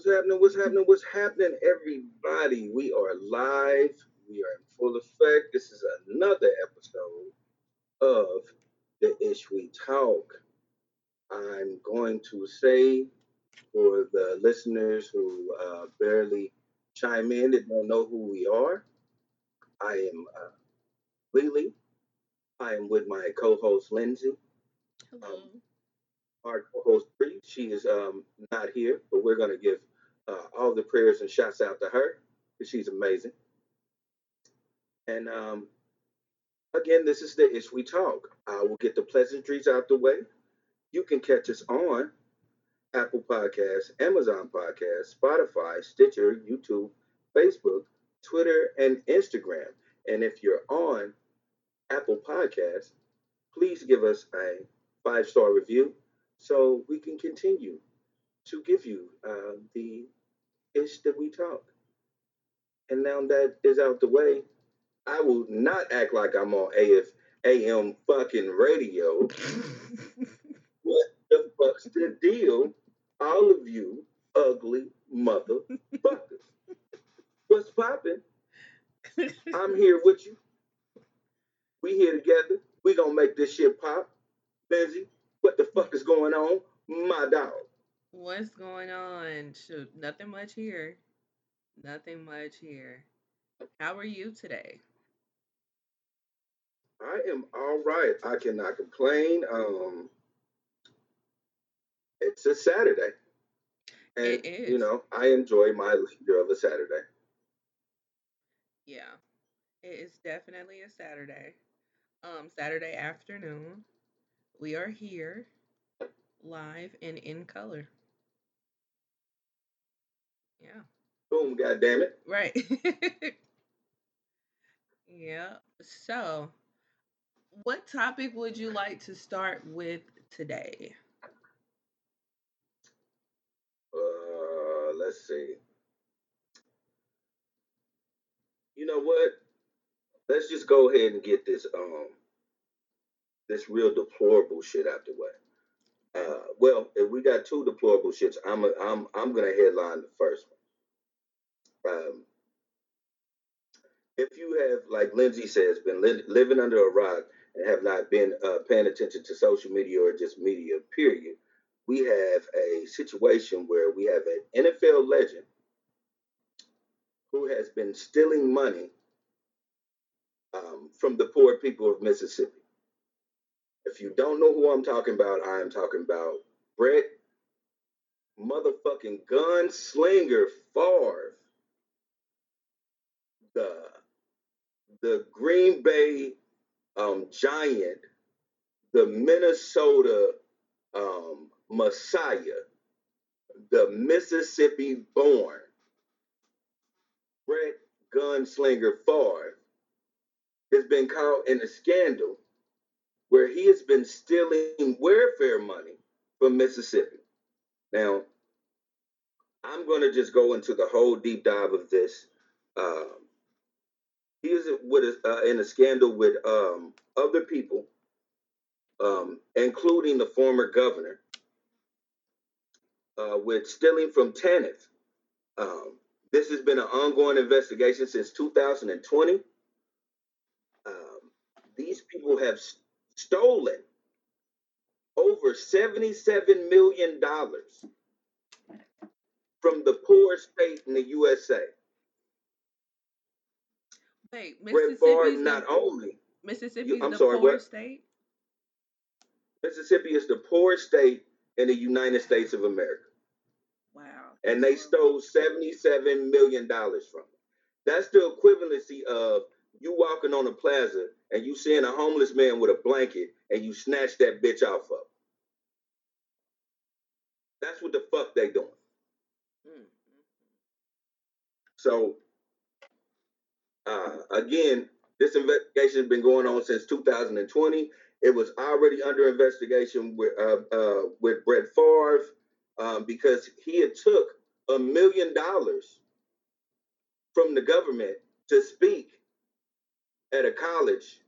What's happening? What's happening? What's happening, everybody? We are live. We are in full effect. This is another episode of the Ish We Talk. I'm going to say for the listeners who uh, barely chime in and don't know who we are, I am uh, Lily. I am with my co-host Lindsay. Hello. Um, our co-host Bree. She is um, not here, but we're going to give uh, all the prayers and shouts out to her because she's amazing. And um, again, this is the Ish We Talk. I will get the pleasantries out the way. You can catch us on Apple Podcasts, Amazon Podcasts, Spotify, Stitcher, YouTube, Facebook, Twitter, and Instagram. And if you're on Apple Podcasts, please give us a five star review so we can continue to give you uh, the ish that we talk. And now that is out the way, I will not act like I'm on AF AM fucking radio. what the fuck's the deal? All of you ugly motherfuckers. What's popping? I'm here with you. We here together. We gonna make this shit pop. Lindsay, what the fuck is going on? My dog. What's going on? Shoot, nothing much here. Nothing much here. How are you today? I am all right. I cannot complain. Um, it's a Saturday, and It you know I enjoy my leisure of a Saturday. Yeah. It is definitely a Saturday. Um, Saturday afternoon. We are here live and in color. Yeah. Boom, goddamn it! Right. yeah. So, what topic would you like to start with today? Uh, let's see. You know what? Let's just go ahead and get this um this real deplorable shit out the way. Uh, well, if we got two deplorable shits, I'm a, I'm I'm gonna headline the first one. Um, if you have, like Lindsay says, been li- living under a rock and have not been uh, paying attention to social media or just media, period, we have a situation where we have an NFL legend who has been stealing money um, from the poor people of Mississippi. If you don't know who I'm talking about, I am talking about Brett motherfucking gunslinger Favre, the the Green Bay um, Giant, the Minnesota um, Messiah, the Mississippi born Brett Gunslinger Favre has been caught in a scandal where he has been stealing welfare money from Mississippi. Now, I'm going to just go into the whole deep dive of this. Um, he is with uh, in a scandal with um, other people, um, including the former governor, uh, with stealing from TANF. Um, this has been an ongoing investigation since 2020. Um, these people have stolen over $77 million from the poorest state in the USA. Wait, Mississippi's not only Mississippi's I'm the sorry, poor what? state. Mississippi is the poorest state in the United States of America, Wow. and they stole seventy-seven million dollars from it. That's the equivalency of you walking on a plaza and you seeing a homeless man with a blanket and you snatch that bitch off of. That's what the fuck they doing. Mm, mm, So uh, again, this investigation has been going on since 2020. It was already under investigation with uh, uh, with Brett Favre um, because he had took a million dollars from the government to speak at a college,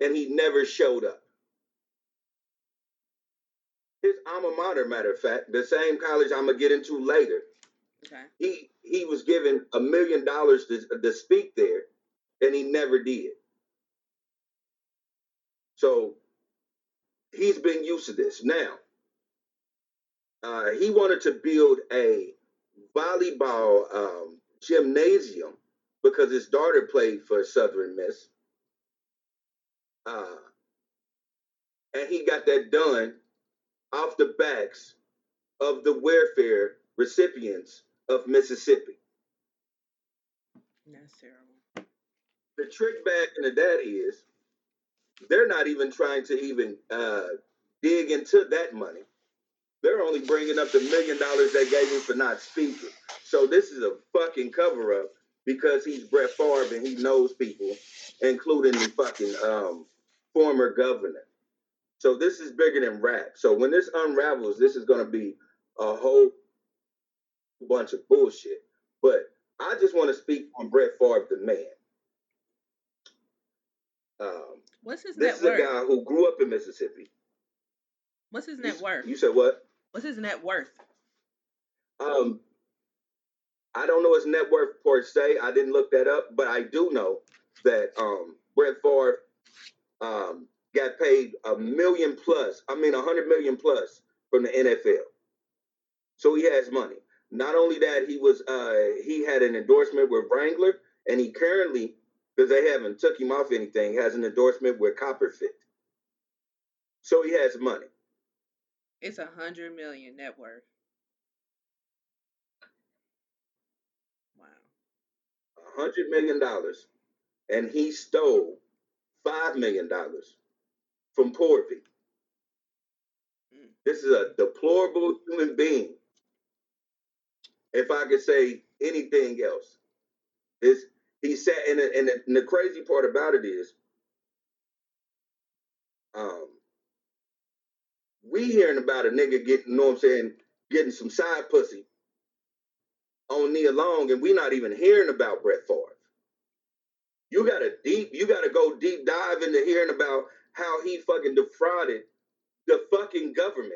and he never showed up. His alma mater, matter of fact, the same college I'm gonna get into later, Okay. He he was given a million dollars to to speak there, and he never did. So he's been used to this. Now, uh, he wanted to build a volleyball um, gymnasium because his daughter played for Southern Miss. Uh, and he got that done off the backs of the welfare recipients of Mississippi. That's terrible. The trick back into that is they're not even trying to even uh, dig into that money. They're only bringing up the million dollars they gave him for not speaking. So this is a fucking cover up because he's Brett Favre and he knows people, including the fucking um, former governor. So this is bigger than rap. So when this unravels, this is going to be a whole bunch of bullshit. But I just want to speak on Brett Favre, the man. Um, What's his this net is a worth? guy who grew up in Mississippi. What's his net worth? you said what? What's his net worth? Um, I don't know his net worth per se. I didn't look that up, but I do know that um, Brett Favre um, got paid a million plus. I mean, a hundred million plus from the NFL. So he has money. Not only that, he was uh, he had an endorsement with Wrangler, and he currently, because they haven't took him off anything, has an endorsement with Copper Fit. So he has money. It's a hundred million net worth. Wow. a hundred million dollars, and he stole five million dollars from people. Mm. This is a deplorable human being. If I could say anything else, is he said, and the, and, the, and the crazy part about it is, um, we hearing about a nigga getting, you know what I'm saying, getting some side pussy on Nia Long, and we're not even hearing about Brett Favre. You gotta deep, you gotta go deep dive into hearing about how he fucking defrauded the fucking government.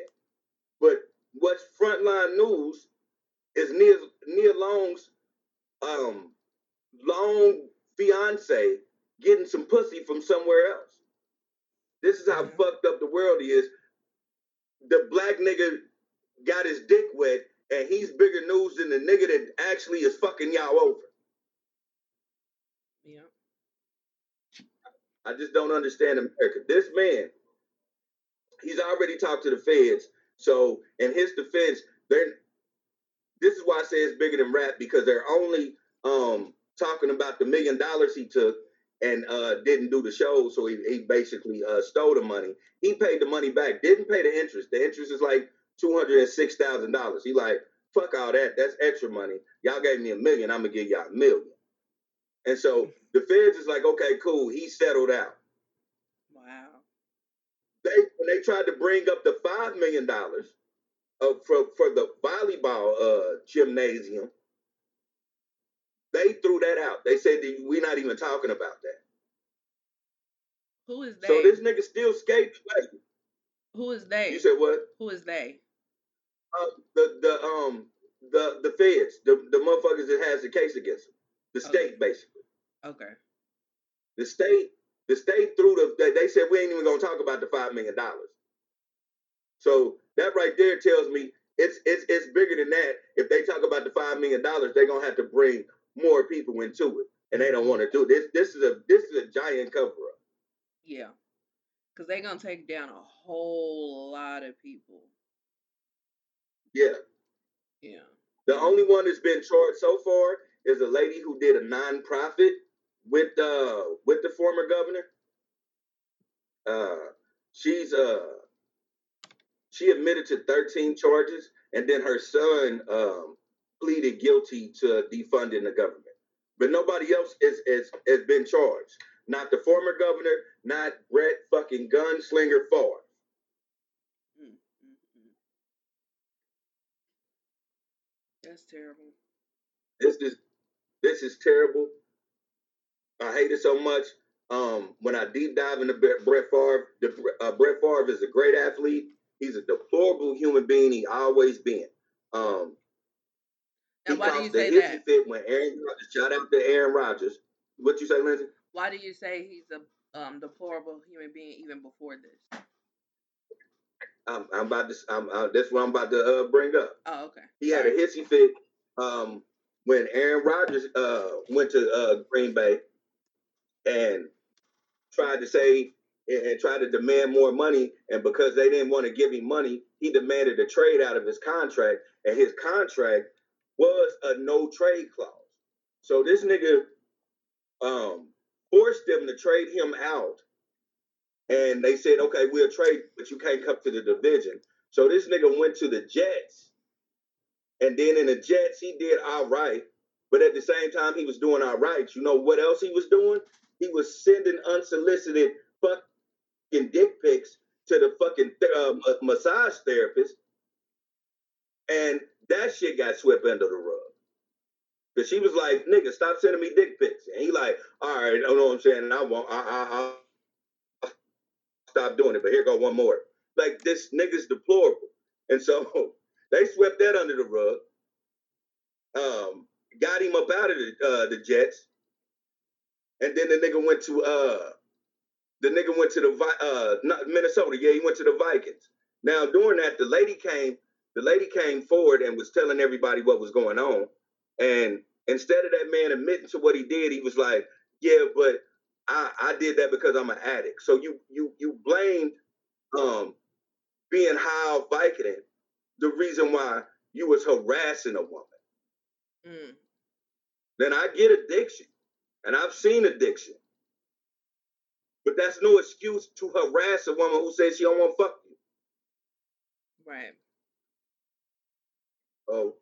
But what's frontline news is Nia, Nia Long's um long fiance getting some pussy from somewhere else. This is how Yeah. fucked up the world is. The black nigga got his dick wet, and he's bigger news than the nigga that actually is fucking y'all over. Yeah. I just don't understand America. This man, he's already talked to the feds. So in his defense, they're this is why I say it's bigger than rap because they're only um talking about the million dollars he took and uh didn't do the show. So he, he basically uh stole the money. He paid the money back, didn't pay the interest. The interest is like two hundred and six thousand dollars. He like, fuck all that. That's extra money. Y'all gave me a million, I'm gonna give y'all a million. And so the feds is like, okay, cool. He settled out. Wow. They when they tried to bring up the five million dollars uh, for for the volleyball uh, gymnasium, they threw that out. They said that we're not even talking about that. Who is they? So this nigga still skating away. Who is they? You said what? Who is they? Uh, the the um the the feds, the the motherfuckers that has the case against them, the Okay. state basically. Okay. The state the state threw the they- they said we ain't even gonna talk about the five million dollars. So that right there tells me it's it's it's bigger than that. If they talk about the five million dollars, they're gonna have to bring more people into it, and they don't want to do this. This is a this is a giant cover up. Yeah. Cause they gonna take down a whole lot of people. Yeah, Yeah. the only one that's been charged so far is a lady who did a nonprofit with uh with the former governor. Uh, she's uh she admitted to 13 charges, and then her son um pleaded guilty to defunding the government. But nobody else is is has been charged. Not the former governor, not Brett fucking gunslinger Favre. Mm, mm, mm. That's terrible. This is this is terrible. I hate it so much. Um, when I deep dive into Brett Favre, uh, Brett Favre is a great athlete. He's a deplorable human being. He always been. Um, And he why do you say that? fit when Aaron Rodgers shout out to Aaron Rodgers. What you say, Lindsay? Why do you say he's a um, deplorable human being even before this? I'm, I'm about to. I'm, uh, that's what I'm about to uh, bring up. Oh, okay. He had a hissy fit um, when Aaron Rodgers uh, went to uh, Green Bay and tried to say and, and tried to demand more money. And because they didn't want to give him money, he demanded a trade out of his contract. And his contract was a no trade clause. So this nigga um, forced them to trade him out. And they said, okay, we'll trade, but you can't come to the division. So this nigga went to the Jets. And then in the Jets, he did all right. But at the same time, he was doing all right. You know what else he was doing? He was sending unsolicited fucking dick pics to the fucking uh, massage therapist. And that shit got swept under the rug. Cause she was like, nigga, stop sending me dick pics. And he like, all right, I know what I'm saying. I won't, I, I, I'll stop doing it. But here go one more. Like this nigga's deplorable. And so they swept that under the rug. Um, got him up out of the, uh, the Jets. And then the nigga went to uh the nigga went to the uh not Minnesota. Yeah, he went to the Vikings. Now during that, the lady came, the lady came forward and was telling everybody what was going on. And instead of that man admitting to what he did, he was like, "Yeah, but I, I did that because I'm an addict." So you you you blamed um being high off Vicodin the reason why you was harassing a woman. Mm. Then I get addiction, and I've seen addiction, but that's no excuse to harass a woman who says she don't want to fuck you. Right. Oh,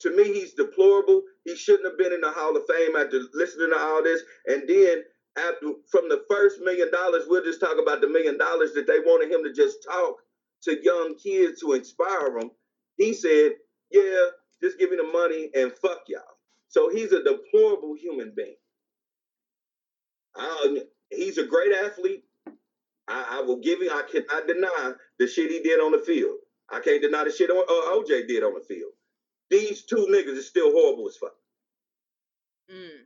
to me, he's deplorable. He shouldn't have been in the Hall of Fame after listening to all this. And then, after from the first million dollars, we'll just talk about the million dollars that they wanted him to just talk to young kids to inspire them. He said, "Yeah, just give me the money and fuck y'all." So he's a deplorable human being. I, he's a great athlete. I, I will give him. I cannot deny the shit he did on the field. I can't deny the shit OJ did on the field. These two niggas is still horrible as fuck. Mm.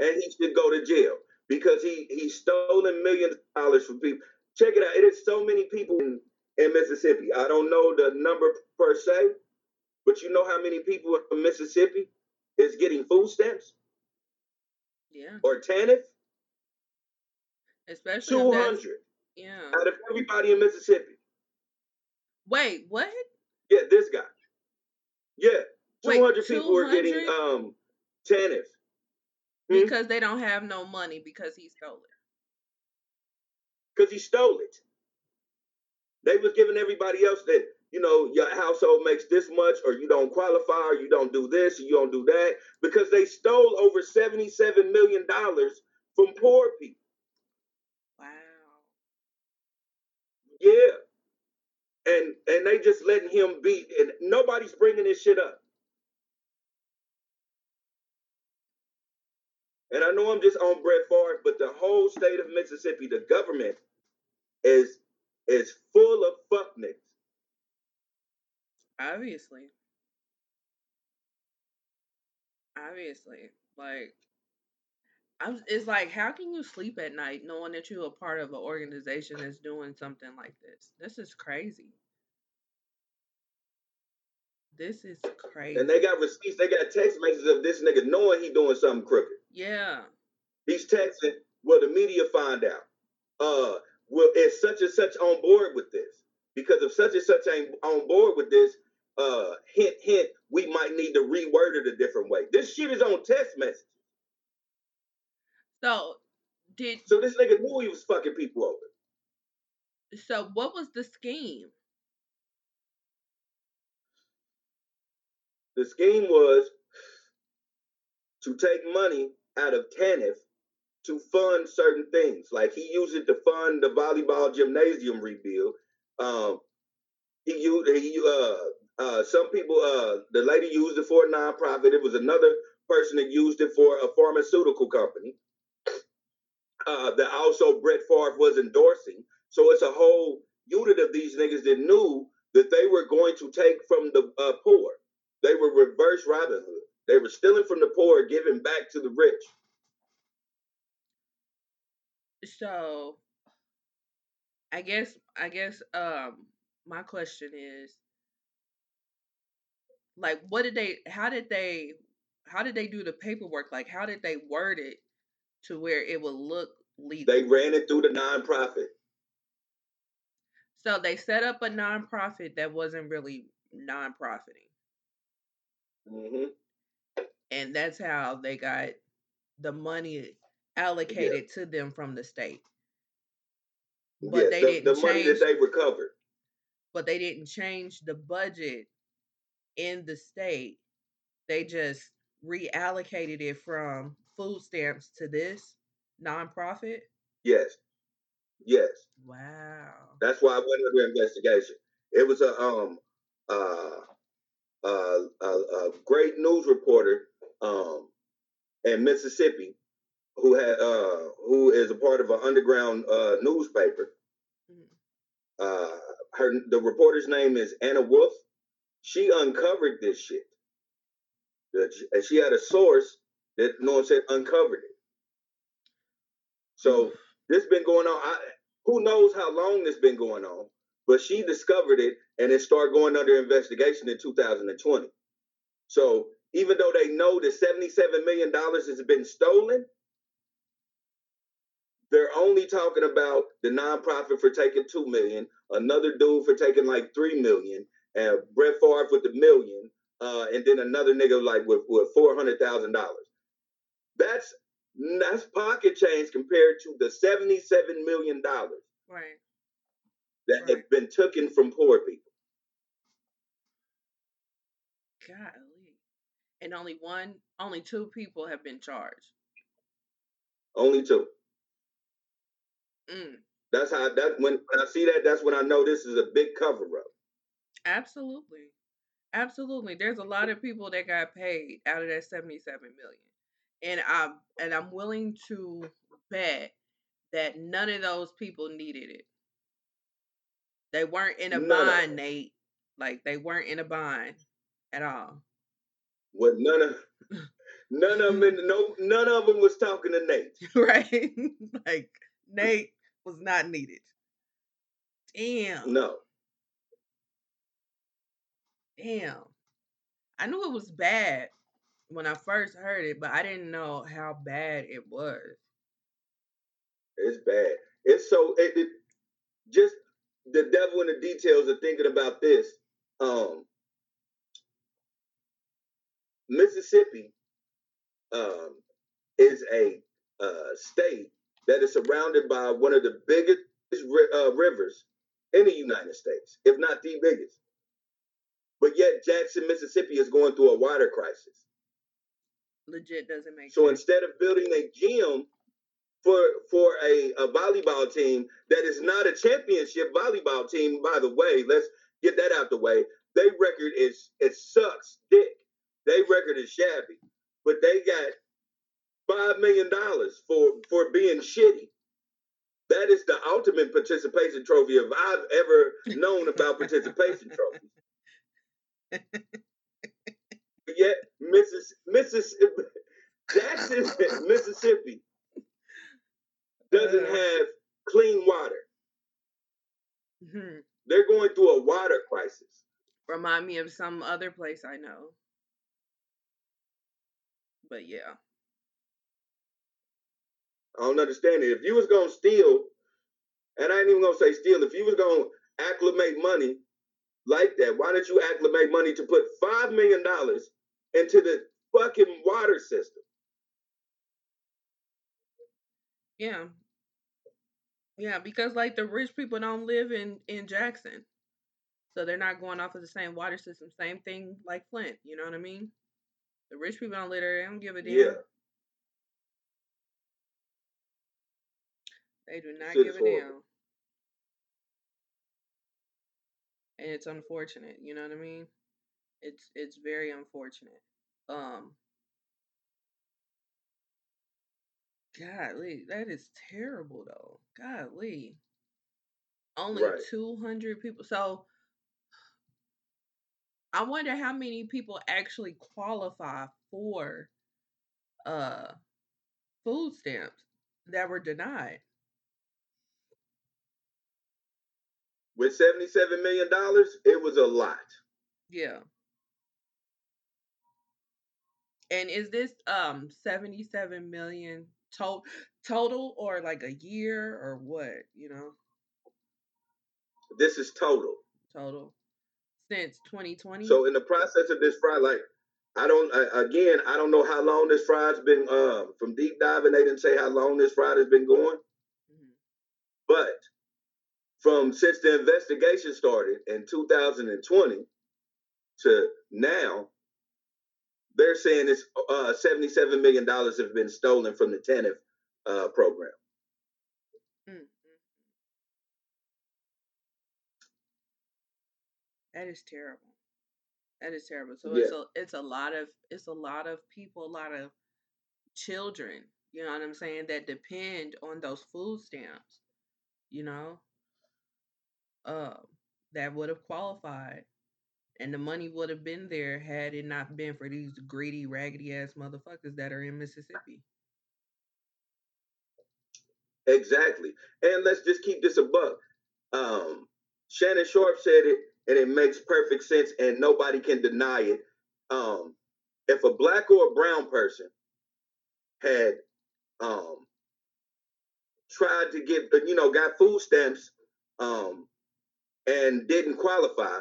And he should go to jail because he he stolen millions of dollars from people. Check it out. It is so many people in, in Mississippi. I don't know the number per se, but you know how many people in Mississippi is getting food stamps Yeah. or TANF? Especially if Two that's- hundred Yeah. out of everybody in Mississippi. Wait, what? Yeah, this guy. Yeah, two hundred people are getting 200? um TANF. Hmm? Because they don't have no money because he stole it. because he stole it. They was giving everybody else that you know your household makes this much, or you don't qualify, or you don't do this, or you don't do that, because they stole over seventy-seven million dollars from poor people. Wow. Yeah, and and they just letting him be, and nobody's bringing this shit up. And I know I'm just on Brett Favre, but the whole state of Mississippi, the government is is full of fuck niggas. Obviously. Obviously. Like I'm it's like how can you sleep at night knowing that you're a part of an organization that's doing something like this? This is crazy. This is crazy. And they got receipts, they got text messages of this nigga knowing he doing something crooked. yeah. He's texting, will the media find out? Uh, will is such and such on board with this? Because if such and such ain't on board with this, uh, hint, hint, we might need to reword it a different way. This shit is on text message. So did So this nigga knew he was fucking people over. so what was the scheme? The scheme was to take money out of TANF to fund certain things. Like he used it to fund the volleyball gymnasium rebuild. Um, he used he uh uh some people uh the lady used it for a nonprofit. It was another person that used it for a pharmaceutical company. Uh, that also Brett Favre was endorsing. So it's a whole unit of these niggas that knew that they were going to take from the uh, poor. They were reverse Robin Hood. They were stealing from the poor, giving back to the rich. So I guess I guess um my question is like what did they how did they how did they do the paperwork? Like how did they word it to where it would look legal? They ran it through the nonprofit. So they set up a nonprofit that wasn't really non-profiting. hmm And that's how they got the money Yeah. allocated to them from the state. Yeah. But they The, didn't the money that they recovered. but they didn't change the budget in the state. They just reallocated it from food stamps to this nonprofit. Yes. Yes. Wow. That's why I went under investigation. It was a um uh uh a, a great news reporter um in Mississippi who had uh who is a part of an underground uh newspaper. Mhm. Uh her the reporter's name is Anna Wolfe. She uncovered this shit. And she had a source that you know what I'm uncovered it. So this been going on. I, who knows how long this been going on? But she discovered it, and it started going under investigation in 2020. So even though they know that 77 million dollars has been stolen, they're only talking about the nonprofit for taking two million, another dude for taking like three million, and Brett Favre with the million, uh, and then another nigga like with, with four hundred thousand dollars. That's that's pocket change compared to the 77 million dollars Right. that Right. has been taken from poor people. Golly. And only one only two people have been charged. Only two. Mm, That's how that when, when I see that, that's when I know this is a big cover up. absolutely. Absolutely. There's a lot of people that got paid out of that 77 million. And I'm and I'm willing to bet that none of those people needed it. They weren't in a None bind. Nate. Like they weren't in a bind at all. With none of none of them, in, no, none of them was talking to Nate. right? like mm. Nate was not needed. Damn. No, Damn. I knew it was bad when I first heard it, but I didn't know how bad it was. it's bad. It's so it, it just the devil in the details of thinking about this. Um, Mississippi um, is a uh, state that is surrounded by one of the biggest uh, rivers in the United States, if not the biggest. But yet, Jackson, Mississippi is going through a water crisis. Legit doesn't make So sense. instead of building a gym for for a, a volleyball team that is not a championship volleyball team, by the way, let's get that out the way. Their record is it sucks dick. Their record is shabby, but they got five million dollars for for being shitty. That is the ultimate participation trophy if I've ever known about participation trophies. Yet. Mississippi, Mississippi, doesn't have clean water. Mhm. They're going through a water crisis. Remind me of some other place I know. But yeah. I don't understand it. If you was gonna steal, and I ain't even gonna say steal, if you was gonna acclimate money like that, why don't you acclimate money to put five million dollars into the fucking water system? Yeah. Yeah, because like the rich people don't live in in Jackson. So they're not going off of the same water system. Same thing like Flint, you know what I mean? The rich people don't live there. They don't give a damn. Yeah, They do not give a damn. And it's unfortunate, you know what I mean? It's it's very unfortunate. Um Golly, that is terrible though. Golly. Only Right. 200 people. So I wonder how many people actually qualify for uh food stamps that were denied. With seventy-seven million dollars, it was a lot. Yeah. And is this um 77 million to- total or like a year or what, you know? This is total. Total since 2020. So in the process of this fraud, like I don't uh, again, I don't know how long this fraud's been uh, from deep diving. They didn't say how long this fraud has been going, mm-hmm. but from since the investigation started in 2020 to now, they're saying it's uh, 77 million dollars have been stolen from the TANF uh, program. Mm-hmm. That is terrible. That is terrible. So yeah. it's a it's a lot of it's a lot of people, a lot of children, you know what I'm saying, that depend on those food stamps, you know, uh, that would have qualified. And the money would have been there had it not been for these greedy, raggedy ass motherfuckers that are in Mississippi. Exactly. And let's just keep this a buck. Um, Shannon Sharpe said it and it makes perfect sense and nobody can deny it. Um, if a black or a brown person had um, tried to get, you know, got food stamps um, and didn't qualify,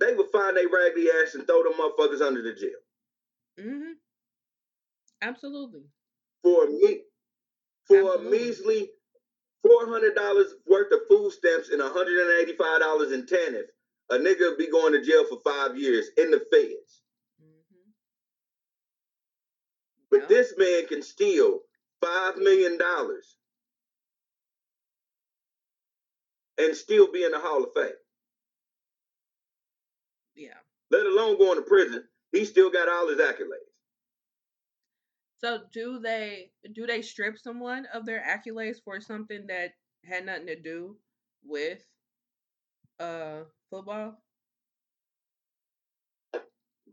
they would find their raggedy ass and throw them motherfuckers under the jail. Mm-hmm. Absolutely. For me, for Absolutely. a measly $400 worth of food stamps and $185 in TANF, a nigga be going to jail for five years in the feds. Mm-hmm. But yep. this man can steal $5 million and still be in the Hall of Fame. Yeah. Let alone going to prison. He still got all his accolades. So do they do they strip someone of their accolades for something that had nothing to do with uh football?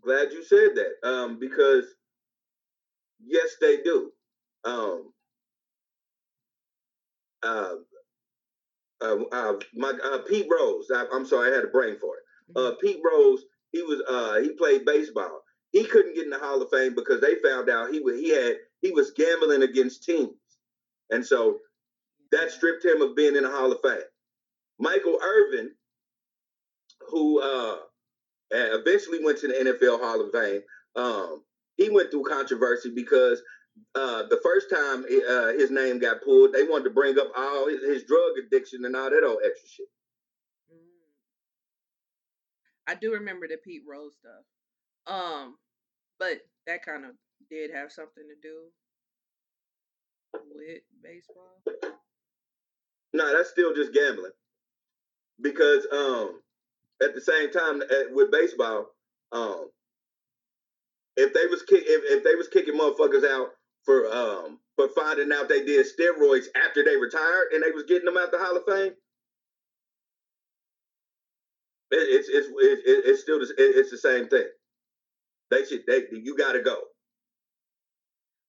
Glad you said that. Um, because yes, they do. Um, uh, uh, uh, my uh, Pete Rose. I, am sorry, I had a brain for it. Uh. Pete Rose. He was uh, he played baseball he couldn't get in the Hall of Fame because they found out he was he had he was gambling against teams, and so that stripped him of being in the Hall of Fame. Michael Irvin, who uh, eventually went to the NFL Hall of Fame, um, he went through controversy because uh, the first time uh, his name got pulled, they wanted to bring up all his, his drug addiction and all that old extra shit. I do remember the Pete Rose stuff. Um, but that kind of did have something to do with baseball. No, that's still just gambling. Because um, at the same time at, with baseball, um, if they was kick, if, if they was kicking motherfuckers out for um for finding out they did steroids after they retired and they was getting them out the Hall of Fame, it's it's it, it's still the, it's the same thing. They should. They you got to go.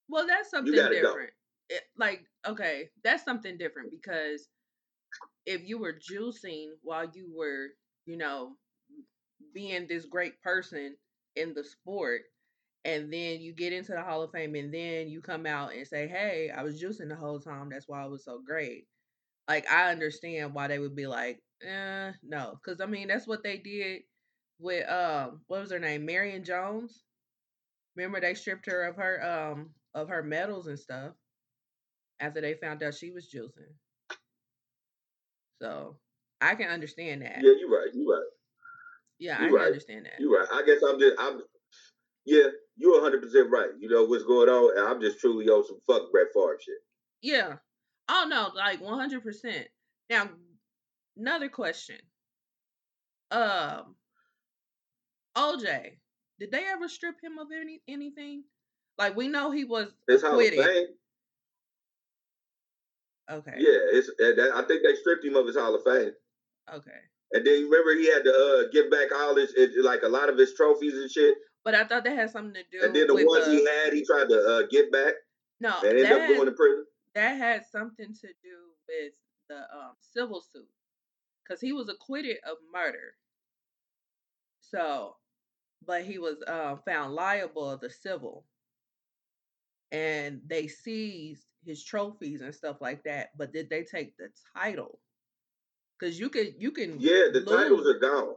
Well, that's something different. It, like, okay, that's something different because if you were juicing while you were, you know, being this great person in the sport, and then you get into the Hall of Fame, and then you come out and say, "Hey, I was juicing the whole time. That's why I was so great." Like, I understand why they would be like, "Eh, no," because I mean that's what they did with um what was her name? Marion Jones. Remember they stripped her of her um of her medals and stuff after they found out she was juicing. So I can understand that. Yeah, you're right. You're right. Yeah, you're I can right. understand that. You're right. I guess I'm just I'm yeah, you're 100 percent right. You know what's going on, and I'm just truly on some fuck Brett Favre shit. Yeah. Oh no, like 100 percent. Now, another question. Um, OJ, did they ever strip him of any anything? Like we know he was it's acquitted. Okay. Yeah, it's. I think they stripped him of his Hall of Fame. Okay. And then remember he had to uh, give back all his it, like a lot of his trophies and shit. But I thought that had something to do. And then the ones the, he had, he tried to uh, get back no, and ended up going to prison. That had something to do with the um, civil suit because he was acquitted of murder. So, but he was uh, found liable of the civil, and they seized his trophies and stuff like that. But did they take the title? Because you can you can Yeah, the titles are gone.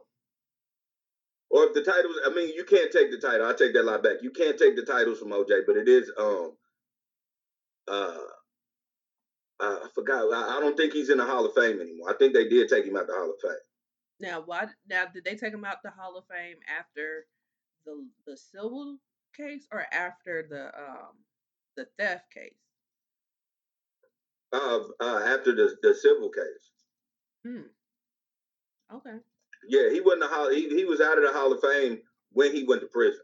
Or if the titles, I mean, you can't take the title. I take that lie back. You can't take the titles from OJ, but it is um uh, I forgot. I, I don't think he's in the Hall of Fame anymore. I think they did take him out the Hall of Fame. now. Why now? Did they take him out the Hall of Fame after the the civil case or after the um the theft case? Uh, uh after the the civil case. Hmm. Okay. Yeah, he wasn't a Hall. He, he was out of the Hall of Fame when he went to prison.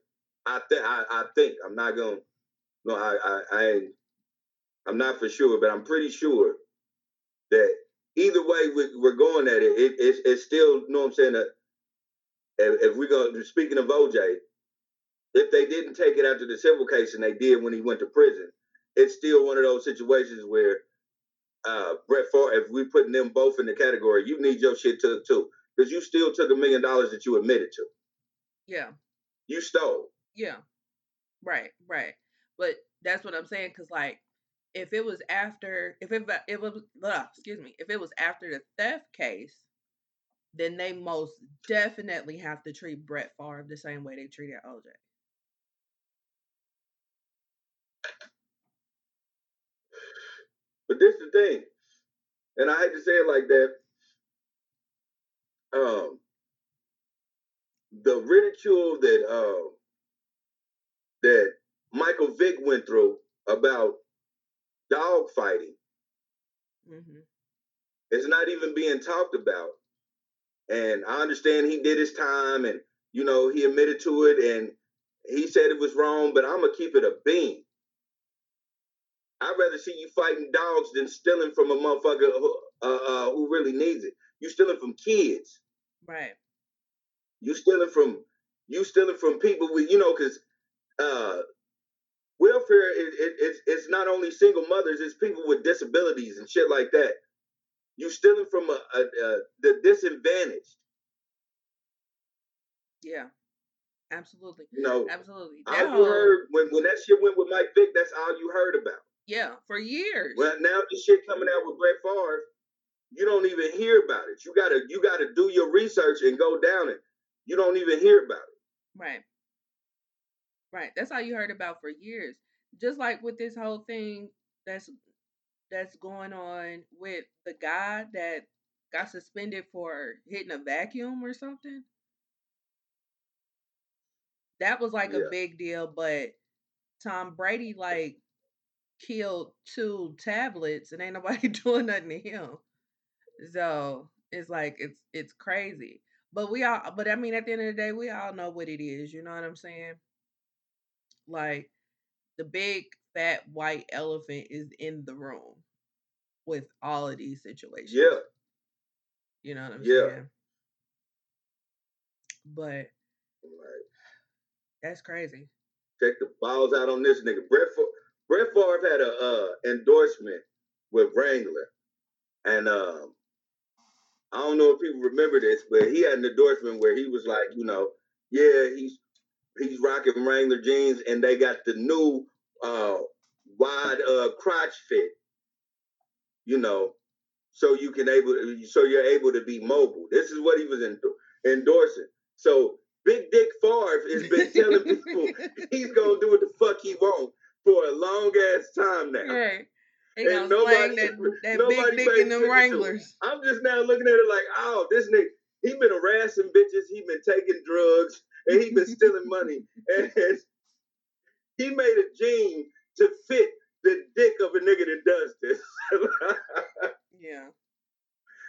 I think. I, I think. I'm not gonna. No, I, I, I ain't. I'm not for sure, but I'm pretty sure that either way we, we're going at it, it it's, it's still. You know what I'm saying? That if, if we go speaking of OJ, if they didn't take it out after the civil case and they did when he went to prison, it's still one of those situations where uh, Brett Favre, if we're putting them both in the category, you need your shit took too, because you still took a million dollars that you admitted to. Yeah. You stole. Yeah. Right. Right. But that's what I'm saying. Cause like, if it was after, if it it was, ugh, excuse me, if it was after the theft case, then they most definitely have to treat Brett Favre the same way they treated OJ. But this is the thing, and I hate to say it like that. Um, the ridicule that uh, that Michael Vick went through about dog fighting hmm is not even being talked about. And I understand he did his time, and you know he admitted to it, and he said it was wrong. But I'm gonna keep it a bean. I'd rather see you fighting dogs than stealing from a motherfucker who, uh, uh, who really needs it. You stealing from kids. Right. You stealing from you stealing from people with you know because uh, welfare is it, it's it's not only single mothers, it's people with disabilities and shit like that. You stealing from a, a, a the disadvantaged. Yeah. Absolutely. Know, Absolutely. all That you um heard when when that shit went with Mike Vick, that's all you heard about. yeah, for years. Well, now this shit coming out with Brett Favre, you don't even hear about it. You gotta you gotta do your research and go down it. You don't even hear about it. Right. Right. That's all you heard about for years. Just like with this whole thing that's that's going on with the guy that got suspended for hitting a vacuum or something. That was like Yeah. a big deal, but Tom Brady like killed two tablets and ain't nobody doing nothing to him. So it's like it's it's crazy. But we all but I mean at the end of the day, we all know what it is, you know what I'm saying? Like the big fat white elephant is in the room with all of these situations. Yeah. You know what I'm Yeah. saying? But that's crazy. check the balls out on this nigga. Brett Favre, Brett Favre had a uh, endorsement with Wrangler, and um, I don't know if people remember this, but he had an endorsement where he was like, you know, yeah, he's he's rocking Wrangler jeans, and they got the new uh, wide uh, crotch fit, you know, so you can able so you're able to be mobile. This is what he was endo- endorsing. So Big Dick Favre has been telling people he's gonna do what the fuck he want for a long ass time now. Right. They And nobody- that, that nobody big dick in them attention to it. Wranglers. I'm just now looking at it like, oh, this nigga, he been harassing bitches, he been taking drugs, and he been stealing money, and he made a jean to fit the dick of a nigga that does this. Yeah.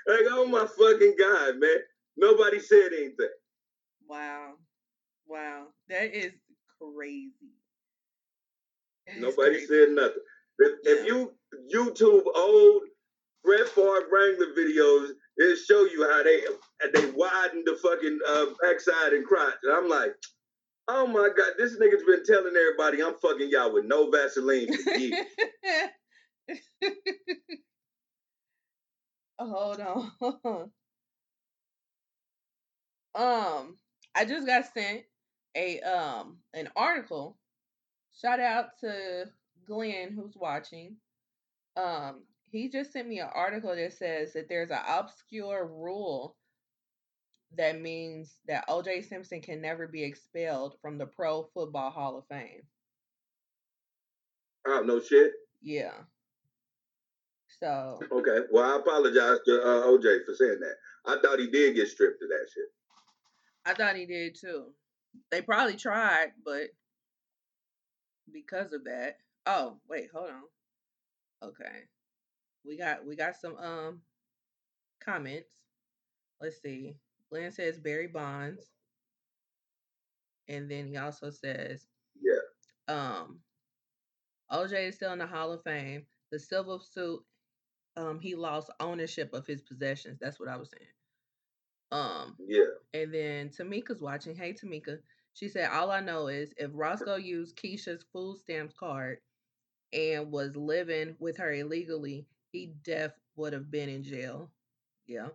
like, oh my fucking god, man! Nobody said anything. Wow. Wow. That is crazy. That is Nobody crazy. said nothing. If, if you YouTube old Brett Favre Wrangler videos, It'll show you how they they widen the fucking uh, backside and crotch. And I'm like, oh my god, this nigga's been telling everybody I'm fucking y'all with no Vaseline for. Hold on. um, I just got sent a um an article. Shout out to Glenn who's watching. Um, he just sent me an article that says that there's an obscure rule that means that OJ Simpson can never be expelled from the Pro Football Hall of Fame. Oh no shit. Yeah. So Okay. Well, I apologize to uh, OJ for saying that. I thought he did get stripped of that shit. I thought he did too. They probably tried, but because of that. Oh, wait, hold on. Okay. We got we got some um comments. Let's see. Glenn says Barry Bonds. And then he also says Yeah. um OJ is still in the Hall of Fame. The silver suit, um, he lost ownership of his possessions. That's what I was saying. Um, Yeah. and then Tamika's watching. Hey Tamika. She said, All I know is if Roscoe used Keisha's food stamps card and was living with her illegally, he def would have been in jail. Yeah.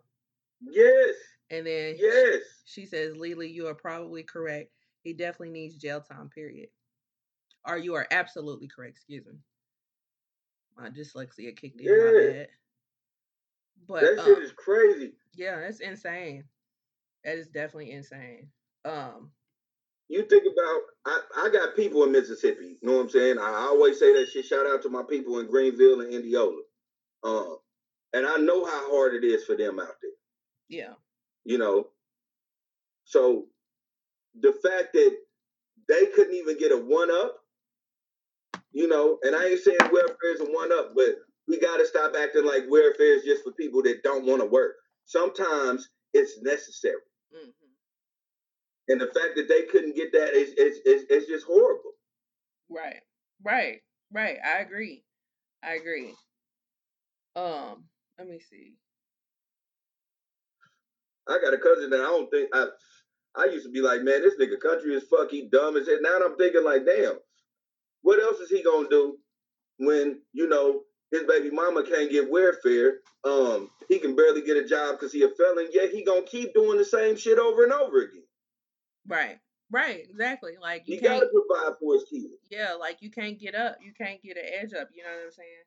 Yes. And then Yes. she says, Lily, you are probably correct. He definitely needs jail time, period. Or you are absolutely correct, excuse me. My dyslexia kicked in, my Yeah. bad. But that shit um, is crazy. yeah, that's insane. That is definitely insane. Um, You think about I, I got people in Mississippi. You know what I'm saying? I always say that shit. Shout out to my people in Greenville and Indianola. Um, and I know how hard it is for them out there. yeah. You know. So the fact that they couldn't even get a one up, you know, and I ain't saying welfare is a one up, but we gotta stop acting like welfare is just for people that don't want to work. Sometimes it's necessary. hmm And the fact that they couldn't get that is is is, is just horrible. Right. Right. Right. I agree. I agree. Um, let me see. I got a cousin that I don't think I I used to be like, man, this nigga country is fuck, he dumb as shit. Now I'm thinking like, damn, what else is he gonna do when, you know, his baby mama can't get welfare? Um, he can barely get a job because he a felon, yet he gonna keep doing the same shit over and over again. Right. Right. Exactly. Like you can't gotta provide for his kids. yeah, like you can't get up. You can't get an edge up. You know what I'm saying?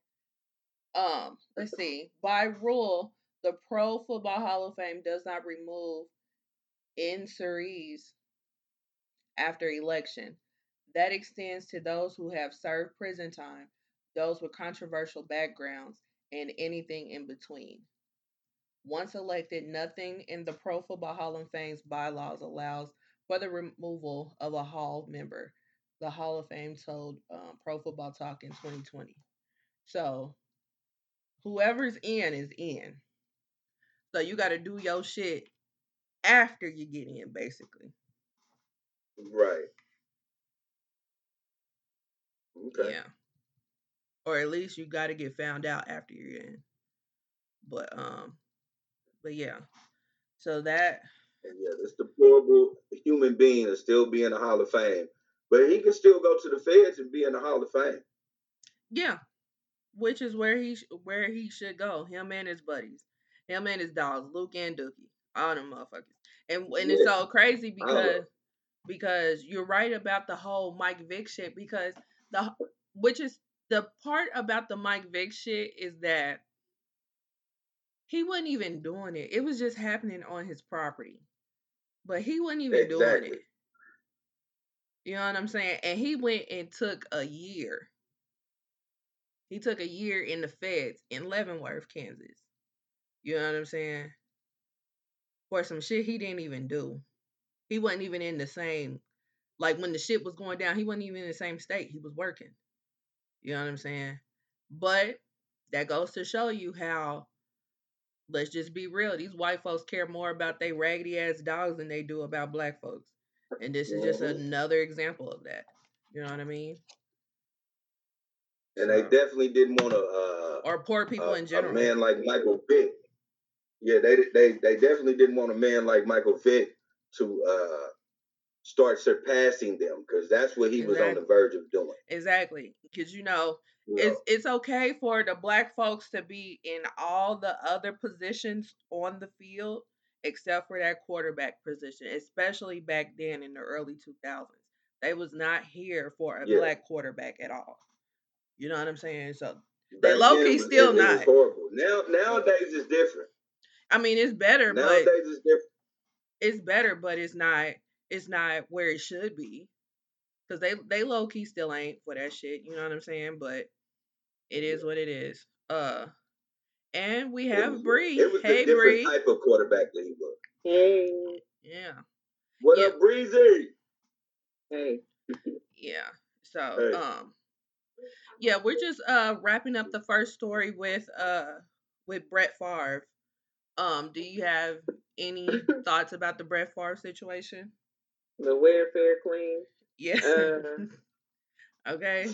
Um, let's see. By rule, the Pro Football Hall of Fame does not remove insurees after election. That extends to those who have served prison time, those with controversial backgrounds, and anything in between. Once elected, nothing in the Pro Football Hall of Fame's bylaws allows for the removal of a Hall member. The Hall of Fame told um, Pro Football Talk in 2020. So, whoever's in is in. So you got to do your shit after you get in, basically. Right. Okay. Yeah. Or at least you got to get found out after you're in. But um, but yeah. So that And yeah, this deplorable human being is still being a Hall of Fame. But he can still go to the feds and be in the Hall of Fame. yeah, which is where he sh- where he should go. Him and his buddies, him and his dogs, Luke and Dookie, all them motherfuckers. And and it's so crazy because because you're right about the whole Mike Vick shit because the which is the part about the Mike Vick shit is that he wasn't even doing it. It was just happening on his property. But he wasn't even doing it. You know what I'm saying? And he went and took a year. He took a year in the feds in Leavenworth, Kansas. You know what I'm saying? For some shit he didn't even do. He wasn't even in the same like when the shit was going down, he wasn't even in the same state. He was working. You know what I'm saying? But that goes to show you how let's just be real. These white folks care more about they raggedy ass dogs than they do about black folks. And this is just another example of that. You know what I mean? And they definitely didn't want to uh, or poor people uh, in a general. man like Michael Vick. Yeah, they they they definitely didn't want a man like Michael Vick to uh start surpassing them because that's what he was on the verge of doing. Exactly. Because you know, You it's know? it's okay for the black folks to be in all the other positions on the field except for that quarterback position, especially back then in the early 2000s. They was not here for a Yeah. black quarterback at all. You know what I'm saying? So Back they low key still it, it not. horrible. Now nowadays it's different. I mean, it's better, but Nowadays it's different. it's better, but it's not it's not where it should be. Cause they they low key still ain't for that shit. You know what I'm saying? But it is what it is. Uh, and we It have was, Bree. it was Hey a different Bree. type of quarterback that he was. Hey, Yeah, What Yeah. up, Breezy? hey. yeah. So Hey. um, yeah, we're just uh wrapping up the first story with uh with Brett Favre. Um, do you have any thoughts about the Brett Favre situation? The welfare queen. Yeah. Uh, okay.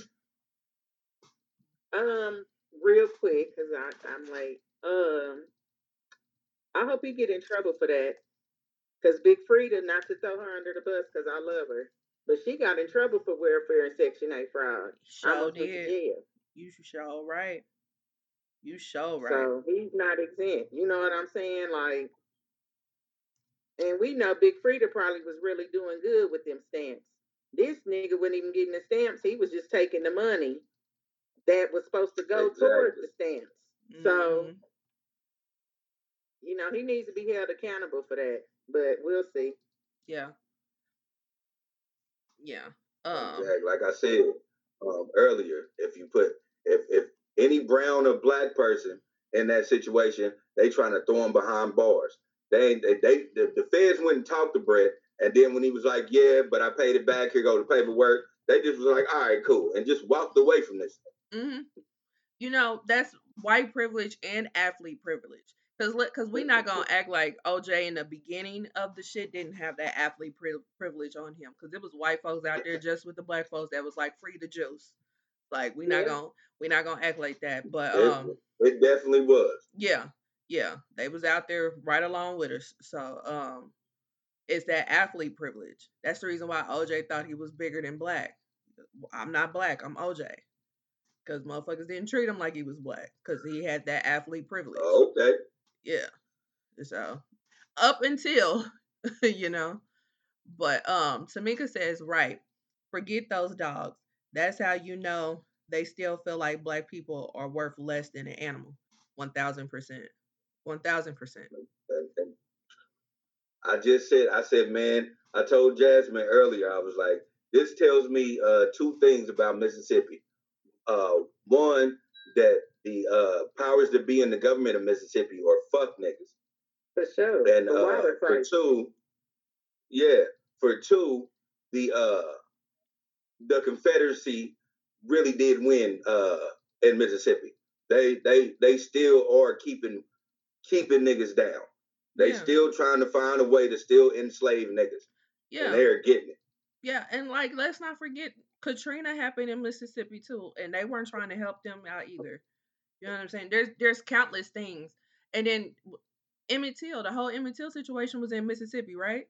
um, real quick, cause I I'm like, Um, I hope he get in trouble for that. Cause Big Frida, not to throw her under the bus, cause I love her, but she got in trouble for welfare and Section Eight fraud. Sure Almost went to did. jail. You show right. You show right. So he's not exempt. You know what I'm saying? Like, and we know Big Frida probably was really doing good with them stamps. This nigga wasn't even getting the stamps. He was just taking the money that was supposed to go towards the stamps. So, Mhm. you know, he needs to be held accountable for that. But we'll see. yeah. Yeah. Um Exactly. Like I said um, earlier, if you put if if any brown or black person in that situation, they trying to throw him behind bars. They they, they the, the feds went and talked to Brett, and then when he was like, "Yeah, but I paid it back. Here go the paperwork," they just was like, "All right, cool," and just walked away from this. mhm. You know, that's white privilege and athlete privilege. Cause, cause we not gonna act like OJ in the beginning of the shit didn't have that athlete pri- privilege on him. Cause it was white folks out there just with the black folks that was like free the juice. Like we not gonna we not gonna act like that. But It- um, It definitely was. Yeah, yeah, they was out there right along with us. So um, it's that athlete privilege. That's the reason why OJ thought he was bigger than black. I'm not black. I'm OJ. Because motherfuckers didn't treat him like he was black. Because he had that athlete privilege. Oh, okay. Yeah. So up until you know, but um, Tamika says right. Forget those dogs. That's how you know they still feel like black people are worth less than an animal. One thousand percent. One thousand percent. I just said, I said, man, I told Jasmine earlier, I was like, this tells me uh, two things about Mississippi. Uh, one, that the uh, powers that be in the government of Mississippi are fuck niggas. For sure. And uh, for two, yeah, for two, the uh, the Confederacy really did win uh, in Mississippi. They they they still are keeping keeping niggas down. They Yeah. still trying to find a way to still enslave niggas, Yeah. and they're getting it. Yeah, and like let's not forget Katrina happened in Mississippi too, and they weren't trying to help them out either. You know what I'm saying? There's there's countless things, and then Emmett Till, the whole Emmett Till situation was in Mississippi, right?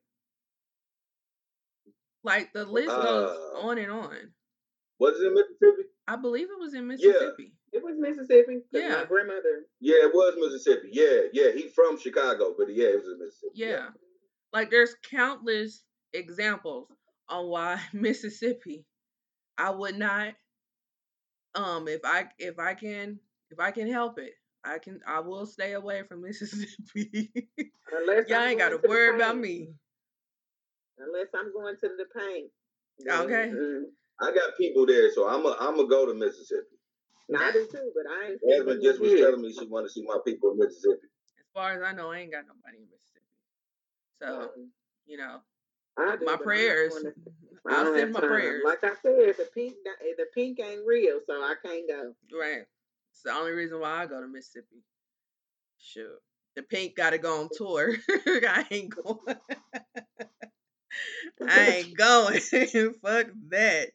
Like the list goes Uh, on and on. Was it in Mississippi? I believe it was in Mississippi. Yeah. It was Mississippi. Yeah. My grandmother. Yeah, it was Mississippi. Yeah, yeah. He from Chicago, but yeah, it was in Mississippi. Yeah. Like there's countless examples on why Mississippi I would not um if I if I can if I can help it, I can I will stay away from Mississippi. Unless Y'all I'm ain't gotta to the worry about me. Unless I'm going to the paint. Okay. Mm-mm. I got people there, so I'm a I'm gonna go to Mississippi. No, I do too, but I ain't. Jasmine just was Yeah. telling me she want to see my people in Mississippi. As far as I know, I ain't got nobody in Mississippi. So, Um, you know, I do, my but I'm not prayers. to- I I'll send my time. prayers. Like I said, the pink, the pink ain't real, so I can't go. Right. It's the only reason why I go to Mississippi. Sure. The pink gotta go on tour. I ain't going. I ain't going. Fuck that.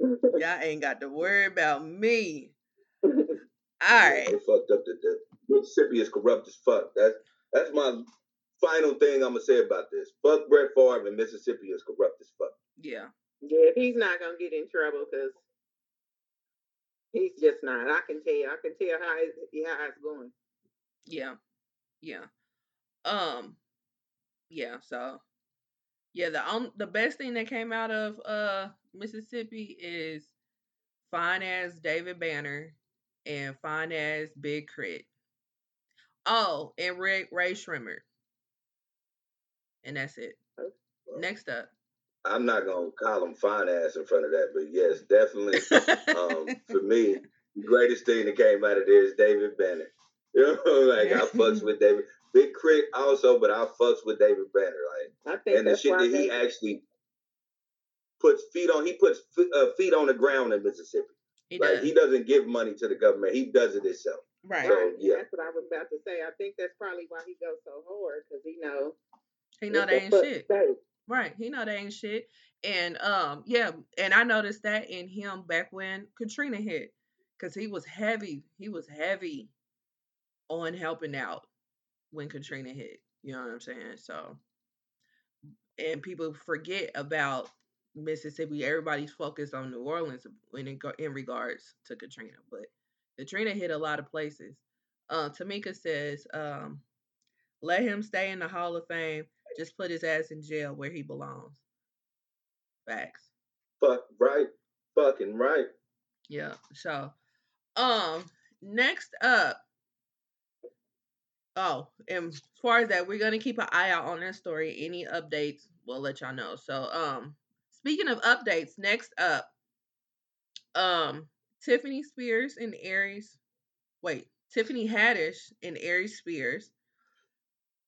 Y'all ain't got to worry about me. All Yeah, right. They fucked up. The, the Mississippi is corrupt as fuck. That's That's my final thing I'm gonna say about this. Fuck Brett Favre and Mississippi is corrupt as fuck. Yeah. Yeah, he's not gonna get in trouble because he's just not. I can tell. You. I can tell how it's, how it's going. Yeah. Yeah. Um. Yeah. So. Yeah. The on the best thing that came out of uh Mississippi is fine as David Banner and fine as Big Crit. Oh, and Ray Ray Shrimmer. And that's it. Next up. I'm not gonna call him fine ass in front of that, but yes, definitely. Um, for me, the greatest thing that came out of there is David Banner. You know, like I fucks with David. Big K.R.I.T. also, but I fucks with David Banner. Like I think and the shit that he they, actually puts feet on. He puts f- uh, feet on the ground in Mississippi. he Like does. he doesn't give money to the government. He does it himself. right. So, right. yeah. That's what I was about to say. I think that's probably why he goes so hard because he knows. He know what they ain't shit. to say. Right. He know they ain't shit. And um, yeah, and I noticed that in him back when Katrina hit. Cause he was heavy. He was heavy on helping out when Katrina hit. You know what I'm saying? So and people forget about Mississippi. Everybody's focused on New Orleans it in regards to Katrina, but Katrina hit a lot of places. Uh, Tamika says, um, "Let him stay in the Hall of Fame. Just put his ass in jail where he belongs." Facts. Fuck right. Fucking right. Yeah. So, um, next up. Oh, and as far as that, we're gonna keep an eye out on that story. Any updates, we'll let y'all know. So, um, speaking of updates, next up, um, Tiffany Spears and Aries. Wait, Tiffany Haddish and Aries Spears.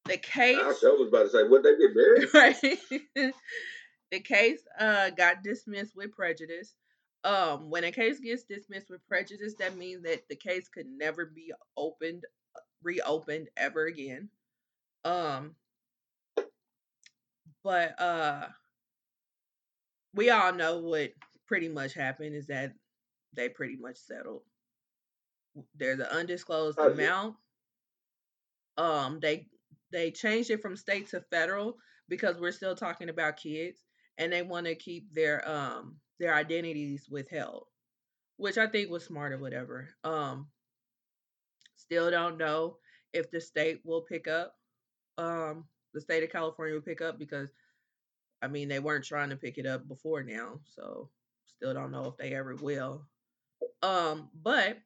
The case. I was about to say, would they get married? right? the case uh got dismissed with prejudice. Um, when a case gets dismissed with prejudice, that means that the case could never be opened, reopened ever again. Um, but uh, we all know what pretty much happened is that they pretty much settled. There's an undisclosed Oh, yeah. amount. Um, they they changed it from state to federal because we're still talking about kids and they want to keep their um their identities withheld which i think was smart or whatever um still don't know if the state will pick up um the state of california will pick up because i mean they weren't trying to pick it up before now so still don't know if they ever will um but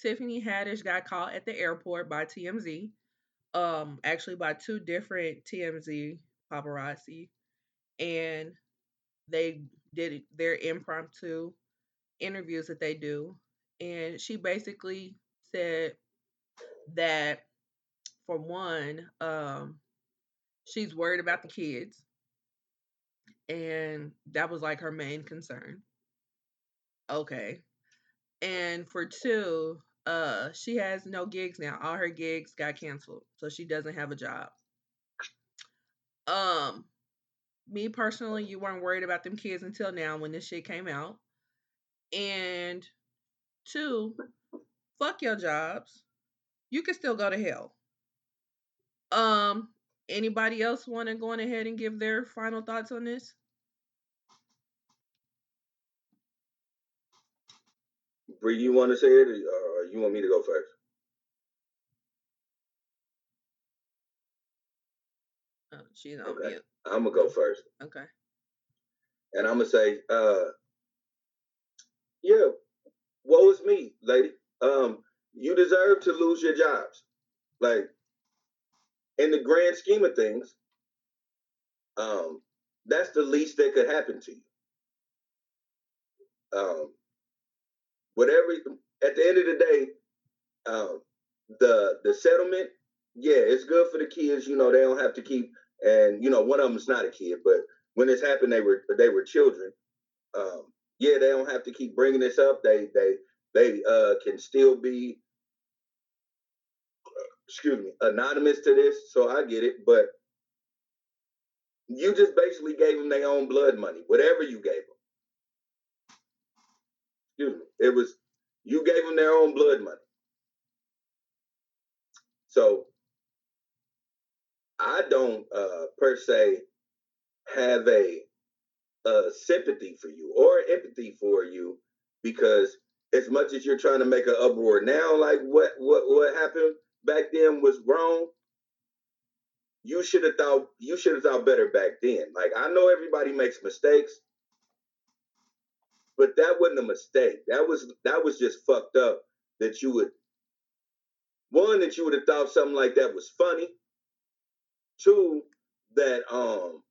tiffany haddish got caught at the airport by tmz um actually by two different TMZ paparazzi and they did their impromptu interviews that they do and she basically said that for one um she's worried about the kids and that was like her main concern. Okay. And for two uh she has no gigs now. All her gigs got canceled so she doesn't have a job. Um me personally you weren't worried about them kids until now when this shit came out. And two fuck your jobs. You can still go to hell. Um anybody else want to go on ahead and give their final thoughts on this Bree, you want to say it, or you want me to go first? uh, she's on Okay. mute I'm gonna go first, okay and I'm gonna say, uh, yeah, woe is me, lady. Um, you deserve to lose your jobs. Like, in the grand scheme of things, um, that's the least that could happen to you. Um, whatever. At the end of the day, um, the the settlement, yeah, it's good for the kids. You know, they don't have to keep. And you know, one of them is not a kid, but when this happened, they were they were children. Um, yeah, they don't have to keep bringing this up. They they they uh, can still be, excuse me, anonymous to this. So I get it, but you just basically gave them their own blood money, whatever you gave them. Excuse me, it was you gave them their own blood money. So I don't uh, per se have a, a sympathy for you or empathy for you because as much as you're trying to make an uproar now, like what what what happened back then was wrong. You should have thought you should have thought better back then. Like I know everybody makes mistakes, but that wasn't a mistake. That was that was just fucked up. That you would one that you would have thought something like that was funny. Two that um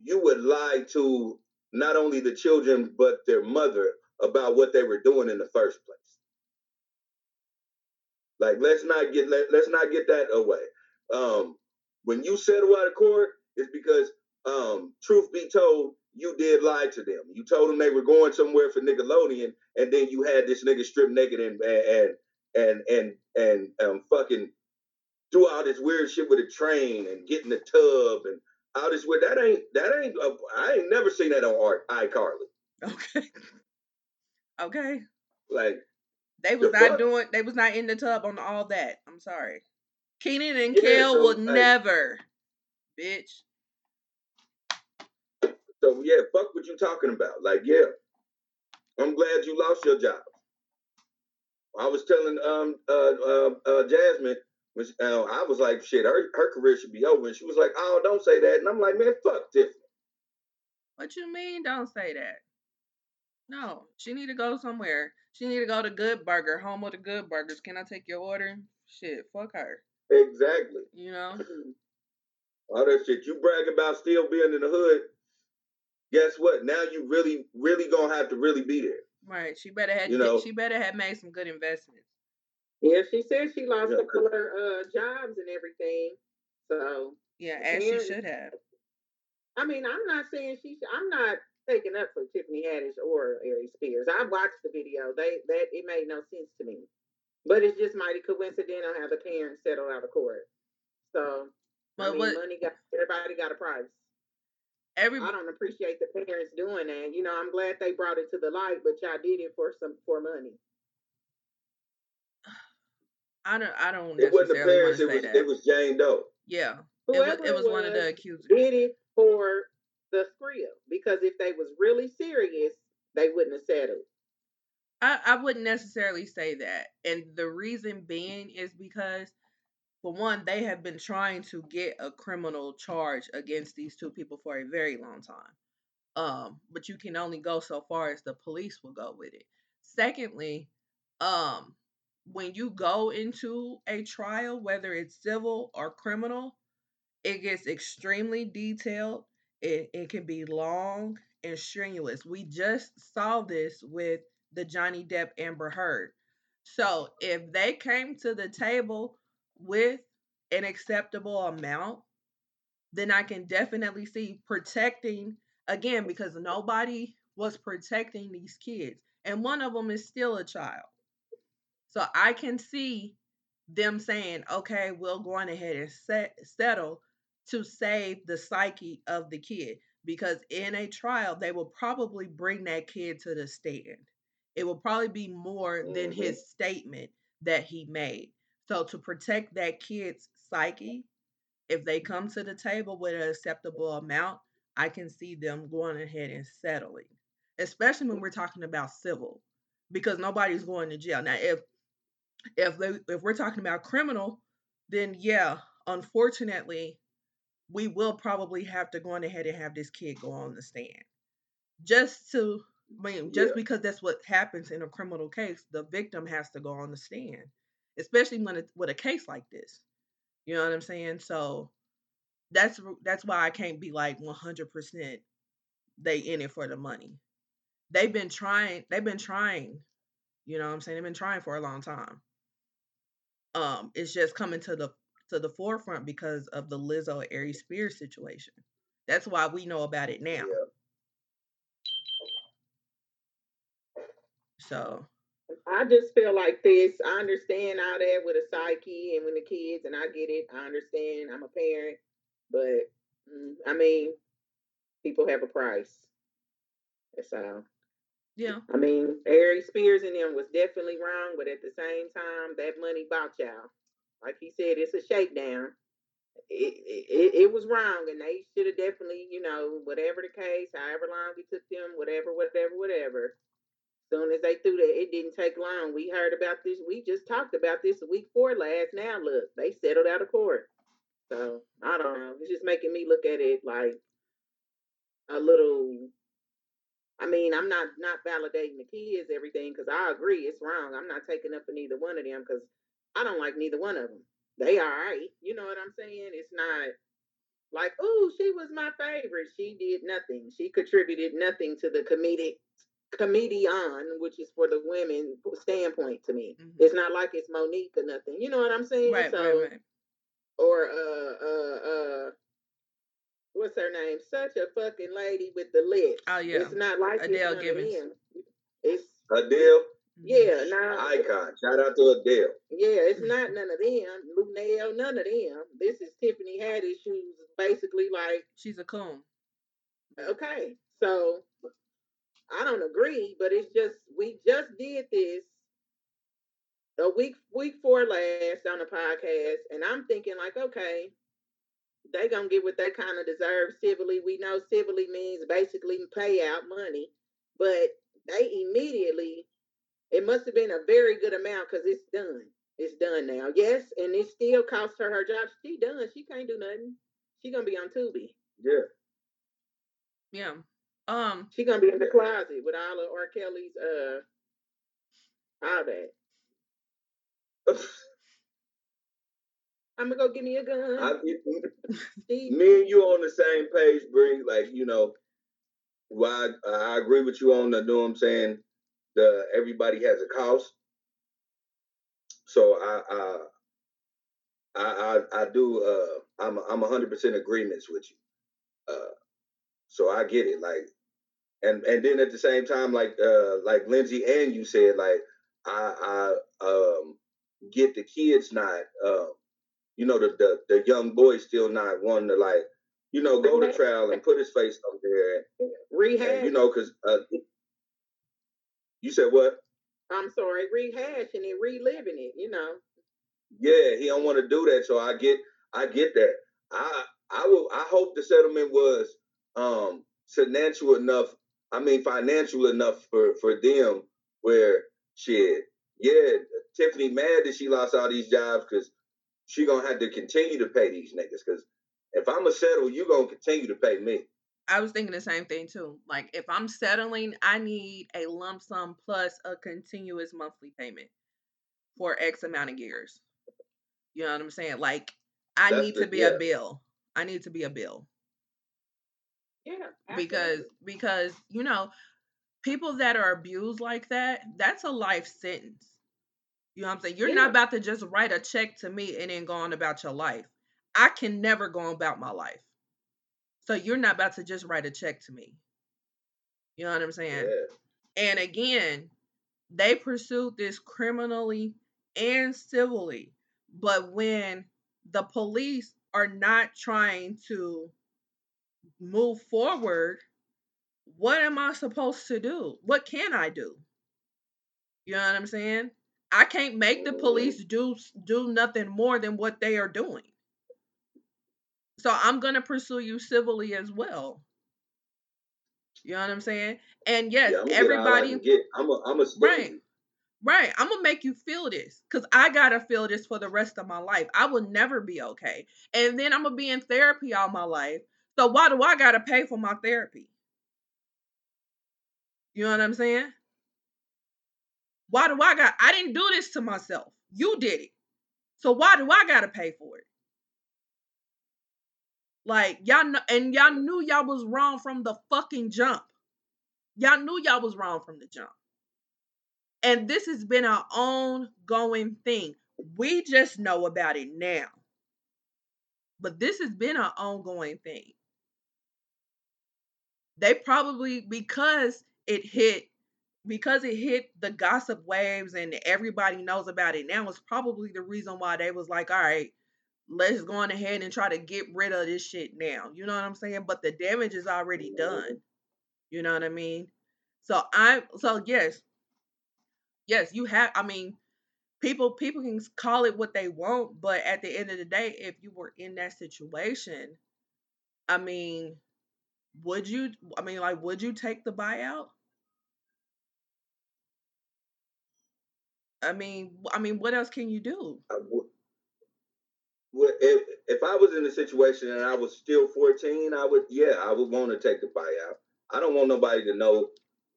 you would lie to not only the children but their mother about what they were doing in the first place. Like let's not get let, let's not get that away. Um, when you settle out of court, it's because um, truth be told, you did lie to them. You told them they were going somewhere for Nickelodeon, and then you had this nigga stripped naked and and and and and um, fucking do all this weird shit with a train and get in the tub and all this weird. That ain't that ain't. Uh, I ain't never seen that on art iCarly. Okay. Okay. Like they was the not fuck? doing. They was not in the tub on all that. I'm sorry. Keenan and Yeah, Kel so, would like- never, bitch. So yeah, fuck what you talking about. Like, yeah. I'm glad you lost your job. I was telling um uh uh, uh Jasmine uh, I was like, shit, her her career should be over. And she was like, oh, don't say that. And I'm like, man, fuck Tiffany. What you mean? Don't say that. No, she need to go somewhere. She need to go to Good Burger, home of the Good Burgers. Can I take your order? Shit, fuck her. Exactly. You know. All that shit. You brag about still being in the hood. Guess what? Now you really, really gonna have to really be there. Right. She better had You know- she better have made some good investments. Yeah, she said she lost Yeah. a couple of uh, jobs and everything. So Yeah, as she should have. I mean, I'm not saying she. Should, I'm not taking up for Tiffany Haddish or Ari Spears. I watched the video. They that it made no sense to me. But it's just mighty coincidental how the parents settled out of court. So I But mean, what money got everybody got a price. Every I don't appreciate the parents doing that. You know, I'm glad they brought it to the light, but y'all did it for some for money. I don't I don't It wasn't the necessarily parents. It say was that. it was Jane Doe. yeah. It was, Whoever it was one of the was, accusers. did it for the skrill because if they was really serious, they wouldn't have settled. I, I wouldn't necessarily say that. And the reason being is because, for one, they have been trying to get a criminal charge against these two people for a very long time. Um, but you can only go so far as the police will go with it. Secondly, um, when you go into a trial, whether it's civil or criminal, it gets extremely detailed. It, it can be long and strenuous. We just saw this with the Johnny Depp Amber Heard. So if they came to the table with an acceptable amount, then I can definitely see protecting again because nobody was protecting these kids, and one of them is still a child. So I can see them saying, "Okay, we'll go on ahead and set, settle to save the psyche of the kid." Because in a trial, they will probably bring that kid to the stand. It will probably be more than Mhm. his statement that he made. So to protect that kid's psyche, if they mm-hmm. come to the table with an acceptable amount, I can see them going ahead and settling. Especially when we're talking about civil, because nobody's going to jail. Now, if if they, if we're talking about criminal, then yeah, unfortunately, we will probably have to go on ahead and have this kid go on the stand. Just to I mean, just Yeah. because that's what happens in a criminal case, the victim has to go on the stand, especially when it's with a case like this. You know what I'm saying? So that's that's why I can't be like 100% they in it for the money. They've been trying. They've been trying. You know what I'm saying? They've been trying for a long time. Um, it's just coming to the to the forefront because of the Lizzo Ari Spears situation. That's why we know about it now. Yeah. So I just feel like this. I understand all that with a psyche and when the kids, and I get it. I understand. I'm a parent, but mm, I mean, people have a price. That's all. yeah, I mean, Ari Spears and them was definitely wrong, but at the same time, that money bought y'all. Like he said, it's a shakedown, it, it, it was wrong, and they should have definitely, you know, whatever the case, however long it took them, whatever, whatever, whatever. Soon as they threw that, it didn't take long. We heard about this. We just talked about this week before last. Now look, they settled out of court. So I don't know. It's just making me look at it like a little. I mean, I'm not not validating the kids everything because I agree it's wrong. I'm not taking up for neither one of them because I don't like neither one of them. They all right. You know what I'm saying? It's not like, oh, she was my favorite. She did nothing. She contributed nothing to the comedic comedian, which is for the women standpoint to me. Mm-hmm. It's not like it's Mo'Nique or nothing. You know what I'm saying? Right, so, right, right. Or uh uh uh what's her name? Such a fucking lady with the lips. Oh yeah. It's not like Adele it's Givens. It's Adele. Yeah, now icon. Shout out to Adele. Yeah, it's not none of them. Luenell, none of them. This is Tiffany Haddish, who's basically like she's a coon. Okay, so I don't agree, but it's just we just did this a week week four last on the podcast, and I'm thinking like, okay, they gonna get what they kind of deserve civilly. We know civilly means basically pay out money, but they immediately it must have been a very good amount because it's done. It's done now. Yes, and it still cost her her job. She done. She can't do nothing. She gonna be on Tubi. Yeah. Yeah. Um. She gonna be in the closet with all of R. Kelly's uh all that. I'm gonna go give me a gun. I, me and you on the same page, Bree. Like you know, why I, I agree with you on the. Know what I'm saying? the everybody has a cost. So I I I, I, I do uh I'm I'm hundred percent agreements with you. Uh so I get it. Like and and then at the same time, like uh like Lindsay and you said, like I I um get the kids not uh you know the the, the young boy still not wanting to like you know go to trial and put his face up there and, rehab and, you know because uh, you said what? I'm sorry, rehashing it, reliving it, you know. Yeah, he don't want to do that, so I get I get that. I I will I hope the settlement was um financial enough, I mean financial enough for for them where shit, yeah, Tiffany mad that she lost all these jobs because she gonna have to continue to pay these niggas. Cause if I'ma settle, you gonna continue to pay me. I was thinking the same thing too. Like if I'm settling, I need a lump sum plus a continuous monthly payment for X amount of years. You know what I'm saying? Like I That's need the, to be yeah. a bill. I need to be a bill. Yeah. Absolutely. Because because you know, people that are abused like that, that's a life sentence. You know what I'm saying? You're yeah. not about to just write a check to me and then go on about your life. I can never go on about my life. So you're not about to just write a check to me. You know what I'm saying? Yeah. And again, they pursued this criminally and civilly. But when the police are not trying to move forward, what am I supposed to do? What can I do? You know what I'm saying? I can't make the mm-hmm. police do do nothing more than what they are doing. So I'm gonna pursue you civilly as well. You know what I'm saying? And yes, yeah, everybody. Get, I'm a, I'm a right, right. I'm gonna make you feel this because I gotta feel this for the rest of my life. I will never be okay, and then I'm gonna be in therapy all my life. So why do I gotta pay for my therapy? You know what I'm saying? Why do I got? I didn't do this to myself. You did it. So why do I gotta pay for it? Like y'all know, and y'all knew y'all was wrong from the fucking jump. Y'all knew y'all was wrong from the jump. And this has been our ongoing thing. We just know about it now. But this has been an ongoing thing. They probably because it hit because it hit the gossip waves and everybody knows about it now is probably the reason why they was like, all right, let's go on ahead and try to get rid of this shit now. You know what I'm saying? But the damage is already done. You know what I mean? So I so yes. Yes, you have I mean people people can call it what they want, but at the end of the day, if you were in that situation, I mean, would you? I mean, like, would you take the buyout? I mean, I mean, what else can you do? Well, if if I was in a situation and I was still 14, I would yeah, I would want to take the buyout. I don't want nobody to know,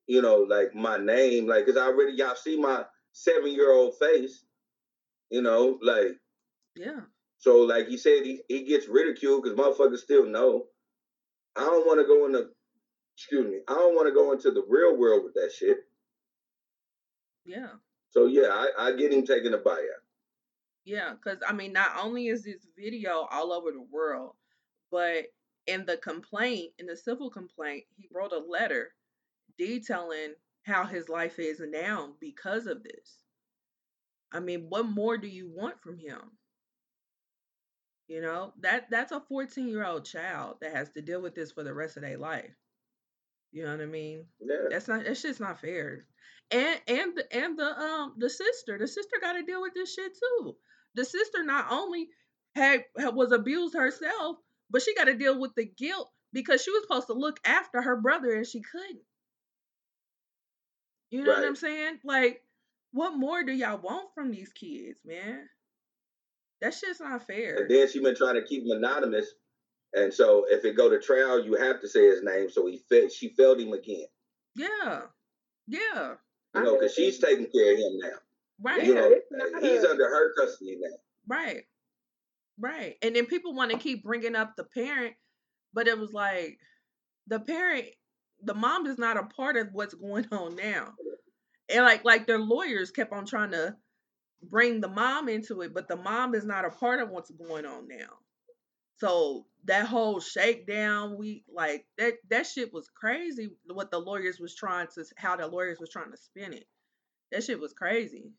you know, like my name, like because I already y'all see my seven year old face, you know, like Yeah, so like he said he, he gets ridiculed because motherfuckers still know. I don't want to go in the excuse me, I don't want to go into the real world with that shit. yeah, So yeah, I, I get him taking a buyout. yeah. Because I mean, not only is this video all over the world, but in the complaint, in the civil complaint, he wrote a letter detailing how his life is now because of this. I mean, what more do you want from him? You know, that that's a 14 year old child that has to deal with this for the rest of their life. You know what I mean? Yeah. That's not that's just not fair. And and the and the um the sister, the sister got to deal with this shit too. The sister not only had, had was abused herself, but she got to deal with the guilt because she was supposed to look after her brother and she couldn't. You know what I'm saying? Like, what more do y'all want from these kids, man? That shit's not fair. And then she been trying to keep him anonymous. And so if it go to trial, you have to say his name. So he fe- she failed him again. Yeah, yeah, You know, because she's taking care of him now. right. You know, it's and not he's a under her custody now. Right. Right. And then people want to keep bringing up the parent, but it was like the parent, the mom is not a part of what's going on now. And like like their lawyers kept on trying to bring the mom into it, but the mom is not a part of what's going on now. So that whole shakedown, we like that that shit was crazy what the lawyers was trying to how the lawyers was trying to spin it. That shit was crazy.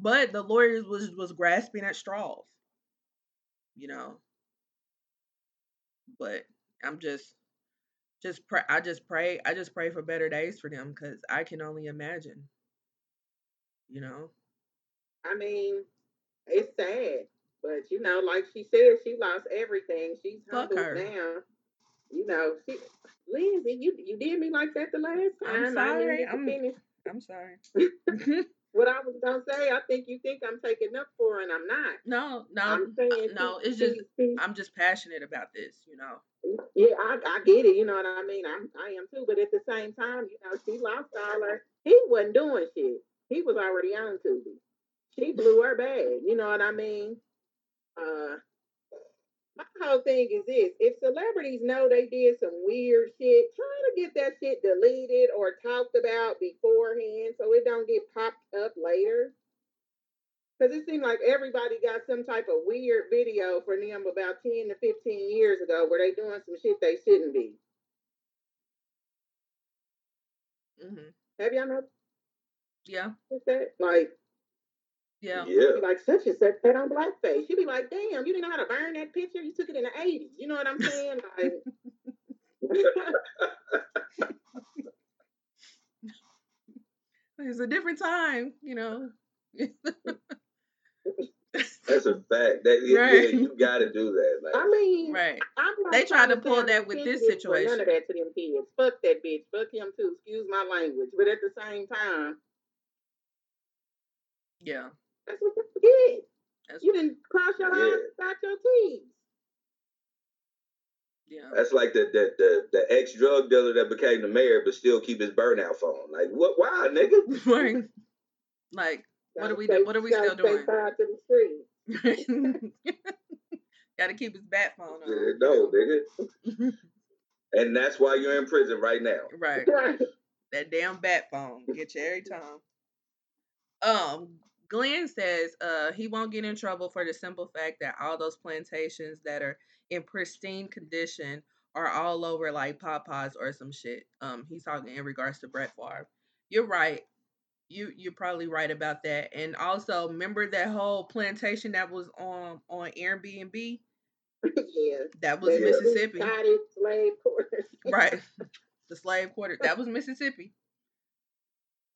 But the lawyers was was grasping at straws, you know. But I'm just just pray I just pray I just pray for better days for them cuz I can only imagine, you know. I mean, it's sad, but you know, like she said, she lost everything. She's humbled now. You know, she Lindsay, you you did me like that the last time. I didn't sorry. I'm I'm sorry. what I was gonna say. I think you think I'm taking up for, and I'm not. no, no, I'm uh, no, it's just I'm just passionate about this, you know. yeah, I, I get it. You know what I mean? I'm I am too. But at the same time, you know, she lost all her. He wasn't doing shit. He was already on Tubi. She blew her bag. You know what I mean? Uh, my whole thing is this: if celebrities know they did some weird shit, try to get that shit deleted or talked about beforehand so it don't get popped up later. Because it seemed like everybody got some type of weird video for them about 10 to 15 years ago where they doing some shit they shouldn't be. Mm-hmm. Have y'all noticed Yeah, that? Like, yeah, Yeah. be like such and such that on blackface. You'd be like, damn, you didn't know how to burn that picture. You took it in the 80s. You know what I'm saying? Like, it's a different time, you know. That's a fact. That yeah, Right. you gotta do that. Like I mean, right. I'm They trying tried to pull that with this insensitive or None situation. of that to them kids. Fuck that bitch. Fuck him too. Excuse my language. But at the same time, Yeah, that's what you did. that's You didn't cross your Yeah. eyes, dot your T's. yeah. that's like the the the, the ex drug dealer that became the mayor but still keep his burnout phone. Like what why, nigga? right. Like, what are we stay- What are we still doing? to the. Got to keep his bat phone on. Yeah, no, know? nigga. And that's why you're in prison right now. right. Right. That damn bat phone get you every time. Um, Glenn says uh he won't get in trouble for the simple fact that all those plantations that are in pristine condition are all over like Popeyes or some shit. Um, he's talking in regards to Brett Favre. You're right. You you're probably right about that. And also remember that whole plantation that was on on Airbnb? yeah. That was Mississippi. Slave quarters. Right. the slave quarter. That was Mississippi.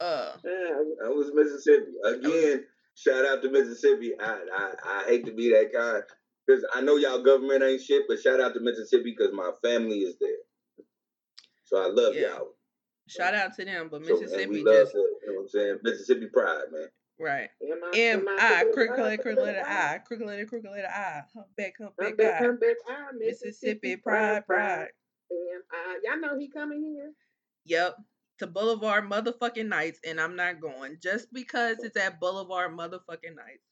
Uh Uh, That was Mississippi. Again, Shout out to Mississippi. I, I I hate to be that guy because I know y'all government ain't shit, but shout out to Mississippi because my family is there. So I love Yeah. y'all. Shout out to them, but Mississippi we love just the, you know what I'm saying? Mississippi pride, man. right. M I I- M am I I- crooked letter, crooked letter I, crooked letter, crooked letter I, humpback, Come humpback back, I, come back, Mississippi pride, pride. Am I- Y'all know he coming here. Yep. To Boulevard motherfucking Nights, and I'm not going just because it's at Boulevard motherfucking Nights.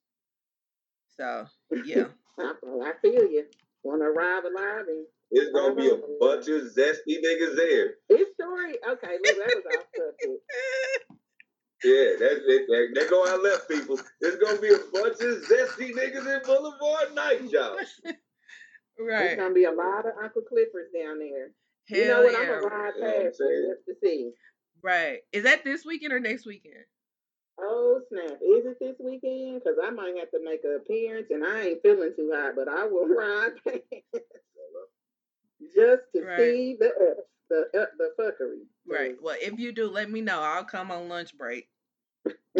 So yeah, I, I feel you. Want to arrive alive and It's gonna be a bunch of zesty niggas there. It's story. Okay, look, that was off subject. Yeah, that's it. There, there go our left people. There's gonna be a bunch of zesty niggas in Boulevard Night, y'all. There's gonna be a lot of Uncle Cliffords down there. Hell you know what? yeah. I'm gonna ride You know what I'm past saying? just to see. Right. Is that this weekend or next weekend? Oh snap! Is it this weekend? Because I might have to make an appearance, and I ain't feeling too hot, but I will ride just to Right. see the uh, the uh, the fuckery. Right. Well, if you do, let me know. I'll come on lunch break.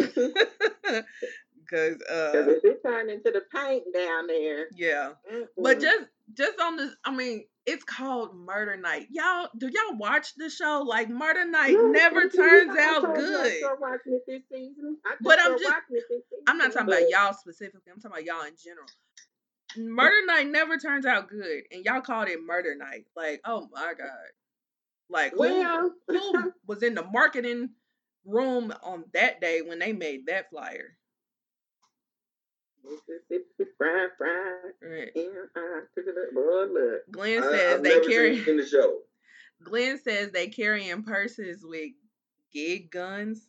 Cause uh Because if it turned into the paint down there, yeah. But mm-mm. just just on this I mean, it's called Murder Night. Y'all do y'all watch the show? Like Murder Night never I told you, turns out told you I good. started watching it this season. I just But I'm just- watching it this season. I'm not talking about y'all specifically. I'm talking about y'all in general. Murder Night never turns out good, and y'all called it Murder Night. Like, oh my god! Like, who, Well, who was in the marketing room on that day when they made that flyer? Mississippi fried, fried, Right. Uh, I took it up. Boy, look. Glenn says I've they carry. seen the show. Glenn says they carrying purses with gig guns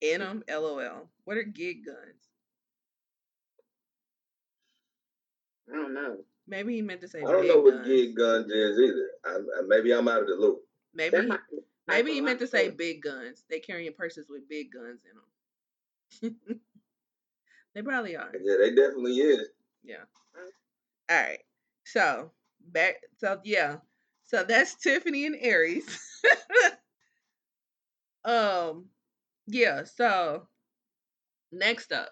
in them. LOL. What are gig guns? I don't know. Maybe he meant to say I don't know what guns. gig guns is either. I, I, maybe I'm out of the loop. Maybe he, maybe he meant to say big guns. They carrying purses with big guns in them. they probably are. Yeah, they definitely is. Yeah. All right. So back. So yeah. So that's Tiffany and Aries. um. Yeah. So next up,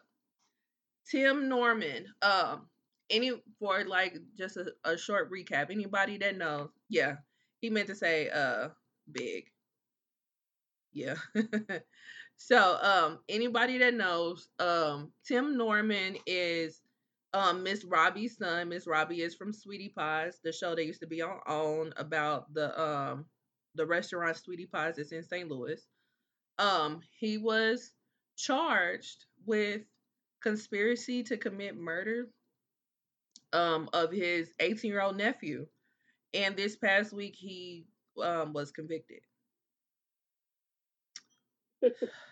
Tim Norman. Um. Any for like just a, a short recap. Anybody that knows? Yeah. He meant to say uh big. Yeah. so um anybody that knows um Tim Norman is um Miss Robbie's son. Miss Robbie is from Sweetie Pies, the show that used to be on about the um the restaurant Sweetie Pies that's in St. Louis. Um he was charged with conspiracy to commit murder um of his 18-year-old nephew. And this past week he um was convicted.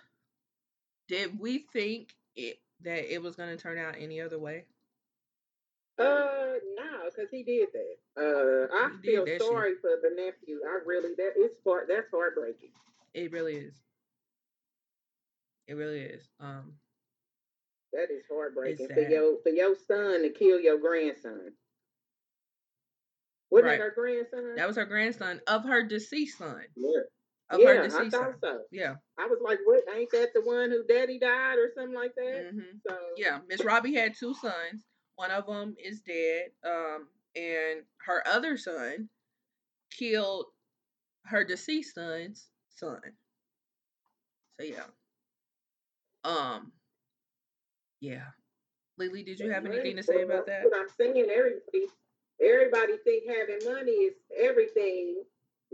Did we think it that it was going to turn out any other way? Uh, no, because he did that. Uh, I He feel that shit. sorry for the nephew. I really that it's heart that's heartbreaking. It really is. It really is. Um, That is heartbreaking for your for your son to kill your grandson. Wasn't Right. that her grandson? that was her grandson of her deceased son. Yeah. Of yeah, her I thought son. so. Yeah. I was like, what? Ain't that the one who daddy died or something like that? hmm So Yeah. Miss Robbie had two sons. One of them is dead. Um, and her other son killed her deceased son's son. So yeah. Um. Yeah. Lily, did you have anything to say about that? That's what I'm saying. Everybody, everybody think having money is everything.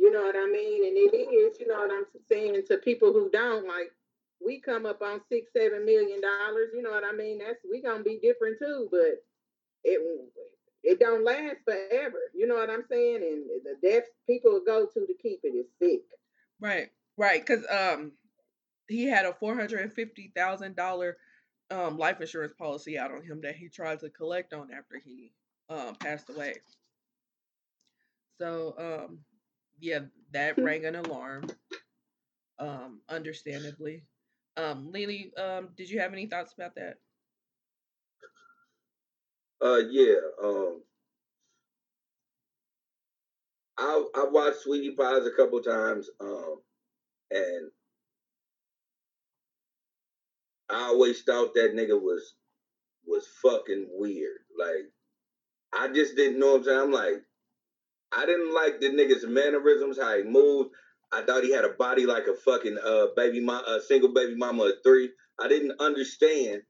You know what I mean? And it is. You know what I'm saying to people who don't like. We come up on six, seven million dollars. You know what I mean? That's we gonna be different too. But it it don't last forever. You know what I'm saying? And the deaths people go to to keep it is sick. Right, right. Because um, he had a four hundred and fifty thousand dollar um life insurance policy out on him that he tried to collect on after he um passed away. So um, yeah, that rang an alarm. Um, understandably. Um, Lily, um, did you have any thoughts about that? Uh, yeah. Um, I I watched Sweetie Pies a couple times. Um, and I always thought that nigga was was fucking weird. Like I just didn't know what I'm saying. I'm like, I didn't like the nigga's mannerisms, how he moved. I thought he had a body like a fucking uh baby mom, single baby mama of three. I didn't understand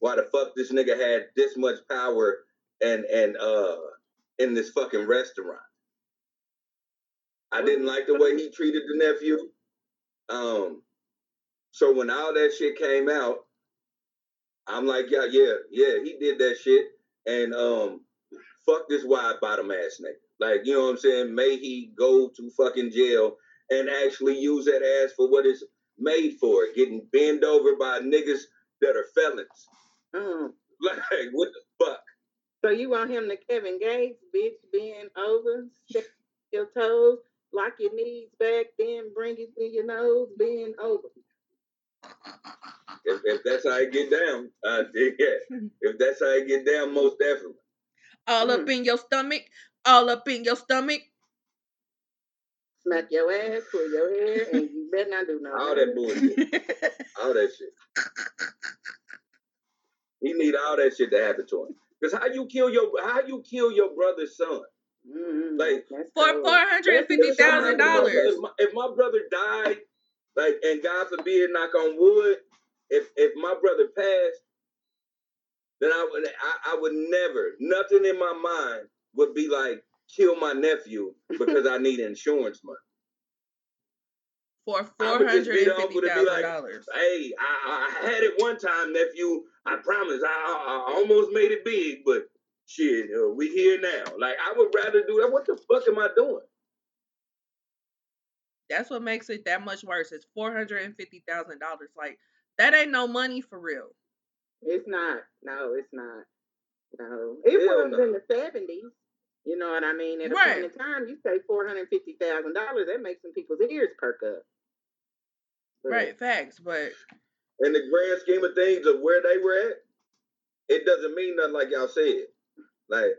why the fuck this nigga had this much power and and uh in this fucking restaurant. I didn't like the way he treated the nephew. Um, so when all that shit came out, I'm like, yeah, yeah, yeah, he did that shit, and um, fuck this wide bottom ass nigga. Like, you know what I'm saying? May he go to fucking jail and actually use that ass for what it's made for, getting bent over by niggas that are felons. Mm. Like, what the fuck? So you want him to Kevin Gates, bitch, bend over, step your toes, lock your knees back, then bring it to your nose, bend over. If, if that's how I get down, uh, yeah. If that's how I get down, most definitely. All up Mm. in your stomach. All up in your stomach. Smack your ass, pull your hair, and you better not do no All that bullshit. All that shit. He need all that shit to happen to him. Cause how you kill your how you kill your brother's son? Mm-hmm. Like, For four hundred and fifty If something thousand happened to my dollars. If my, if my brother died, like, and God forbid, knock on wood, if if my brother passed, then I would I, I would never, nothing in my mind would be like kill my nephew because I need insurance money. For I four would just hundred be and the uncle fifty to be thousand like, dollars. Hey, I, I had it one time, nephew. I promise. I, I, I almost made it big, but shit, uh, we here now. Like I would rather do that. What the fuck am I doing? That's what makes it that much worse. It's four hundred and fifty thousand dollars. Like that ain't no money for real. It's not. No, it's not. No. It Hell was no. in the seventies. You know what I mean? At a Right. point in time, you say four hundred fifty thousand dollars, that makes some people's ears perk up. But Right, facts. But In the grand scheme of things of where they were at, it doesn't mean nothing like y'all said. Like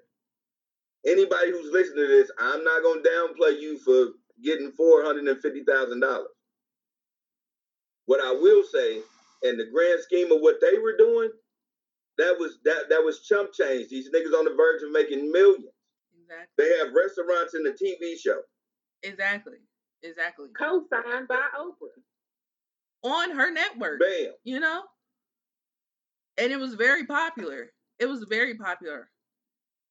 anybody who's listening to this, I'm not gonna downplay you for getting four hundred and fifty thousand dollars. What I will say, in the grand scheme of what they were doing, that was that that was chump change. These niggas on the verge of making millions. Exactly, They have restaurants in the TV show. exactly, exactly. co-signed by Oprah. On her network, Bam. you know, and it was very popular. It was very popular.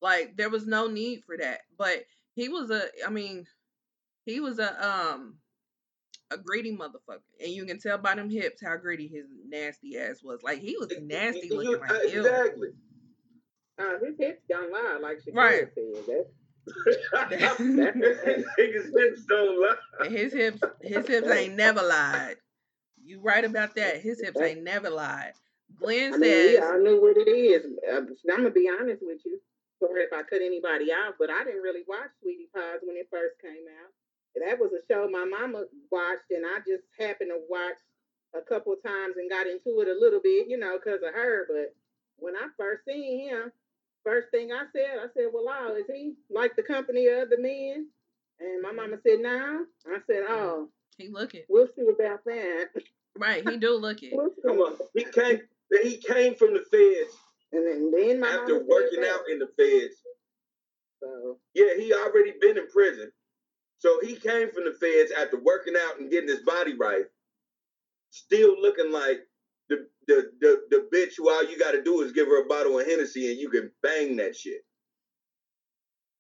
Like there was no need for that. But he was a. I mean, he was a um a greedy motherfucker, and you can tell by them hips how greedy his nasty ass was. Like he was nasty looking. Like ew. Exactly. Uh, his hips don't lie, like Shakira Right. said. That's Niggas hips don't lie. And his hips, his hips ain't never lied. You right about that. His hips ain't never lied. Glenn I mean, we says, all knew what it is. Uh, I'm gonna be honest with you. Sorry if I cut anybody out, but I didn't really watch Sweetie Pies when it first came out. That was a show my mama watched, and I just happened to watch a couple times and got into it a little bit, you know, because of her. But when I first seen him, first thing I said, I said, "Well, oh, is he like the company of the men?" And my mama said, "No." I said, mm-hmm. "Oh, he looking. we'll see about that." Right, he do look it. We'll. Come on. He came he came from the feds And then, then my after mama said working that. out in the feds. So Yeah, he already been in prison. So he came from the feds after working out and getting his body right, still looking like the the the, the bitch who all you gotta do is give her a bottle of Hennessy and you can bang that shit.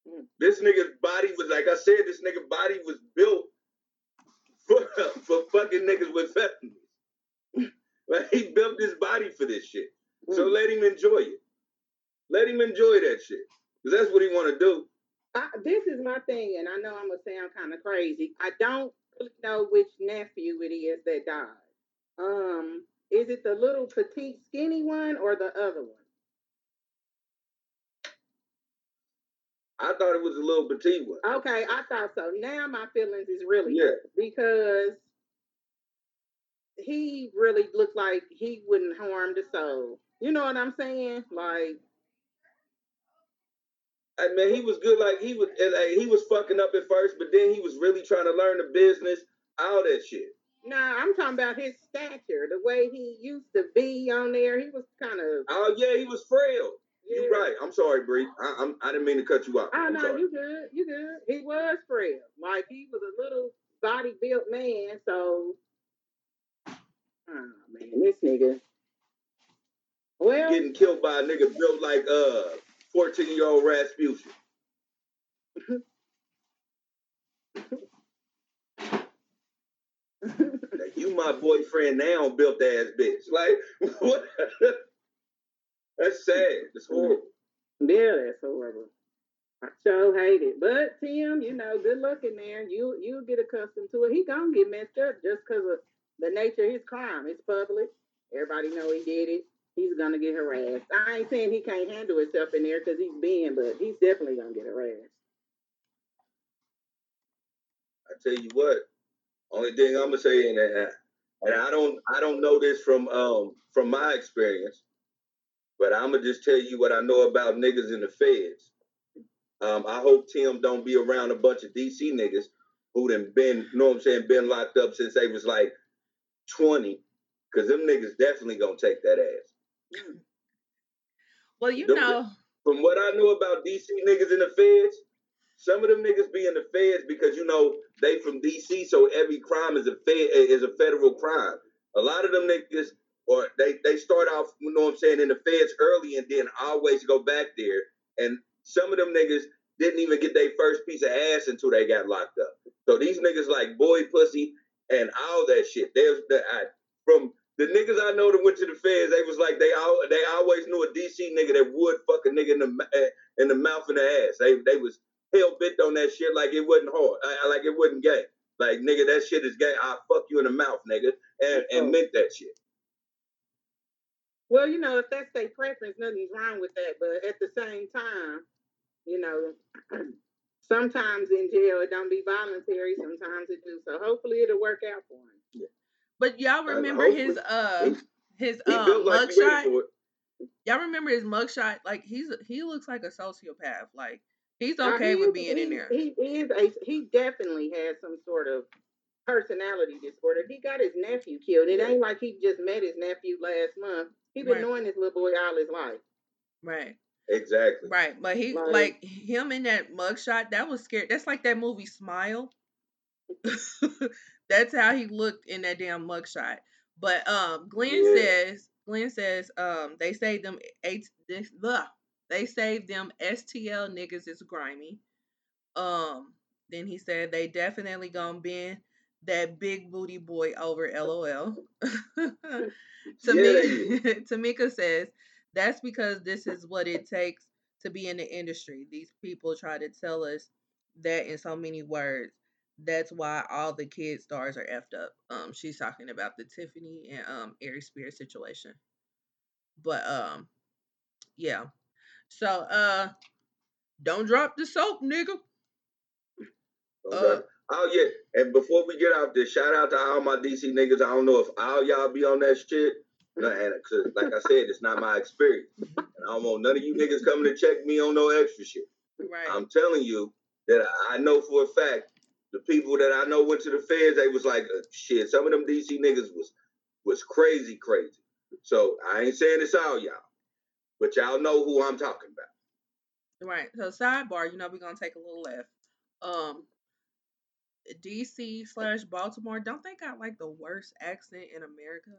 Mm. This nigga's body was like I said, this nigga body was built for, for fucking niggas with felonies. like he built his body for this shit. So mm. let him enjoy it. Let him enjoy that shit. Cause that's what he wanna do. I, this is my thing, and I know I'm gonna sound kind of crazy. I don't really know which nephew it is that died. Um, is it the little petite skinny one or the other one? I thought it was a little petite one. Okay, I thought so. Now my feelings is really Yeah. because he really looked like he wouldn't harm the soul. You know what I'm saying? Like, I mean, he was good. Like he was, like, he was fucking up at first, but then he was really trying to learn the business, all that shit. Nah, I'm talking about his stature, the way he used to be on there. He was kind of. Oh yeah, he was frail. Yeah. You're right. I'm sorry, Bree. I, I'm I didn't mean to cut you off. Oh I'm no, sorry. you good, you good. He was frail, like he was a little body built man. So, oh man, this nigga. Well, Getting killed by a nigga built like uh 14 year old Rasputin. You my boyfriend now, built ass bitch. Like what? That's sad. That's horrible. yeah, that's horrible. I so hate it, but Tim, you know, good luck in there. You you'll get accustomed to it. He gonna get messed up just because of the nature of his crime. It's public. Everybody know he did it. He's gonna get harassed. I ain't saying he can't handle himself in there because he's being, but he's definitely gonna get harassed. I tell you what. Only thing I'm gonna say, and I, and I don't I don't know this from um from my experience, but I'm gonna just tell you what I know about niggas in the feds. Um, I hope Tim don't be around a bunch of DC niggas who done been, you know what I'm saying, been locked up since they was like 20, cause them niggas definitely gonna take that ass. Well, you Them- know, From what I know about DC niggas in the feds, some of them niggas be in the feds because you know they from DC, so every crime is a fed is a federal crime. A lot of them niggas, or they they start off, you know what I'm saying, in the feds early and then always go back there. And some of them niggas didn't even get their first piece of ass until they got locked up. So these niggas like boy pussy and all that shit. There's the I, from the niggas I know that went to the feds, they was like they all they always knew a DC nigga that would fuck a nigga in the eh, in the mouth and the ass. They they was hell bent on that shit like it wasn't hard, I, I- like it wasn't gay. Like nigga, that shit is gay. I'll fuck you in the mouth, nigga, and and meant that shit. Well, you know, if that's their preference, nothing's wrong with that. But at the same time, you know, sometimes in jail it don't be voluntary. Sometimes it do. So hopefully it'll work out for him. but y'all Uh, remember his hopefully. uh his He um like mugshot. Y'all remember his mugshot? Like he's he looks like a sociopath. Like he's Now, okay he with is- being in there. He is a he definitely has some sort of personality disorder. He got his nephew killed. It ain't like he just met his nephew last month. He been Right. knowing this little boy all his life. Right. Exactly. Right. But he Like- like him in that mugshot, that was scary. That's like that movie Smile. That's how he looked in that damn mugshot. But um Glenn Yeah. says Glenn says um they saved them eight this ugh, they saved them STL niggas is grimy. Um then he said they definitely gonna bend that big booty boy over LOL. Yeah, Tamika, Tamika says that's because this is what it takes to be in the industry. These people try to tell us that in so many words. That's why all the kid stars are effed up. Um, she's talking about the Tiffany and um Aries Spears situation. But um, yeah. So uh, don't drop the soap, nigga. Okay. Uh, oh yeah, and before we get off this, shout out to all my DC niggas. I don't know if all y'all be on that shit. And like I said, it's not my experience. And I don't want none of you niggas coming to check me on no extra shit. Right. I'm telling you that I I know for a fact the people that I know went to the feds. They was like, uh, shit. Some of them DC niggas was was crazy, crazy. So I ain't saying it's all y'all, but y'all know who I'm talking about. Right. So sidebar, you know, we're gonna take a little left. Um DC slash Baltimore, don't they got like the worst accent in America?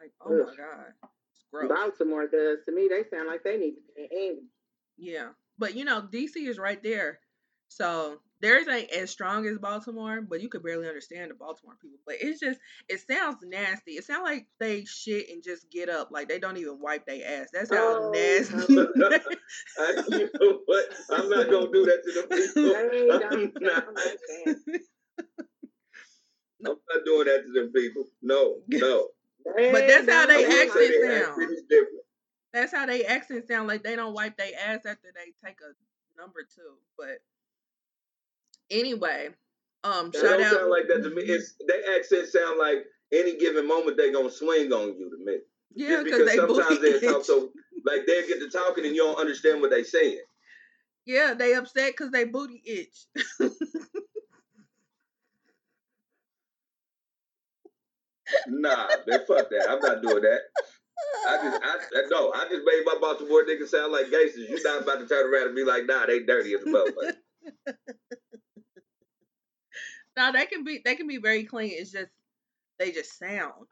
Like, oh my god. It's gross. Baltimore does to me. They sound like they need to be in England. Yeah. But you know, DC is right there. So theirs ain't as strong as Baltimore, but you could barely understand the Baltimore people. But it's just it sounds nasty. It sounds like they shit and just get up. Like they don't even wipe their ass. That's how Oh, nasty. I, you know what? I'm not gonna do that to the people. They don't I'm not, like that. I'm not doing that to them people. No, no. But that's how they don't accent say like their that. sound. accent is different. That's how they accent sound like they don't wipe their ass after they take a number two. But anyway, um, That shout don't out. sound like that to me. It's their accent sound like any given moment they gonna swing on you to me. yeah, Just because they sometimes they talk so like they get to talking and you don't understand what they saying. Yeah, they upset because they booty itch. nah, man, fuck that. I'm not doing that. I just, I, no, I just made my Baltimore niggas sound like gangsters. You not about to turn around and be like, nah, they dirty as a motherfucker. Now they can be, they can be very clean. It's just they just sound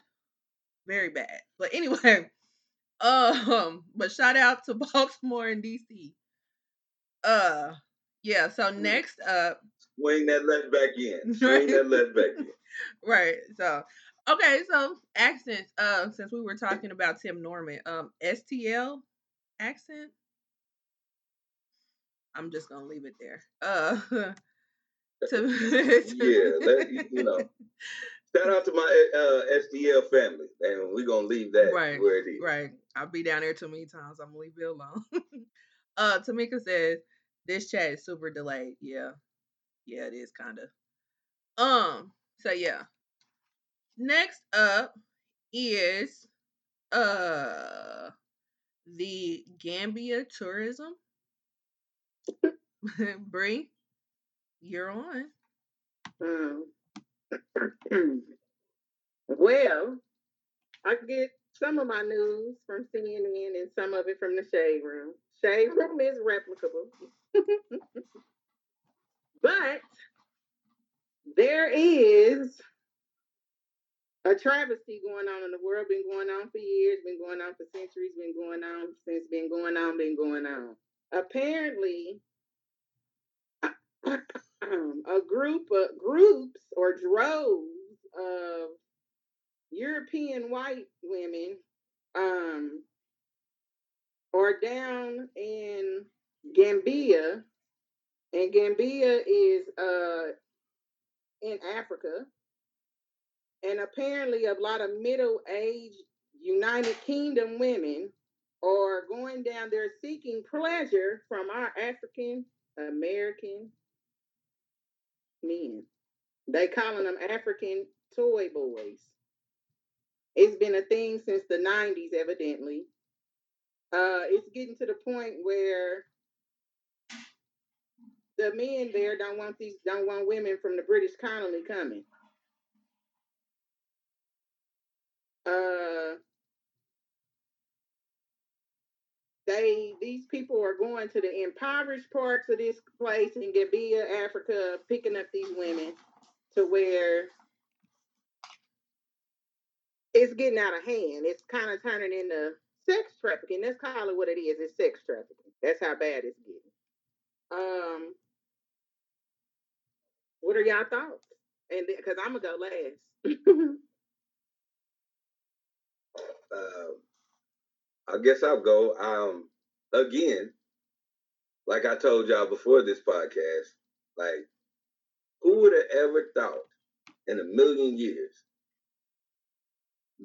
very bad. But anyway, um, but shout out to Baltimore and DC. Uh, yeah. So next up, Swing that left back in. Swing that left back in. right. So okay. So accents. Uh, since we were talking about Tim Norman, um, STL accent. I'm just gonna leave it there. Uh, to, Yeah, let, you know. Shout out to my uh, STL family, and we're gonna leave that Right, where it is. Right. I'll be down there too many times. I'm gonna leave it alone. uh Tamika says this chat is super delayed. Yeah. Yeah, it is kinda. Um, so yeah. Next up is uh the Gambia tourism. Bree, you're on. Um, well, I get some of my news from CNN and some of it from the Shade Room. Shade Room is replicable. but there is a travesty going on in the world, been going on for years, been going on for centuries, been going on since, been going on, been going on. Apparently, a group of groups or droves of European white women um, are down in Gambia, and Gambia is uh, in Africa, and apparently a lot of middle-aged United Kingdom women are going down there seeking pleasure from our African American men. They calling them African toy boys. It's been a thing since the 90s, evidently. Uh, it's getting to the point where the men there don't want these don't want women from the British colony coming. Uh they these people are going to the impoverished parts of this place in Gambia, Africa, picking up these women to where it's getting out of hand. It's kind of turning into sex trafficking. Let's call it what it is. It's sex trafficking. That's how bad it's getting. Um, what are y'all thoughts? And because I'm gonna go last. Um, I guess I'll go. Um, again, like I told y'all before this podcast, like who would have ever thought in a million years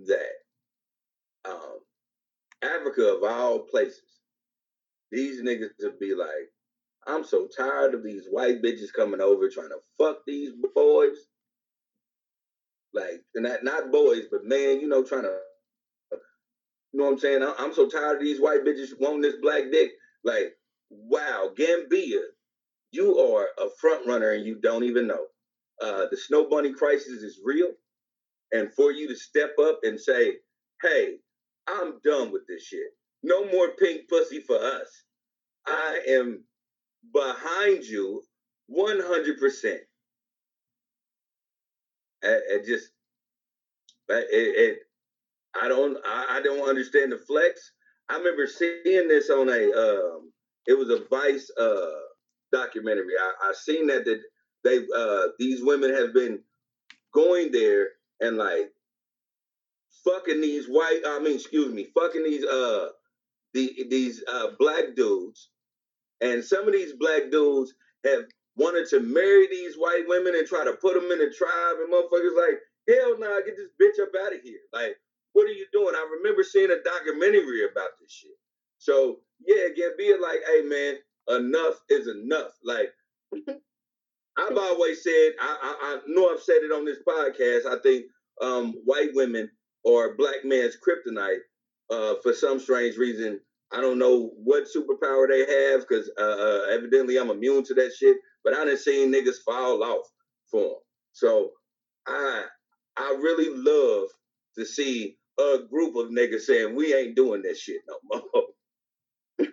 that um, Africa of all places, these niggas would be like, I'm so tired of these white bitches coming over trying to fuck these boys. Like, that not boys, but man, you know, trying to you know what I'm saying? I- I'm so tired of these white bitches wanting this black dick. Like, wow, Gambia, you are a front runner and you don't even know. Uh, the snow bunny crisis is real. And for you to step up and say, hey, I'm done with this shit. No more pink pussy for us. I am behind you 100%. It, it just, it, it, I don't I, I don't understand the flex. I remember seeing this on a um it was a Vice uh documentary. I, I seen that that they uh these women have been going there and like fucking these white I mean excuse me, fucking these uh the these uh black dudes. And some of these black dudes have wanted to marry these white women and try to put them in a tribe and motherfuckers like, hell nah, get this bitch up out of here. Like what are you doing? I remember seeing a documentary about this shit. So yeah, again, being like, hey man, enough is enough. Like I've always said, I, I, I know I've said it on this podcast. I think um, white women are black man's kryptonite uh, for some strange reason. I don't know what superpower they have because uh, uh, evidently I'm immune to that shit. But I done seen niggas fall off for them. So I I really love to see a group of niggas saying we ain't doing this shit no more.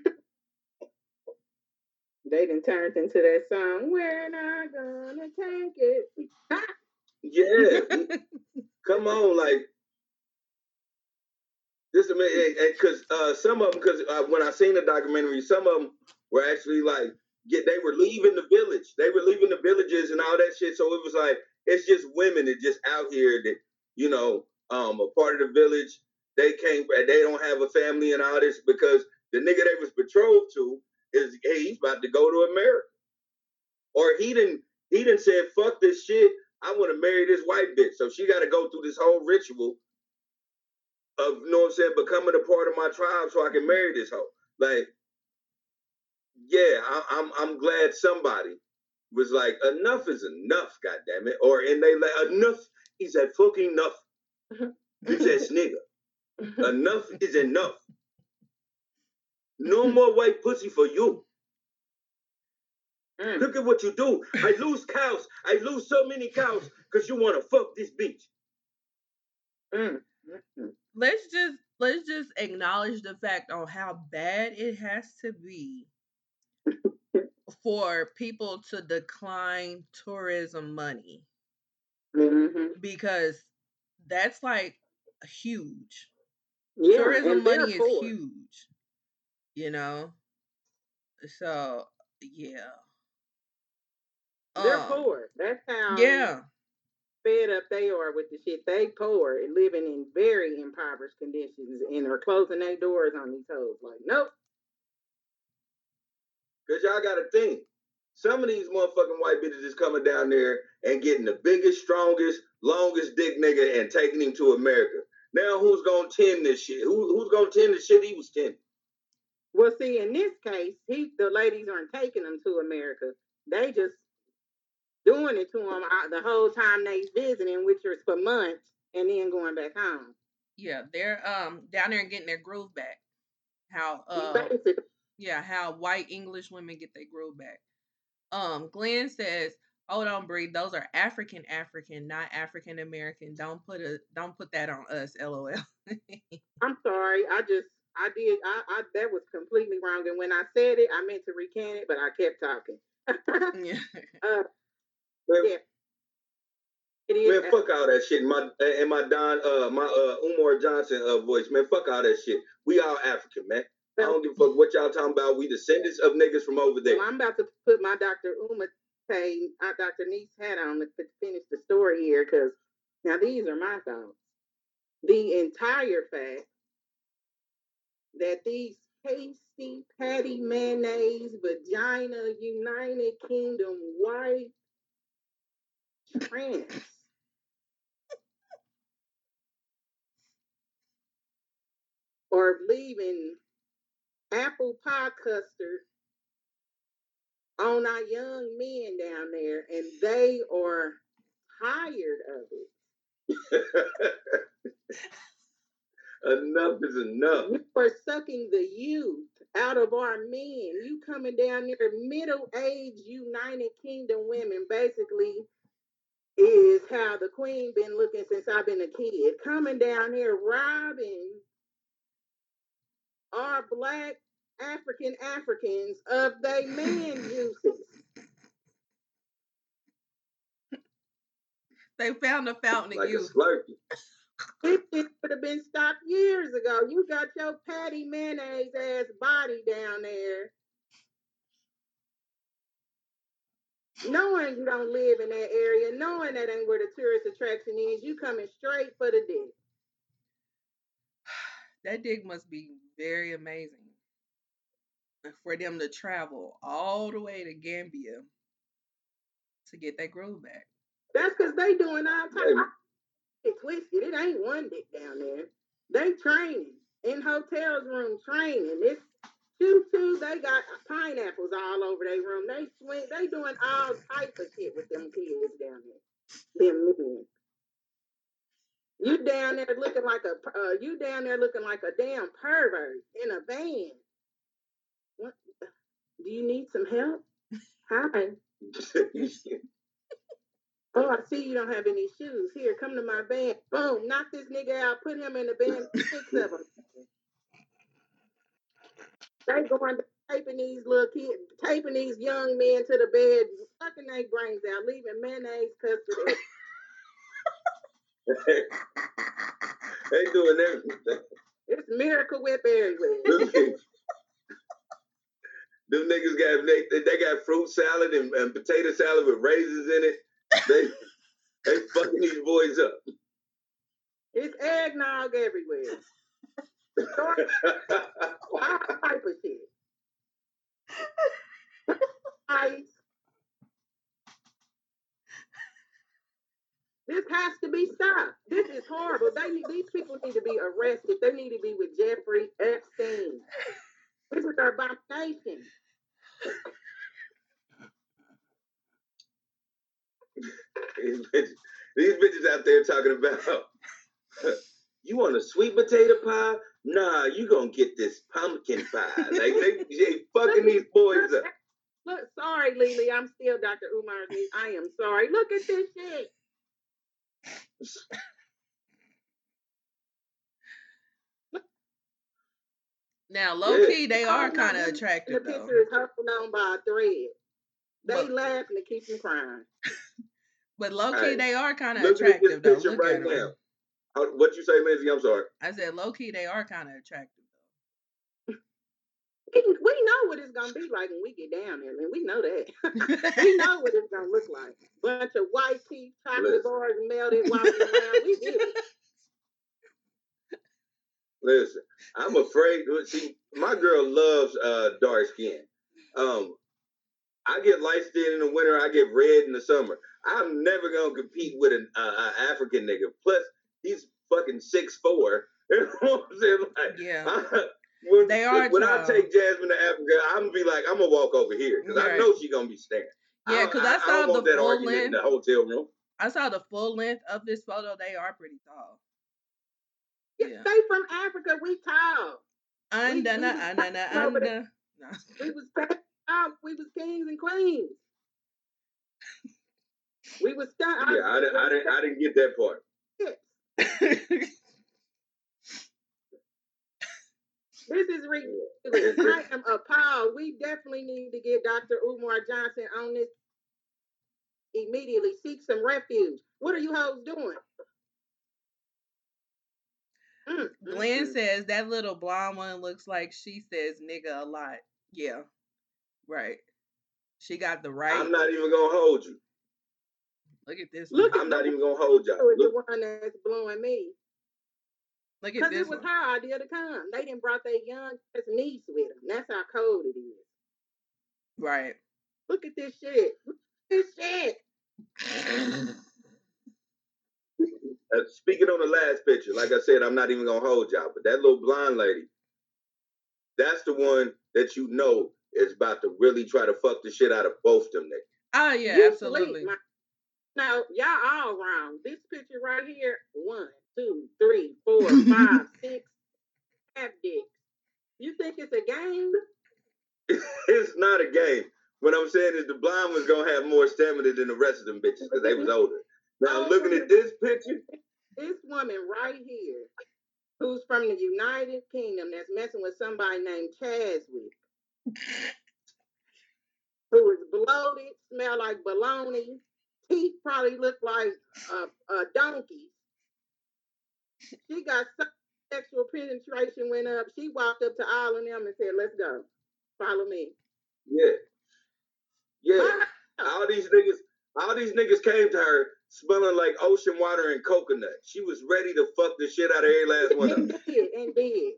They done turned into that song. We're not gonna take it. yeah, come on, like this because uh, some of them because uh, when I seen the documentary, some of them were actually like get they were leaving the village, they were leaving the villages and all that shit. So it was like it's just women that just out here that you know um, a part of the village. They came, they don't have a family and all this because the nigga they was betrothed to is hey, he's about to go to America. Or he didn't he didn't say, fuck this shit. I want to marry this white bitch. So she got to go through this whole ritual of, you know what I'm saying, becoming a part of my tribe so I can marry this hoe. Like, yeah, I, I'm I'm glad somebody was like, enough is enough, God damn it. Or and they like enough is a fucking enough. Bitch ass nigga. enough is enough. No more white pussy for you. Mm. Look at what you do. I lose cows. I lose so many cows because you want to fuck this bitch. Mm. Mm-hmm. Let's just let's just acknowledge the fact on how bad it has to be for people to decline tourism money mm-hmm. because that's like huge. Yeah, tourism money is huge you know. So yeah. They're um, poor. That's how yeah fed up they are with the shit. They poor and living in very impoverished conditions and are closing their doors on these hoes. Like, nope. Cause y'all gotta think. Some of these motherfucking white bitches is coming down there and getting the biggest, strongest, longest dick nigga and taking him to America. Now who's gonna tend this shit? Who, who's gonna tend the shit he was tending? Well, see, in this case, he the ladies aren't taking him to America. They just doing it to them the whole time they visiting, which is for months, and then going back home. Yeah, they're um down there and getting their groove back. How uh yeah, how white English women get their groove back. Um, Glenn says, "Hold on, Bree. Those are African African, not African American. Don't put a don't put that on us. LOL." I'm sorry. I just I did. I, I that was completely wrong. And when I said it, I meant to recant it, but I kept talking. yeah. Uh, yeah. It is. Man, fuck all that shit. My and my Don, uh, my uh, Umar Johnson uh, voice, man. Fuck all that shit. We all African, man. I don't give a fuck what y'all talking about. We descendants of niggas from over there. Well, I'm about to put my Dr. Uma Tay, uh, Dr. Niece hat on to finish the story here, because now these are my thoughts. The entire fact that these pasty patty mayonnaise vagina United Kingdom white trans or leaving apple pie custard on our young men down there and they are tired of it. enough is enough. You are sucking the youth out of our men. You coming down there, middle aged United Kingdom women, basically is how the queen been looking since I've been a kid. Coming down here robbing our black African Africans of their man uses. They found a fountain like of youth. It would have been stopped years ago. You got your patty mayonnaise ass body down there. Knowing you don't live in that area, knowing that ain't where the tourist attraction is, you coming straight for the dick. That dick must be very amazing for them to travel all the way to Gambia to get that groove back. That's because they doing all time it twisted. It ain't one dick down there. They training in hotels room training. It's two two. They got pineapples all over their room. They swing. They doing all type of shit with them kids down there. Them men. You down there looking like a uh, you down there looking like a damn pervert in a van. Do you need some help? Hi. Oh, I see you don't have any shoes. Here, come to my band. Boom, knock this nigga out. Put him in the band. Six of them. They going taping these little kids, taping these young men to the bed, sucking their brains out, leaving mayonnaise custard. they doing everything. It's miracle whip everywhere. Them niggas got they, they got fruit salad and, and potato salad with raisins in it. They they fucking these boys up. It's eggnog everywhere. All type of shit. Ice. This has to be stopped. This is horrible. They need, these people need to be arrested. They need to be with Jeffrey Epstein. This is our abomination. These, bitches, these bitches out there talking about you want a sweet potato pie? Nah, you gonna get this pumpkin pie. Like they, they fucking these boys up. Look, sorry, Lily. I'm still Dr. Umar. I am sorry. Look at this shit. Now, low key, they are Oh, kind of attractive The though. picture is hung on by a thread. They But, laughing to keep them crying. but low key, Hey, they are kind of Look at this attractive though. Look right at now. How- oh, What you say, Lindsay? I'm sorry. I said low key, they are kind of attractive We, we know what it's gonna be like when we get down there, man. We know that. we know what it's gonna look like. Bunch of white teeth, chocolate bars melted, walking around. We get it. Listen, I'm afraid. See, my girl loves uh, dark skin. Um, I get light skin in the winter. I get red in the summer. I'm never gonna compete with an uh, uh, African nigga. Plus, he's fucking six four. You know what I'm saying? Like, yeah, I, when, They are when I take Jasmine to Africa, I'm gonna be like, I'm gonna walk over here because I know she's gonna be staring. yeah. Because I, I, saw don't want the that full argument in the hotel room. I saw the full length of this photo. They are pretty tall. Yeah. They from Africa. We tall. Under, we na, was under, na, talking over the- under. No. We was tall. We was kings and queens. We was st- Yeah, I, didn't- I didn't. I didn't get that part. This is ridiculous. I am appalled. We definitely need to get Dr. Umar Johnson on this immediately. Seek some refuge. What are you hoes doing? Glenn mm. says that little blonde one looks like she says nigga a lot. Yeah, right. She got the right. I'm not even gonna hold you. Look at this. Look one. I'm not even gonna hold y'all. Who is the one that's blowing me? Look at this. Because it was one. her idea to come. They didn't brought their young niece with them. That's how cold it is. Right. Look at this shit. Look at this shit. uh, speaking on the last picture, like I said, I'm not even gonna hold y'all. But that little blonde lady, that's the one that you know is about to really try to fuck the shit out of both them niggas. Oh yeah, You absolutely. my- Now, y'all all wrong. This picture right here, one, two, three, four, five, six, half dicks. You think it's a game? it's not a game. What I'm saying is the blind one's gonna have more stamina than the rest of them bitches because they was older. Now looking at this picture, This woman right here, who's from the United Kingdom, that's messing with somebody named Chaswick, who is bloated, smell like baloney, teeth probably look like a, a donkey. She got sexual penetration went up. She walked up to all of them and said, "Let's go, follow me." yeah. All these niggas, all these niggas came to her smelling like ocean water and coconut. She was ready to fuck the shit out of every last one of and them. did,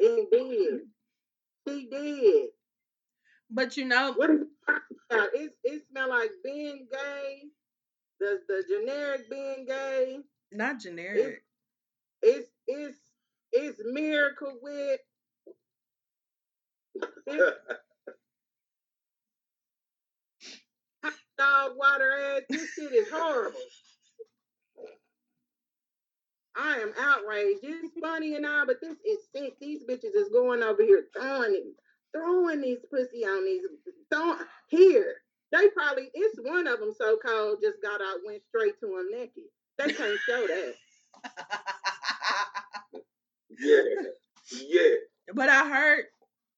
and did. She did. But you know, What are you talking about? It it smell like being gay. The the generic being gay. not generic. It's it's it's miracle whip. It's hot dog water ass. This shit is horrible. I am outraged. It's funny and all, but this is sick. These bitches is going over here throwing it, throwing these pussy on these. Throwing, here, They probably it's one of them so cold just got out went straight to him naked. They can't show that. Yeah, yeah. but I heard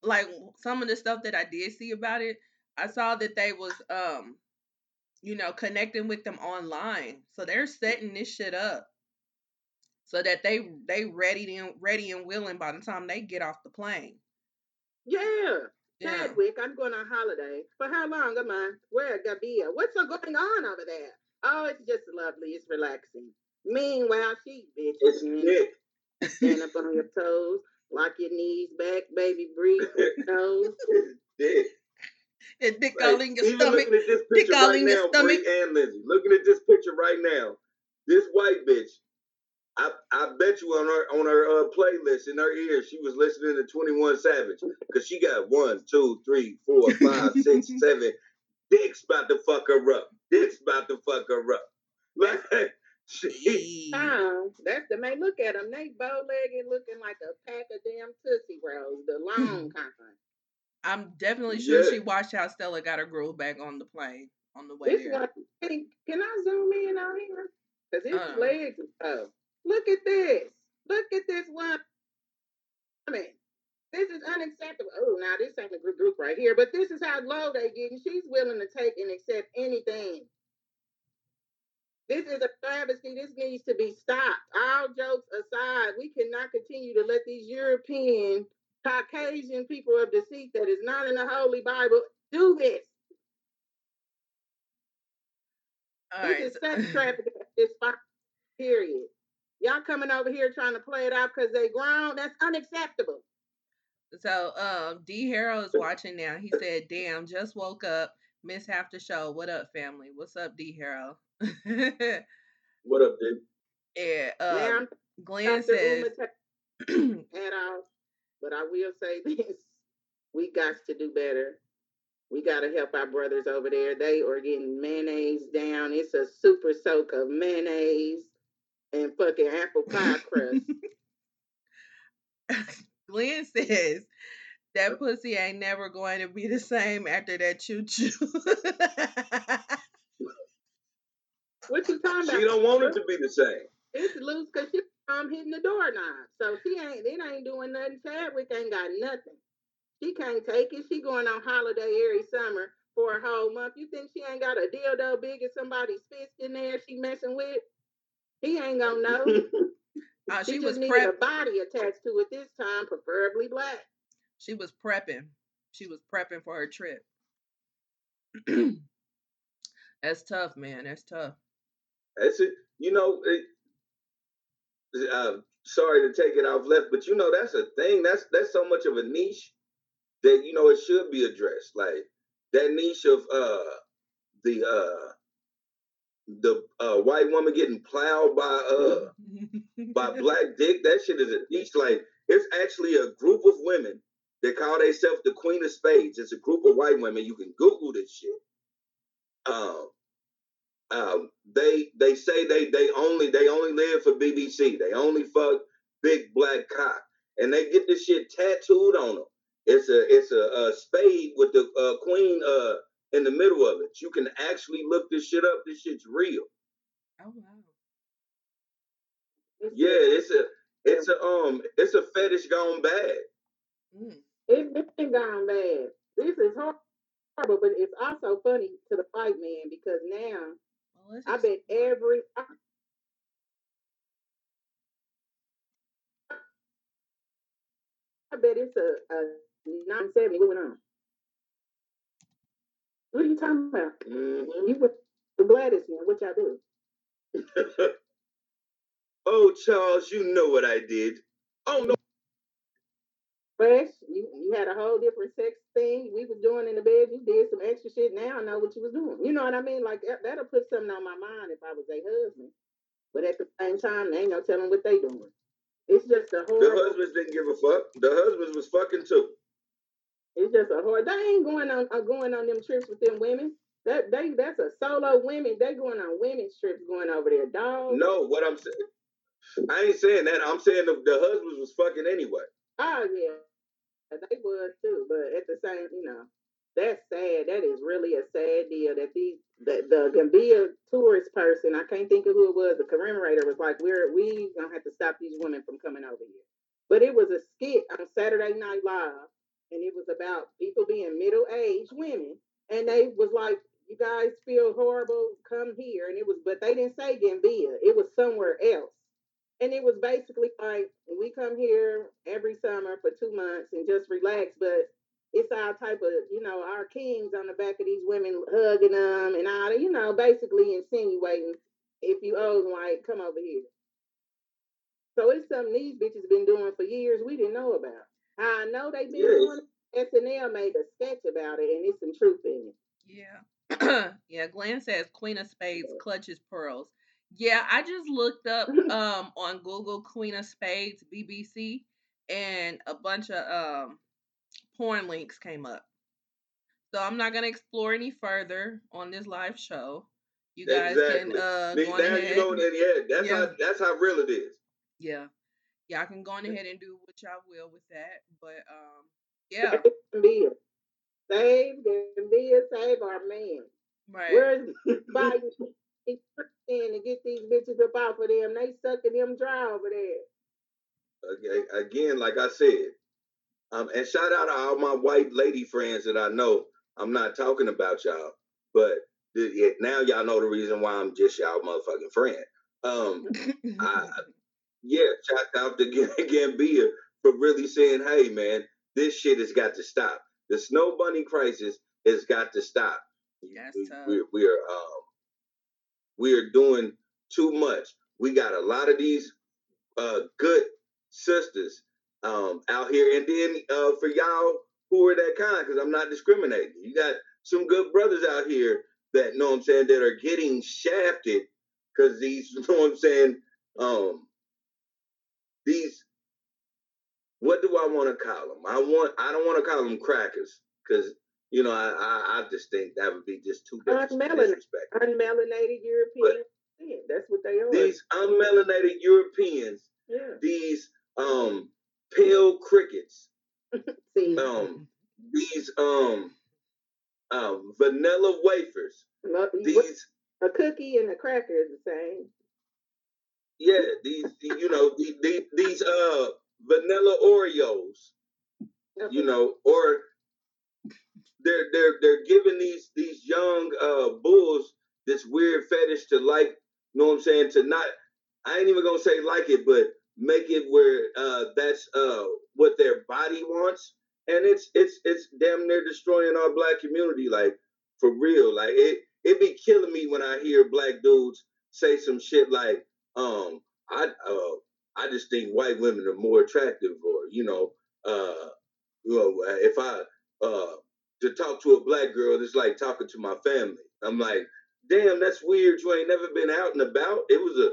like some of the stuff that I did see about it. I saw that they was um, you know, connecting with them online. So they're setting this shit up so that they they ready and ready and willing by the time they get off the plane. Yeah. Yeah. Chadwick, I'm going on holiday. For how long am I? Where Gambia? What's going on over there? Oh, it's just lovely. It's relaxing. Meanwhile, she bitch. It's Stand up on your toes. Lock your knees back, baby. Breathe through your nose. It's Dick. And dick Like, all in your even stomach. looking at this Dick picture all right in your now, stomach. Bree and Lindsay. Looking at this picture right now, this white bitch. I, I bet you on her on her uh, playlist in her ear she was listening to Twenty One Savage because she got one, two, three, four, five, six, seven. Dick's about to fuck her up. Dick's about to fuck her up. Like she, Oh, that's the man. Look at them. They bow legged, looking like a pack of damn tootsie rolls, the long kind. I'm definitely sure Yeah. she watched how Stella got her groove back on the plane on the way This there. hey, can I zoom in on here? Because his Uh-uh. legs are tough. Look at this. Look at this one. I mean, this is unacceptable. Oh, now this ain't a group group right here, but this is how low they get, and she's willing to take and accept anything. This is a travesty. This needs to be stopped. All jokes aside, we cannot continue to let these European, Caucasian people of deceit that is not in the Holy Bible do this. All this right. is so- sex trafficking at this spot, period. Y'all coming over here trying to play it out because they grown. That's unacceptable. So um D Harold is watching now. He said, Damn, just woke up. Miss half the show. What up, family? What's up, D Harold? yeah, what up, dude? Yeah. um, Glenn not the says rheumatism at all, but I will say this: we got to do better. We got to help our brothers over there. They are getting mayonnaise down. It's a super soak of mayonnaise and fucking apple pie crust. Glenn says that pussy ain't never going to be the same after that choo choo. what you talking about? She don't want it to be the same. It's loose because she um hitting the doorknob. So she ain't it ain't doing nothing. Chadwick ain't got nothing. She can't take it. She going on holiday every summer for a whole month. You think she ain't got a dildo big as somebody's fist in there she messing with? He ain't gonna know. Uh, she, she just was needed prep. a body attached to it this time, preferably black. She was prepping. She was prepping for her trip. That's tough, man. That's tough. That's it. You know, it, uh, sorry to take it off left, but you know that's a thing. That's that's so much of a niche that you know it should be addressed. Like that niche of uh the uh the uh white woman getting plowed by uh by black dick. That shit is a niche. Like it's actually a group of women that call themselves the Queen of Spades. It's a group of white women. You can Google this shit. Um, um, they they say they they only they only live for BBC. They only fuck big black cock, and they get this shit tattooed on them. It's a it's a, a spade with the uh, queen uh in the middle of it. You can actually look this shit up. This shit's real. oh wow. It's Yeah, it's a it's a um it's a fetish gone bad. Mm. It's been gone bad. This is horrible, but it's also funny to the white man because now Well, I bet every I, I bet it's a, a 970 going on. What are you talking about? Mhm. You with the Gladys man, what y'all do? oh, Charles, you know what I did. Oh no, Fresh, you you had a whole different sex thing we was doing in the bed. You did some extra shit. Now I know what you was doing. You know what I mean? Like that, that'll put something on my mind if I was a husband. But at the same time, they ain't no telling what they doing. It's just a the husbands didn't give a fuck. The husbands was fucking too. It's just a hard. They ain't going on uh, going on them trips with them women. That they that's a solo women. They going on women's trips going over there, dog. No, what I'm saying, I ain't saying that. I'm saying the, the husbands was fucking anyway. Oh yeah, they was too. But at the same, you know, that's sad. That is really a sad deal that these the, the Gambia tourist person, I can't think of who it was, the commemorator was like, We're we gonna have to stop these women from coming over here. But it was a skit on Saturday Night Live, and it was about people being middle-aged women, and they was like, You guys feel horrible, come here. And it was but they didn't say Gambia, it was somewhere else. And it was basically like we come here every summer for two months and just relax, but it's our type of, you know, our kings on the back of these women hugging them and all, that, you know, basically insinuating if you old white, come over here. So it's something these bitches been doing for years we didn't know about. I know they been yes. doing it. SNL made a sketch about it and it's some truth in it. Yeah. yeah, Glenn says Queen of Spades clutches pearls. Yeah, I just looked up um on Google Queen of Spades BBC and a bunch of um porn links came up. So I'm not gonna explore any further on this live show. You guys exactly. can uh go now ahead. you know that yeah, that's yeah. how that's how real it is. Yeah. Y'all can go on ahead and do what y'all will with that. But um yeah. Be save Gambia, save our man. Right. Where's Biden in to get these bitches up off of them? They sucking them dry over there. Again, like I said, um, and shout out to all my white lady friends that I know. I'm not talking about y'all, but th- now y'all know the reason why I'm just y'all motherfucking friend. Um, I, yeah, shout out to Gambia for really saying, "Hey, man, this shit has got to stop. The snow bunny crisis has got to stop. Yes, we, we're we're um, we're doing too much. We got a lot of these uh, good sisters um, out here. And then uh, for y'all who are that kind, because I'm not discriminating, you got some good brothers out here that know what I'm saying that are getting shafted because these, you know what I'm saying, um, these. What do I want to call them? I want. I don't want to call them crackers because you know I, I, I just think that would be just too unmelanated, unmelanated Europeans. Yeah, that's what they are. These unmelanated Europeans. Yeah. These um pale crickets. um, these um, um, vanilla wafers. These a cookie and a cracker is the same. Yeah, these you know these, these uh vanilla Oreos. You know, or they're they're they're giving these these young uh bulls this weird fetish to like, you know what I'm saying, to not I ain't even gonna say like it, but make it where uh, that's uh, what their body wants, and it's it's it's damn near destroying our black community. Like for real, like it it be killing me when I hear black dudes say some shit like, um, I uh, I just think white women are more attractive, or you know, uh, you know, if I uh to talk to a black girl, it's like talking to my family. I'm like, damn, that's weird. You ain't never been out and about. It was a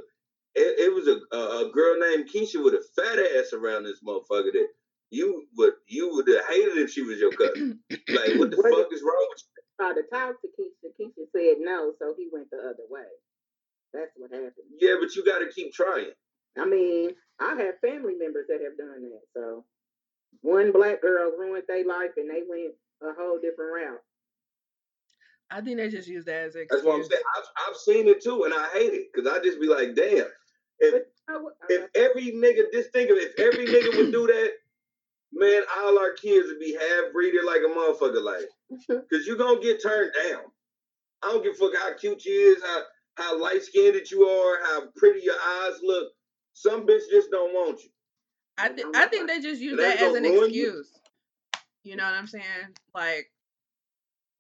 it, it was a, a girl named Keisha with a fat ass around this motherfucker that you would you would have hated if she was your cousin. like, what the what fuck is wrong with you? Tried to talk to Keisha. Keisha said no, so he went the other way. That's what happened. Yeah, but you got to keep trying. I mean, I have family members that have done that. So one black girl ruined their life, and they went a whole different route. I think they just use that as an excuse. That's what I'm saying. I've, I've seen it too, and I hate it because I just be like, damn. If if every nigga, just think of it, if every nigga would do that, man, all our kids would be half breeded like a motherfucker, like, because you're gonna get turned down. I don't give a fuck how cute you is, how how light skinned that you are, how pretty your eyes look. Some bitch just don't want you. I th- I think they just use that as an excuse. You. You know what I'm saying? Like,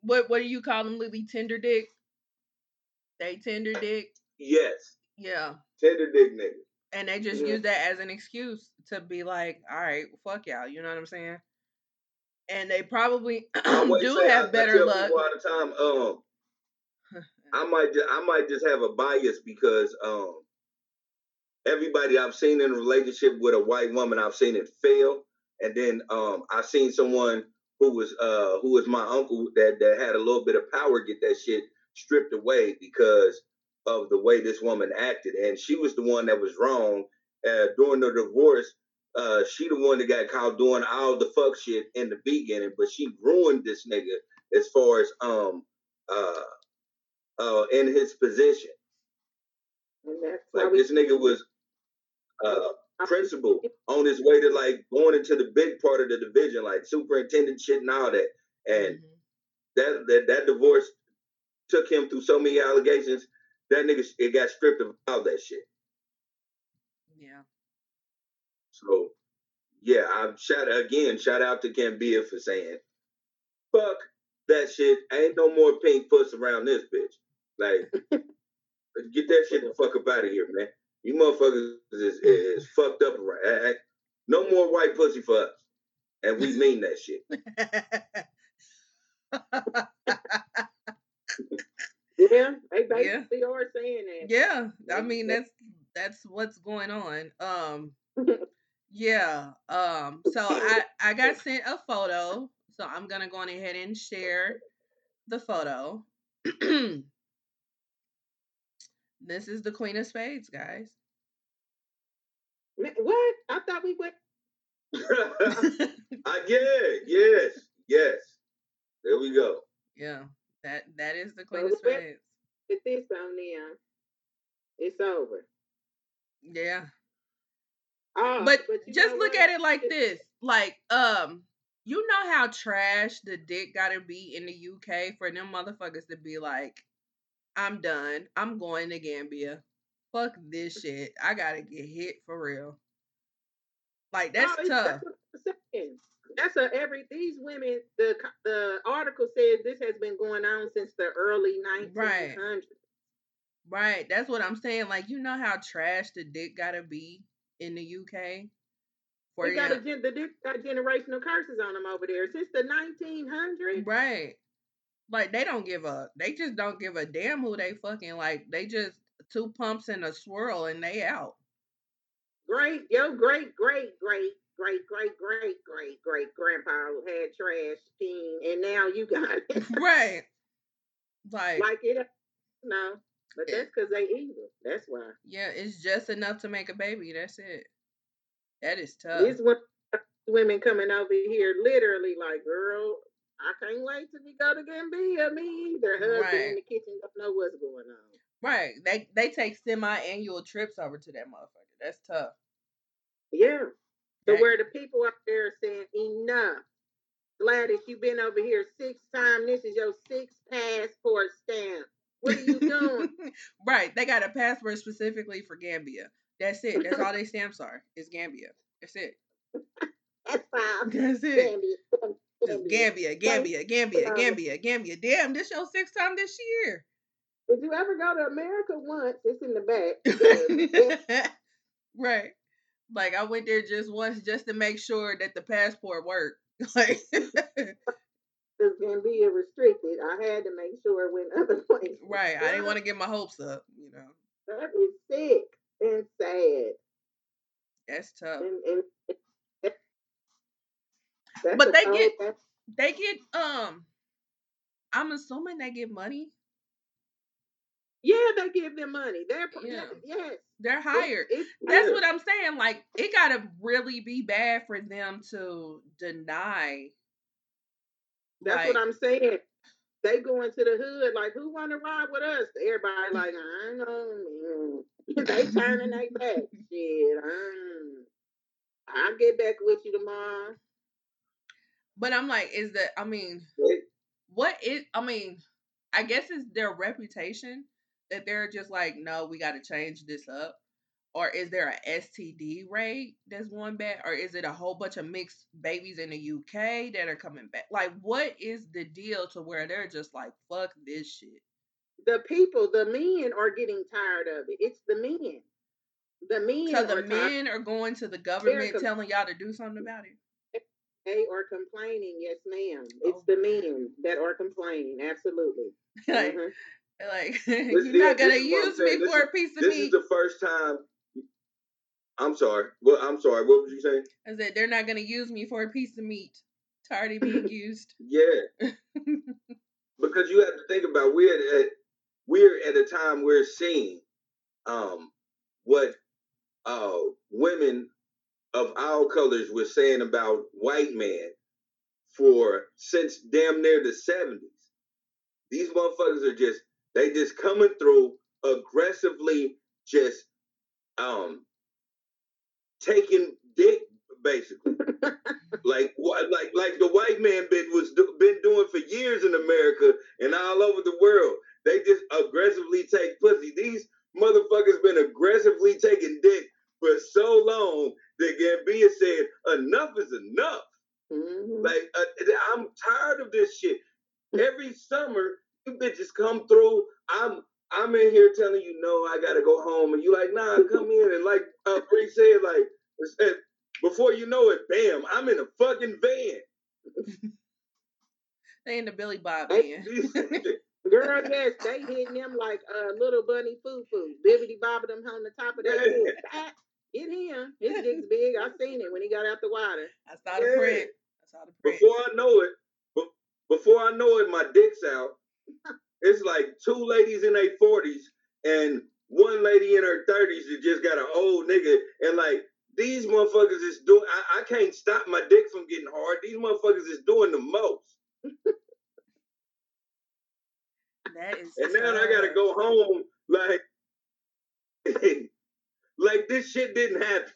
what what do you call them, Lily? Tender dick. They tender dick. Yes. Yeah. Tender dick nigga. And they just yeah. use that as an excuse to be like, all right, fuck y'all. You know what I'm saying? And they probably do have I, better I luck. All the time, um, I might just, I might just have a bias because um, everybody I've seen in a relationship with a white woman, I've seen it fail, and then um, I've seen someone who was uh, who was my uncle that that had a little bit of power get that shit stripped away because of the way this woman acted, and she was the one that was wrong uh, during the divorce. Uh, she the one that got caught doing all the fuck shit in the beginning, but she ruined this nigga as far as um uh uh in his position. And that's Like we this nigga was uh principal on his way to like going into the big part of the division, like superintendent shit and all that. And Mhm. that that that divorce took him through so many allegations. That nigga it got stripped of all that shit. Yeah. So yeah, I'm shout again, shout out to Gambia for saying, fuck that shit. Ain't no more pink puss around this bitch. Like get that shit the fuck up out of here, man. You motherfuckers is, is fucked up eh. No more white pussy for us. And we mean that shit. yeah, they Yeah. basically are saying that. yeah. I mean that's that's what's going on. Um yeah. Um so I I got sent a photo. So I'm gonna go on ahead and share the photo. this is the Queen of Spades, guys. What? I thought we went. I yeah, yes, yes. There we go. yeah. That that is the Queen So of Spades. Get this on. It's over. Yeah. Oh, but, you just look what? at it like this like um you know how trash the dick gotta be in the uk for them motherfuckers to be like i'm done i'm going to gambia fuck this shit i gotta get hit for real like that's it's- tough That's, what I'm saying. that's a every these women. The the article says this has been going on since the early 1900s. Right. right that's what i'm saying like you know how trash the dick gotta be in the uk for They got a the dick got generational curses on them over there since the 1900s. Right. Like they don't give a they just don't give a damn who they fucking like they just two pumps and a swirl and they out. Great, yo, great, great, great, great, great, great, great, great grandpa who had trash team, and now you got it. right. Like, like it, no, but that's because they evil. That's why. yeah, it's just enough to make a baby. That's it. That is tough. These women coming over here, literally like, girl, I can't wait till we go to Gambia. Me either. Husband Right. in the kitchen don't know what's going on. Right. They they take semi annual trips over to that motherfucker. That's tough. Yeah. So Right. where the people up there are saying enough. Gladys, you've been over here six times. This is your sixth passport stamp. What are you doing? right. They got a passport specifically for Gambia. That's it. That's all they stamps are. Is Gambia. That's it. That's fine. That's it. Gambia. Gambia, Gambia, Gambia, Um, Gambia, Gambia. Damn, this your sixth time this year. Did you ever go to America once? It's in the back. right. Like I went there just once just to make sure that the passport worked. Like Because Gambia restricted. I had to make sure it went other places. right. I didn't want to get my hopes up, you know. That is sick and sad. That's tough. And, and that's But they get- that's- They get um I'm assuming they get money. yeah, they give them money. They're Yeah. yes. They're hired. It's, That's what I'm saying. Like it gotta really be bad for them to deny. That's like, what I'm saying. They go into the hood like, who want to ride with us? Everybody like, I know. man." they turning their back. Shit, um, I'll get back with you tomorrow. But I'm like, is that? I mean, what is? I mean, I guess it's their reputation that they're just like, no, we got to change this up. Or is there a STD rate that's going back? Or is it a whole bunch of mixed babies in the UK that are coming back? Like, what is the deal to where they're just like, fuck this shit? The people, the men are getting tired of it. It's the men. The men So the are tired. men are going to the government telling y'all to do something about it. They are complaining. Yes, ma'am. It's Oh. the men that are complaining. Absolutely. like, Mhm. like you're not gonna this is what I'm use Mm-hmm. me This for is- a piece of This meat. This is the first time. I'm sorry. Well, I'm sorry. What was you saying? I said they're not gonna use me for a piece of meat. Tired of being used. Yeah, because you have to think about we're at we're at a time we're seeing um what uh women of our colors were saying about white men for since damn near the 70s. These motherfuckers are just they just coming through aggressively just um taking dick basically. like what like like the white man been was do, been doing for years in America and all over the world. They just aggressively take pussy. These motherfuckers been aggressively taking dick for so long that Gambia said enough is enough. Mm-hmm. Like uh, I'm tired of this shit. Every summer, you bitches come through. I'm I'm in here telling you no, I gotta go home, and you like nah, come in. And like uh, Bree said, like said, before you know it, bam, I'm in a fucking van. they in the Billy Bob van. Girl, yes, they hitting them like uh, little bunny foo foo, bibbity bobbing them on the top of their head. Get him. His dick's big. I seen it when he got out the water. I saw the print. I saw the print. Before I know it, before I know it, my dick's out. it's like two ladies in their forties and one lady in her thirties that just got an old nigga, and like these motherfuckers is doing. I, I can't stop my dick from getting hard. These motherfuckers is doing the most. that is. And now I gotta go home like. Like this shit didn't happen.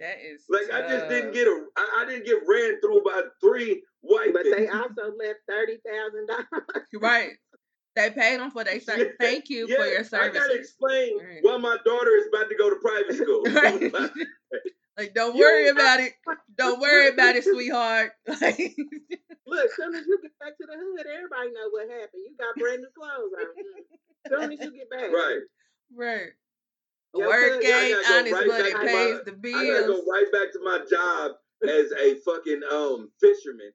That is like tough. I just didn't get a I, I didn't get ran through by three white. But they also left thirty thousand dollars. Right. They paid them for their service. Yeah. Thank you yeah. for your service. I gotta explain right. why my daughter is about to go to private school. right. like, don't worry about it. Don't worry about it, sweetheart. Look, as soon as you get back to the hood, everybody know what happened. You got brand new clothes on. As soon as you get back. Right. Right. Work ain't honest, right but it pays my, the bills. I gotta go right back to my job as a fucking um fisherman.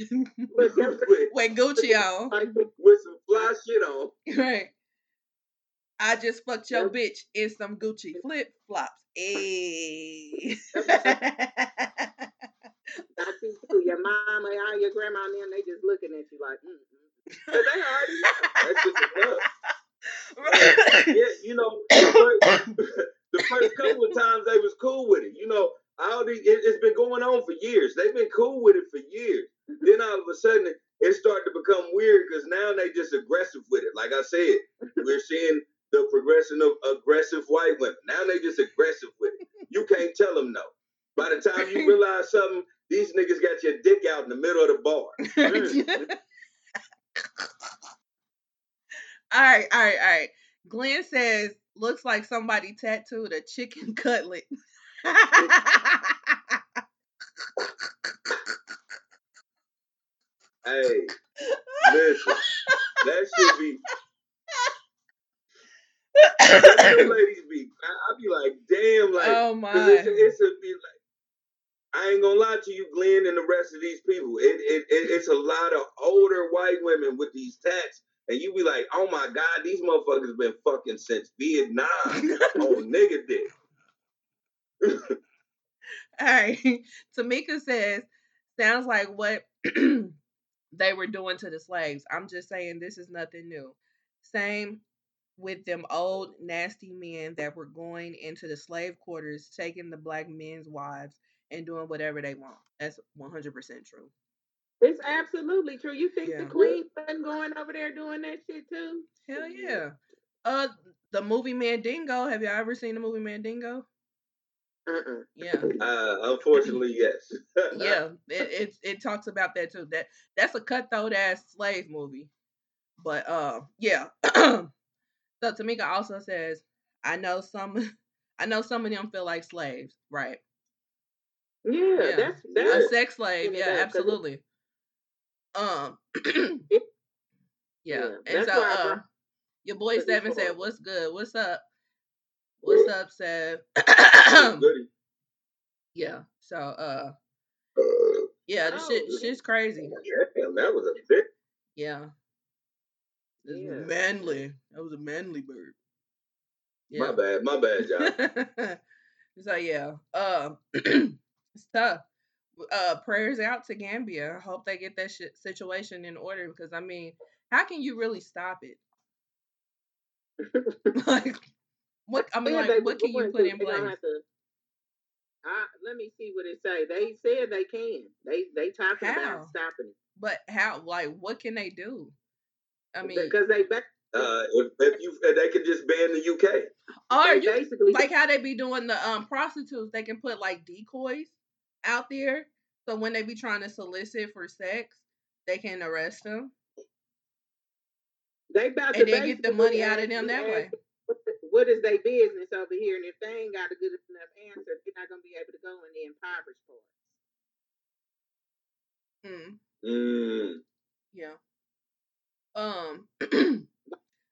with, with Gucci on. With some fly shit on. Right. I just fucked your bitch in some Gucci flip flops. Hey. That's too. Your mama, all your grandma, and them, they just looking at you like, mm-hmm. they already know. That's just enough yeah, you know, the first, the first couple of times they was cool with it. You know, all the, it, has been going on for years. They've been cool with it for years. then all of a sudden, it started to become weird because now they just aggressive with it. Like I said, we're seeing the progression of aggressive white women. Now they just aggressive with it. You can't tell them no. By the time you realize something, these niggas got your dick out in the middle of the bar. All right, all right, all right. Glenn says, looks like somebody tattooed a chicken cutlet. hey, listen, that should be. ladies be, I, be like, damn, like, oh my, it's, it's a, be like, I ain't gonna lie to you, Glenn, and the rest of these people. It, it, it, it's a lot of older white women with these tats and you be like, oh my God, these motherfuckers been fucking since Vietnam on oh, nigga dick. All right. Tamika says, sounds like what they were doing to the slaves. I'm just saying this is nothing new. Same with them old nasty men that were going into the slave quarters, taking the black men's wives and doing whatever they want. That's 100% true. It's absolutely true. You think yeah. the queen's been going over there doing that shit too? Hell yeah. Uh, the movie Mandingo. Have you ever seen the movie Mandingo? Uh-uh. Yeah. Uh, unfortunately, yes. yeah, it, it it talks about that too. That that's a cutthroat ass slave movie. But uh, yeah. so Tamika also says, I know some, I know some of them feel like slaves, right? Yeah, yeah. that's that's a sex slave. Yeah, absolutely. Um, yeah. yeah. And so, uh, your boy Seven said, "What's good? What's up? What's up, Sev?" yeah. So, uh, yeah, the shit, shit's crazy. Damn, that was a bit. Yeah. yeah. manly. That was a manly bird. Yeah. My bad. My bad, John. so yeah, um, it's tough uh prayers out to Gambia. I hope they get that sh- situation in order because I mean, how can you really stop it? like what I mean, like what can you put in place? I, let me see what it say. They said they can. They they talking How? about stopping it But how? Like, what can they do? I mean, because they ba- Uh, if, if you if they could just ban the UK. or they you basically like how they be doing the um prostitutes. They can put like decoys out there, so when they be trying to solicit for sex, they can arrest them they about and to then get the money out of them that way. What is their business over here? And if they ain't got a good enough answer, they're not gonna be able to go in the impoverished parts. Mm, Mm. yeah. Um.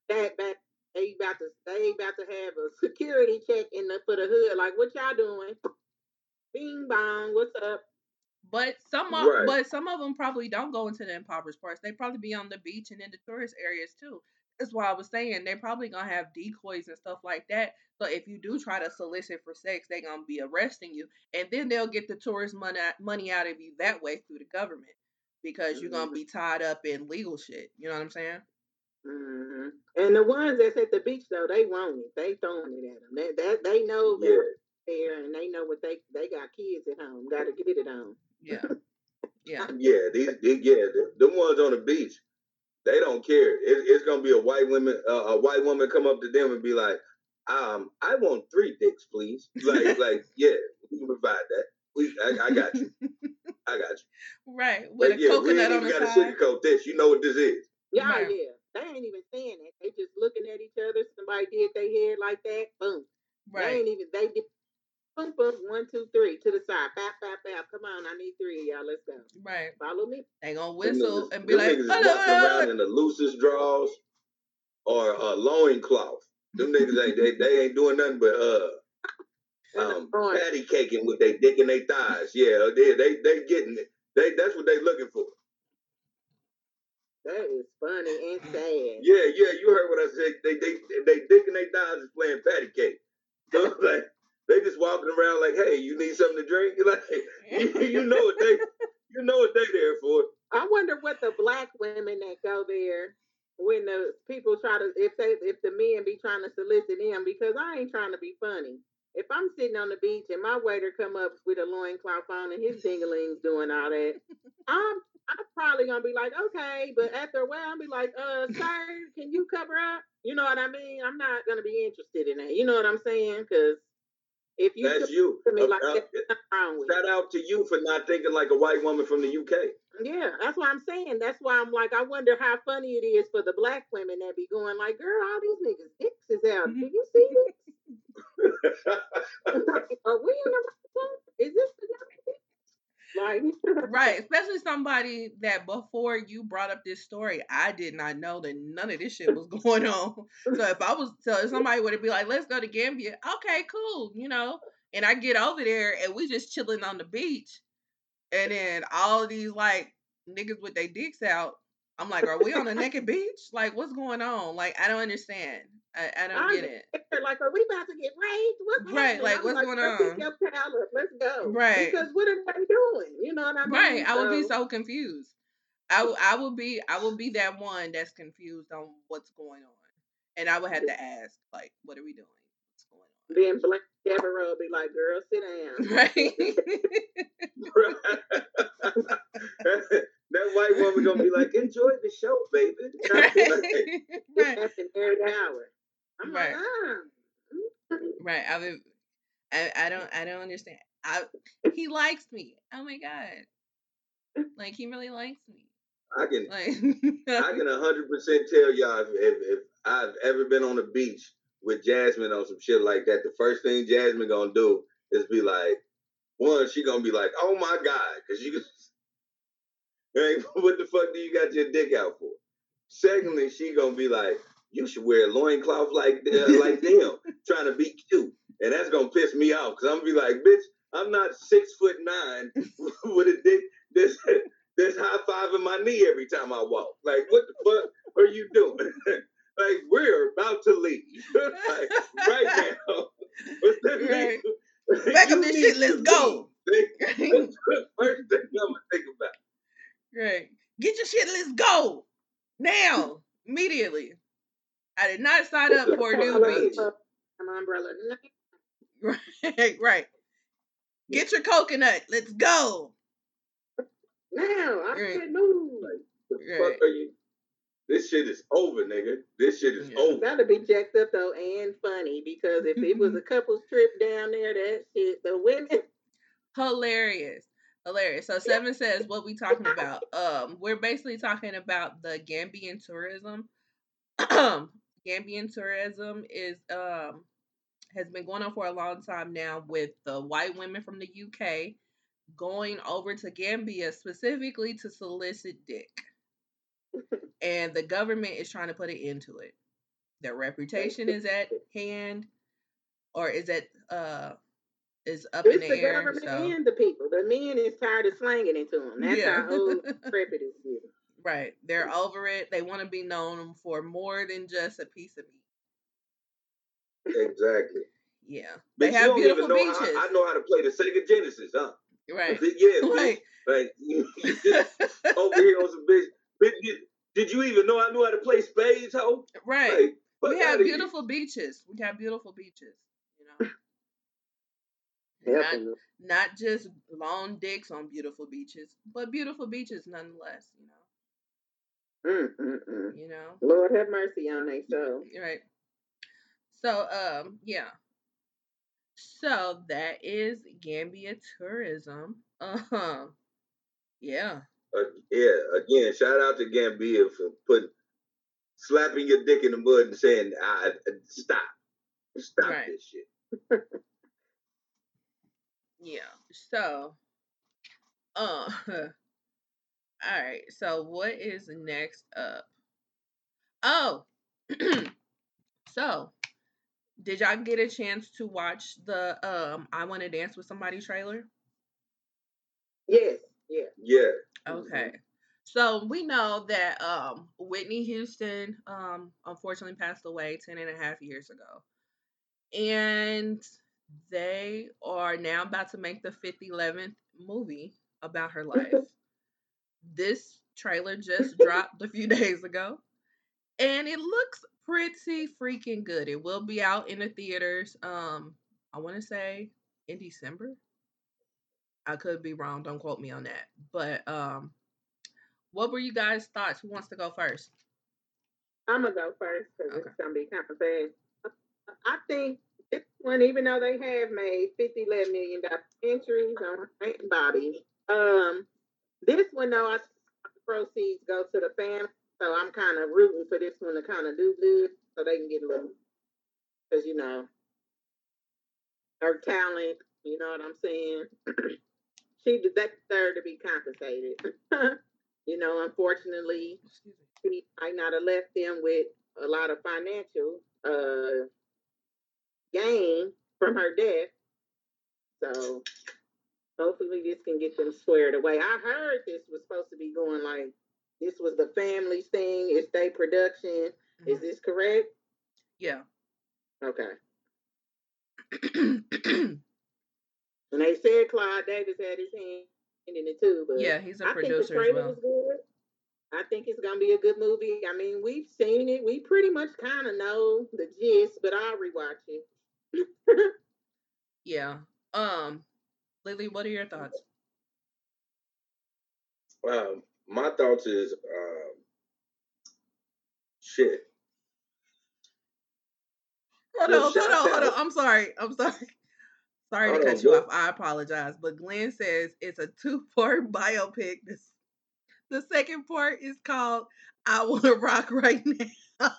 That back they about to they about to have a security check in the for the hood. Like what y'all doing? Bing bong, what's up? But some of, Right. but some of them probably don't go into the impoverished parts. They probably be on the beach and in the tourist areas too. That's why I was saying they're probably gonna have decoys and stuff like that. So if you do try to solicit for sex, they're gonna be arresting you, and then they'll get the tourist money money out of you that way through the government because you're gonna Mhm. be tied up in legal shit. You know what I'm saying? hmm And the ones that's at the beach though, they want it. They throwing it at them. They that they know Yeah. They're there, and they know what they they got kids at home. Got to get it on. Yeah, yeah, Yeah, these, these yeah, the, the ones on the beach, they don't care. It, it's gonna be a white woman, uh, a white woman come up to them and be like, um, I want three dicks, please. Like, like, yeah, we can provide that. We, I, I got you. I got you. right. With But a yeah, we coconut ain't on even the got to side. sugarcoat this. You know what this is. Yeah, Right. yeah. They ain't even saying it. They just looking at each other. Somebody did their hair like that. Boom. They Right. ain't even. They did. Boom, boom. One, two, three. To the side. Bap, bap, bap. Come on. I need three of y'all. Let's go. Right. Follow me. They gonna whistle niggas, and be them like, niggas is walking around in the loosest draws or a loincloth. Them niggas ain't they, they ain't doing nothing but uh um patty caking with their dick and their thighs. Yeah, they they they getting it. They that's what they looking for. that is funny and sad. Yeah, yeah, you heard what I said. They they they dick and their thighs is playing patty cake. So like they just walking around like, hey, you need something to drink? Like you, you know what they you know what they there for. I wonder what the black women that go there when the people try to if they if the men be trying to solicit them because I ain't trying to be funny. If I'm sitting on the beach and my waiter come up with a loincloth on and his dingling's doing all that, I'm I'm probably gonna be like, okay, but after a while I'll be like, uh, sir, can you cover up? You know what I mean? I'm not gonna be interested in that. You know what I'm saying? Because if you That's you. to me like uh, that, wrong shout out to you for not thinking like a white woman from the UK. Yeah, that's what I'm saying. That's why I'm like, I wonder how funny it is for the black women that be going like, "Girl, all these niggas dicks is out. Do you see this? Are we in the right? Is this the like Right, especially somebody that before you brought up this story, I did not know that none of this shit was going on. So if I was, so if somebody would have been like, "Let's go to Gambia," okay, cool, you know, and I get over there and we just chilling on the beach, and then all these like niggas with their dicks out. I'm like, are we on a naked beach? Like, what's going on? Like, I don't understand. I, I don't I'm get it. Like, are we about to get raped? What's Right, happening? like, I'm what's going "Girl, pick on?" Your up. Let's go. Right. Because what are they doing? You know what I mean? Right, I would be So- so confused. I I would be, I would be that one that's confused on what's going on, and I would have to ask, like, what are we doing? What's going Then Blanche Devereaux will be like, girl, sit down. Right. that white woman gonna be like, enjoy the show, baby. right. That's an every hour. I'm Right. like, ah. Right. I would. I, I don't. I don't understand. I. He likes me. Oh my god. Like he really likes me. I can Like. I can hundred percent tell y'all if, if if I've ever been on the beach with Jasmine on some shit like that, the first thing Jasmine gonna do is be like, one, she gonna be like, oh my god, because you Hey, what the fuck do you got your dick out for? Secondly, she gonna be like, you should wear a loincloth like uh, like them, trying to be cute. And that's gonna piss me off, because I'm gonna be like, bitch, I'm not six foot nine with a dick this that's high five in my knee every time I walk. Like, what the fuck are you doing? like, we're about to leave. like, right now. But that Right. Back up this shit, let's go. leave. That's the first thing I'm gonna think about. Right. Get your shit. Let's go now. Immediately. I did not sign up for a new beach. An umbrella. Right. Right. Get your coconut. Let's go. Now I Right. said no. The Right. fuck are you? This shit is over, nigga. This shit is Yeah. over. Gotta be jacked up though and funny because if it was a couple's trip down there, that shit, the women. Hilarious. Hilarious. So seven says what we talking about. Um, we're basically talking about the Gambian tourism. Gambian tourism is um has been going on for a long time now with the white women from the UK going over to Gambia specifically to solicit dick. and the government is trying to put an end to it. Their reputation is at hand or is at uh is up in It's the, the air. government So and the people. The men is tired of slanging it to them. That's Yeah. how old Intrepid is getting. right. They're over it. They want to be known for more than just a piece of meat. Exactly. Yeah. But They have beautiful know beaches. How, I know how to play the Sega Genesis, huh? Right. Yeah, bitch. Like, Like you you just over here on some bitch. bitch did, did you even know I knew how to play spades, ho? right. Like, we have outta here. beautiful beaches. We have beautiful beaches. You Not, not just long dicks on beautiful beaches, but beautiful beaches nonetheless. You know. Mm, mm, mm. You know. Lord have mercy on they soul. Right. So, um, yeah. So that is Gambia tourism. Um, yeah. Uh, yeah, again, shout out to Gambia for putting slapping your dick in the mud and saying, I, "Stop, stop Right. this shit." Yeah. So, uh, all right. So, what is next up? Oh, so did y'all get a chance to watch the um "I Want to Dance with Somebody" trailer? Yes, yeah. Yeah, Okay. So we know that um Whitney Houston um unfortunately passed away 10 and a half years ago. And they are now about to make the 511th movie about her life. this trailer just dropped a few days ago and it looks pretty freaking good. It will be out in the theaters um I want to say in December. I could be wrong, don't quote me on that. But um what were you guys' thoughts? Who wants to go first? I'm gonna go first because Okay. it's gonna be kind of fast. I think this one, even though they have made 50, 11 million documentaries on Hank and Bobby, um, this one though, I the proceeds go to the family, so I'm kind of rooting for this one to kind of do good, so they can get a little, because you know, her talent, you know what I'm saying. she deserved to be compensated. you know, unfortunately, she might not have left them with a lot of financial uh gain from her death. So hopefully this can get them squared away. I heard this was supposed to be going like this was the family's thing, it's their production. Is Mhm. this correct? Yeah. Okay. And they said Clive Davis had his hand in it too, but yeah, he's a I think the producer as well. was good. I think it's gonna be a good movie. I mean, we've seen it. We pretty much kind of know the gist, but I'll rewatch it. Yeah. Um, Lily, what are your thoughts? um, my thoughts is um, shit. Hold on, hold on, hold on. I'm sorry. I'm sorry. Sorry to cut on, you off. I apologize. But Glenn says it's a two part biopic. This the second part is called I Wanna Rock Right Now.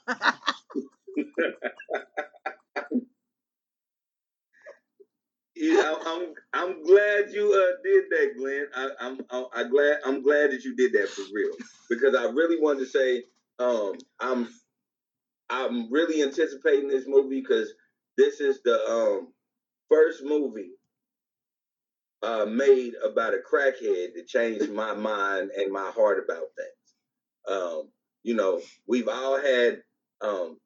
Yeah, I'm I'm glad you uh, did that, Glenn. I, I'm I'm I glad I'm glad that you did that for real because I really wanted to say um, I'm I'm really anticipating this movie because this is the um, first movie uh, made about a crackhead that changed my mind and my heart about things. Um, you know, we've all had um,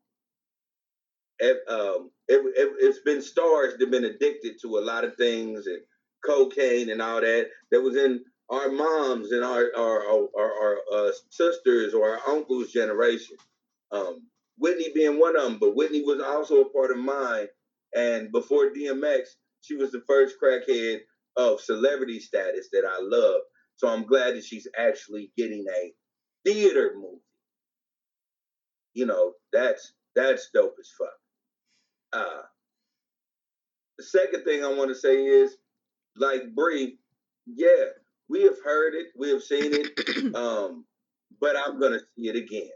ev- um, it, it, it's been stars that have been addicted to a lot of things and cocaine and all that that was in our moms and our our our, our, our uh, sisters or our uncles' generation. Um, Whitney being one of them, but Whitney was also a part of mine. And before DMX, she was the first crackhead of celebrity status that I love. So I'm glad that she's actually getting a theater movie. You know, that's that's dope as fuck. Uh the second thing I want to say is, like Brie, yeah, we have heard it, we have seen it, um, but I'm gonna see it again.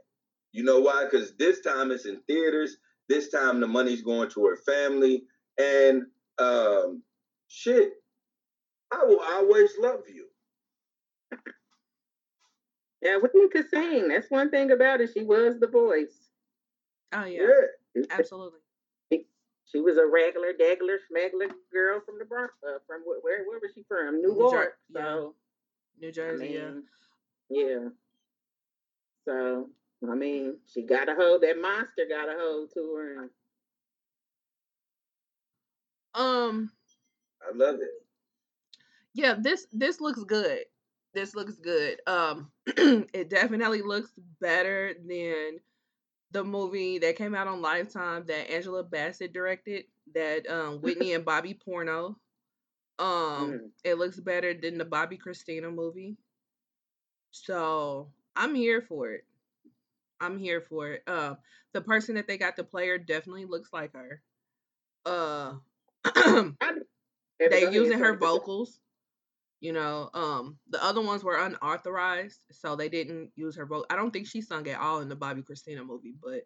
You know why? Because this time it's in theaters. This time the money's going to her family, and um, shit, I will always love you. Yeah, Whitney could sing. That's one thing about it. She was the voice. Oh yeah, Yeah. absolutely. She was a regular, degular, schmegler girl from the Bronx. Uh, from where, where? Where was she from? New New Jer- York. yeah. So New I Jersey, yeah. yeah. So I mean, she got a hold. That monster got a hold to her. And, Um, I love it. yeah, this this looks good. This looks good. Um, it definitely looks better than the movie that came out on Lifetime that Angela Bassett directed. That um Whitney and Bobby porno. Um, Mm. it looks better than the Bobbi Kristina movie. So I'm here for it. I'm here for it. Uh, the person that they got to play her definitely looks like her. Uh, they Go ahead, using her vocals. You know, um, the other ones were unauthorized, so they didn't use her vocal. I don't think she sung at all in the Bobbi Kristina movie, but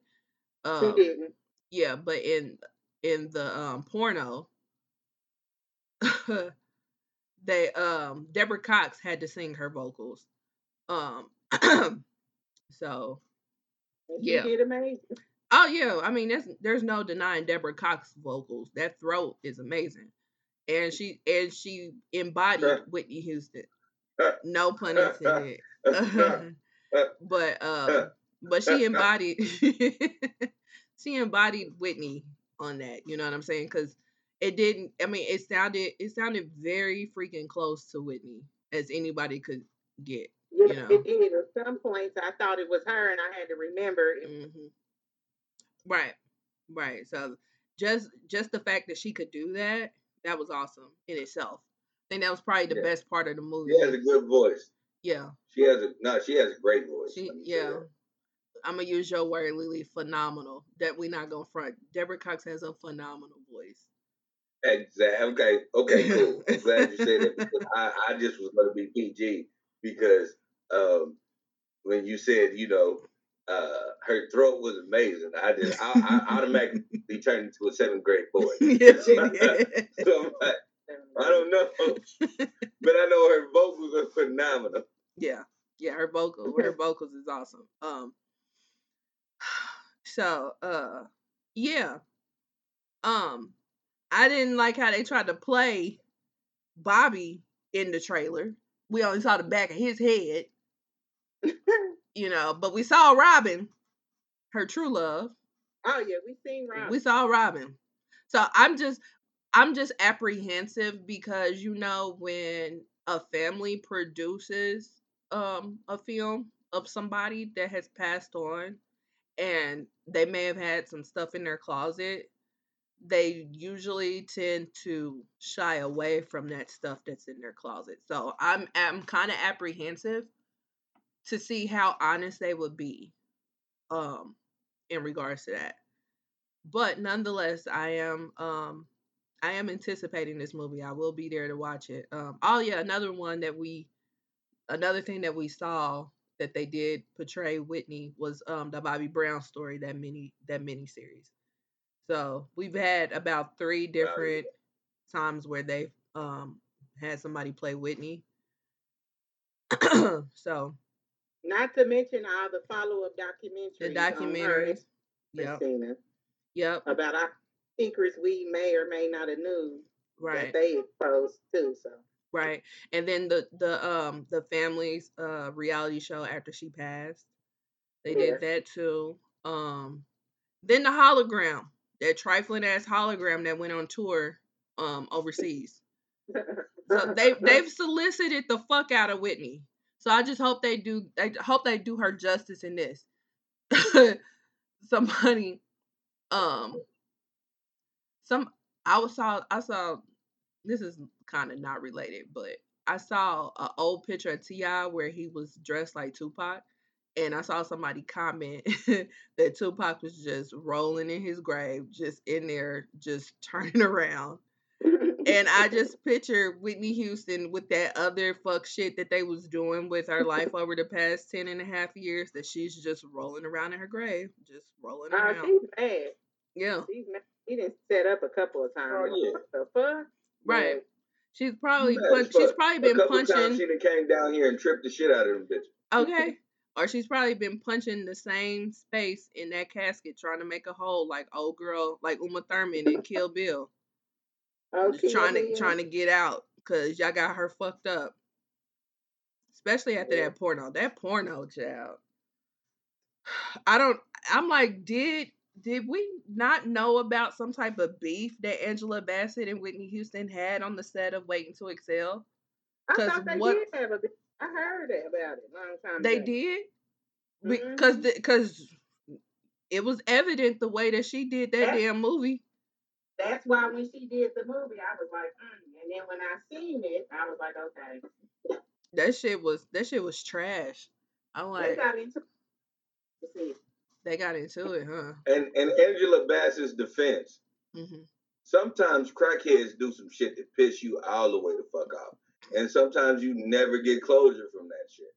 She um, yeah, but in in the um porno, they um Deborah Cox had to sing her vocals. Um, so yeah. oh yeah, I mean there's there's no denying Deborah Cox vocals. That throat is amazing, and she and she embodied Whitney Houston. Uh, no pun uh, uh, intended. but um, but she embodied she embodied Whitney on that. You know what I'm saying? Because it didn't. I mean, it sounded it sounded very freaking close to Whitney as anybody could get. Yeah, You know. it did. At some points, I thought it was her, and I had to remember. It, hmm Right, right. So just just the fact that she could do that, that was awesome in itself. I think that was probably the Yeah. best part of the movie. She has a good voice. yeah, She has a no. She has a great voice. she let me say yeah. I'm gonna use your word, Lily. Phenomenal. That we not gonna front. Deborah Cox has a phenomenal voice. Exactly. Okay. Okay. Cool. I'm glad you said that because I, I just was to be PG because um, when you said you know uh, her throat was amazing, I just I, I automatically turned into a seventh grade boy. did. So I'm like, I don't know, but I know her vocals are phenomenal. yeah, yeah. Her vocal, her vocals is awesome. Um. So, uh, yeah. Um, I didn't like how they tried to play Bobby in the trailer. We only saw the back of his head, you know, but we saw Robin, her true love. oh yeah, we seen Rob. We saw Robin. So I'm just I'm just apprehensive because you know when a family produces um a film of somebody that has passed on and they may have had some stuff in their closet, they usually tend to shy away from that stuff that's in their closet. So I'm I'm kind of apprehensive to see how honest they would be um in regards to that. But nonetheless i am um i am anticipating this movie. I will be there to watch it. Um oh yeah another one that we another thing that we saw that they did portray whitney was um the bobby brown story that mini that mini series so we've had about three different times where they've um had somebody play whitney. So Not to mention all the follow up documentaries. the documentaries yep Christina yep about our secrets we may or may not have knew right that they exposed too. So Right. And then the the um the family's uh reality show after she passed. They Yeah. did that too. Um then the hologram, that trifling ass hologram that went on tour um overseas. So they they've solicited the fuck out of Whitney. So I just hope they do I hope they do her justice in this. Somebody um some I saw I saw this is kind of not related, but I saw an old picture of T.I. where he was dressed like Tupac, and I saw somebody comment that Tupac was just rolling in his grave, just in there, just turning around. And I just picture Whitney Houston with that other fuck shit that they was doing with her life over the past 10 and a half years that she's just rolling around in her grave, just rolling Uh, around. she's mad. Yeah, She's mad. He didn't set up a couple of times. Oh, yeah. The fuck? right. She's probably Mad pun- as she's fuck. probably A been couple times punching she done came down here and tripped the shit out of them bitches. Okay. Or she's probably been punching the same space in that casket trying to make a hole like old girl, like Uma Thurman in Kill Bill. Just trying to trying to get out because y'all got her fucked up. Especially after Yeah. that porno. That porno, child. I don't I'm like, did did we not know about some type of beef that Angela Bassett and Whitney Houston had on the set of Waiting to Exhale? I thought they what- did have a. I heard about it a long time They ago. did Mhm. because because it was evident the way that she did that That's- damn movie. That's why when she did the movie, I was like, mm. and then when I seen it, I was like, okay. That shit was that shit was trash. I'm like, They got into to see. they got into it, huh? And and Angela Bassett's defense, hmm sometimes crackheads do some shit that piss you all the way the fuck off. And sometimes you never get closure from that shit.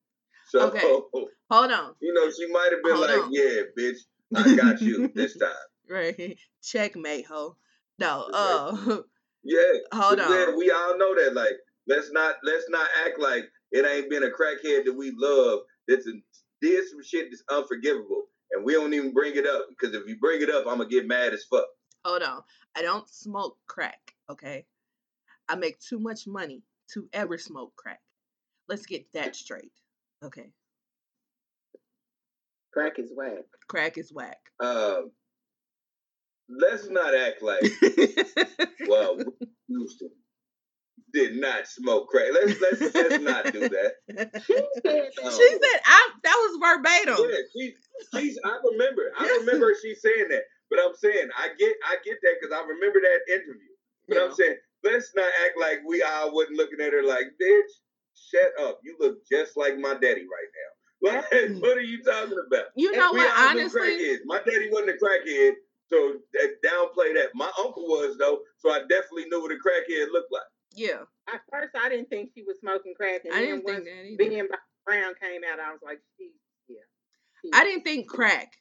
So Okay. Hold on, you know, she might have been Hold like, on. Yeah, bitch, I got you this time. right? Checkmate, ho. No, Right. uh, Yeah. hold But then on. we all know that like let's not let's not act like it ain't been a crackhead that we love that's a, did some shit that's unforgivable. And we don't even bring it up because if you bring it up, I'm gonna get mad as fuck. Hold on. I don't smoke crack, okay? I make too much money to ever smoke crack. Let's get that straight, okay? Crack is whack. Crack is whack. Um, let's not act like well Houston did not smoke crack. Let's let's let's not do that. She said. Oh. She said I that was verbatim. Yeah, she she's I remember I remember she saying that, but I'm saying I get I get that because I remember that interview. But Yeah. I'm saying let's not act like we all wasn't looking at her like bitch. Shut up! You look just like my daddy right now. Like, mm. what are you talking about? You know what? Honestly. My daddy wasn't a crackhead, so that downplay that. My uncle was though, so I definitely knew what a crackhead looked like. yeah. At first, I didn't think she was smoking crack, and I then didn't once think that either. being Brown came out, I was like, she, yeah. she- I didn't think crack.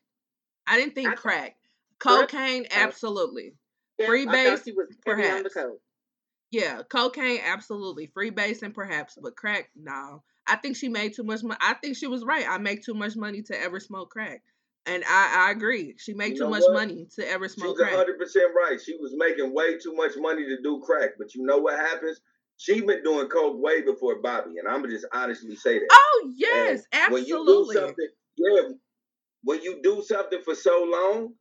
I didn't think I- crack. Crack- Cocaine, oh. absolutely. yeah, free base, thought she was heavy on the perhaps. Yeah, cocaine, absolutely. Free base and perhaps, but crack, no. I think she made too much money. I think she was right. I make too much money to ever smoke crack. And I, I agree. She made You too much what? money to ever smoke She's crack. hundred percent right. She was making way too much money to do crack, but you know what happens? She been doing coke way before Bobby, and I'm gonna just honestly say that. Oh yes, And When you do something, yeah, when you do something for so long,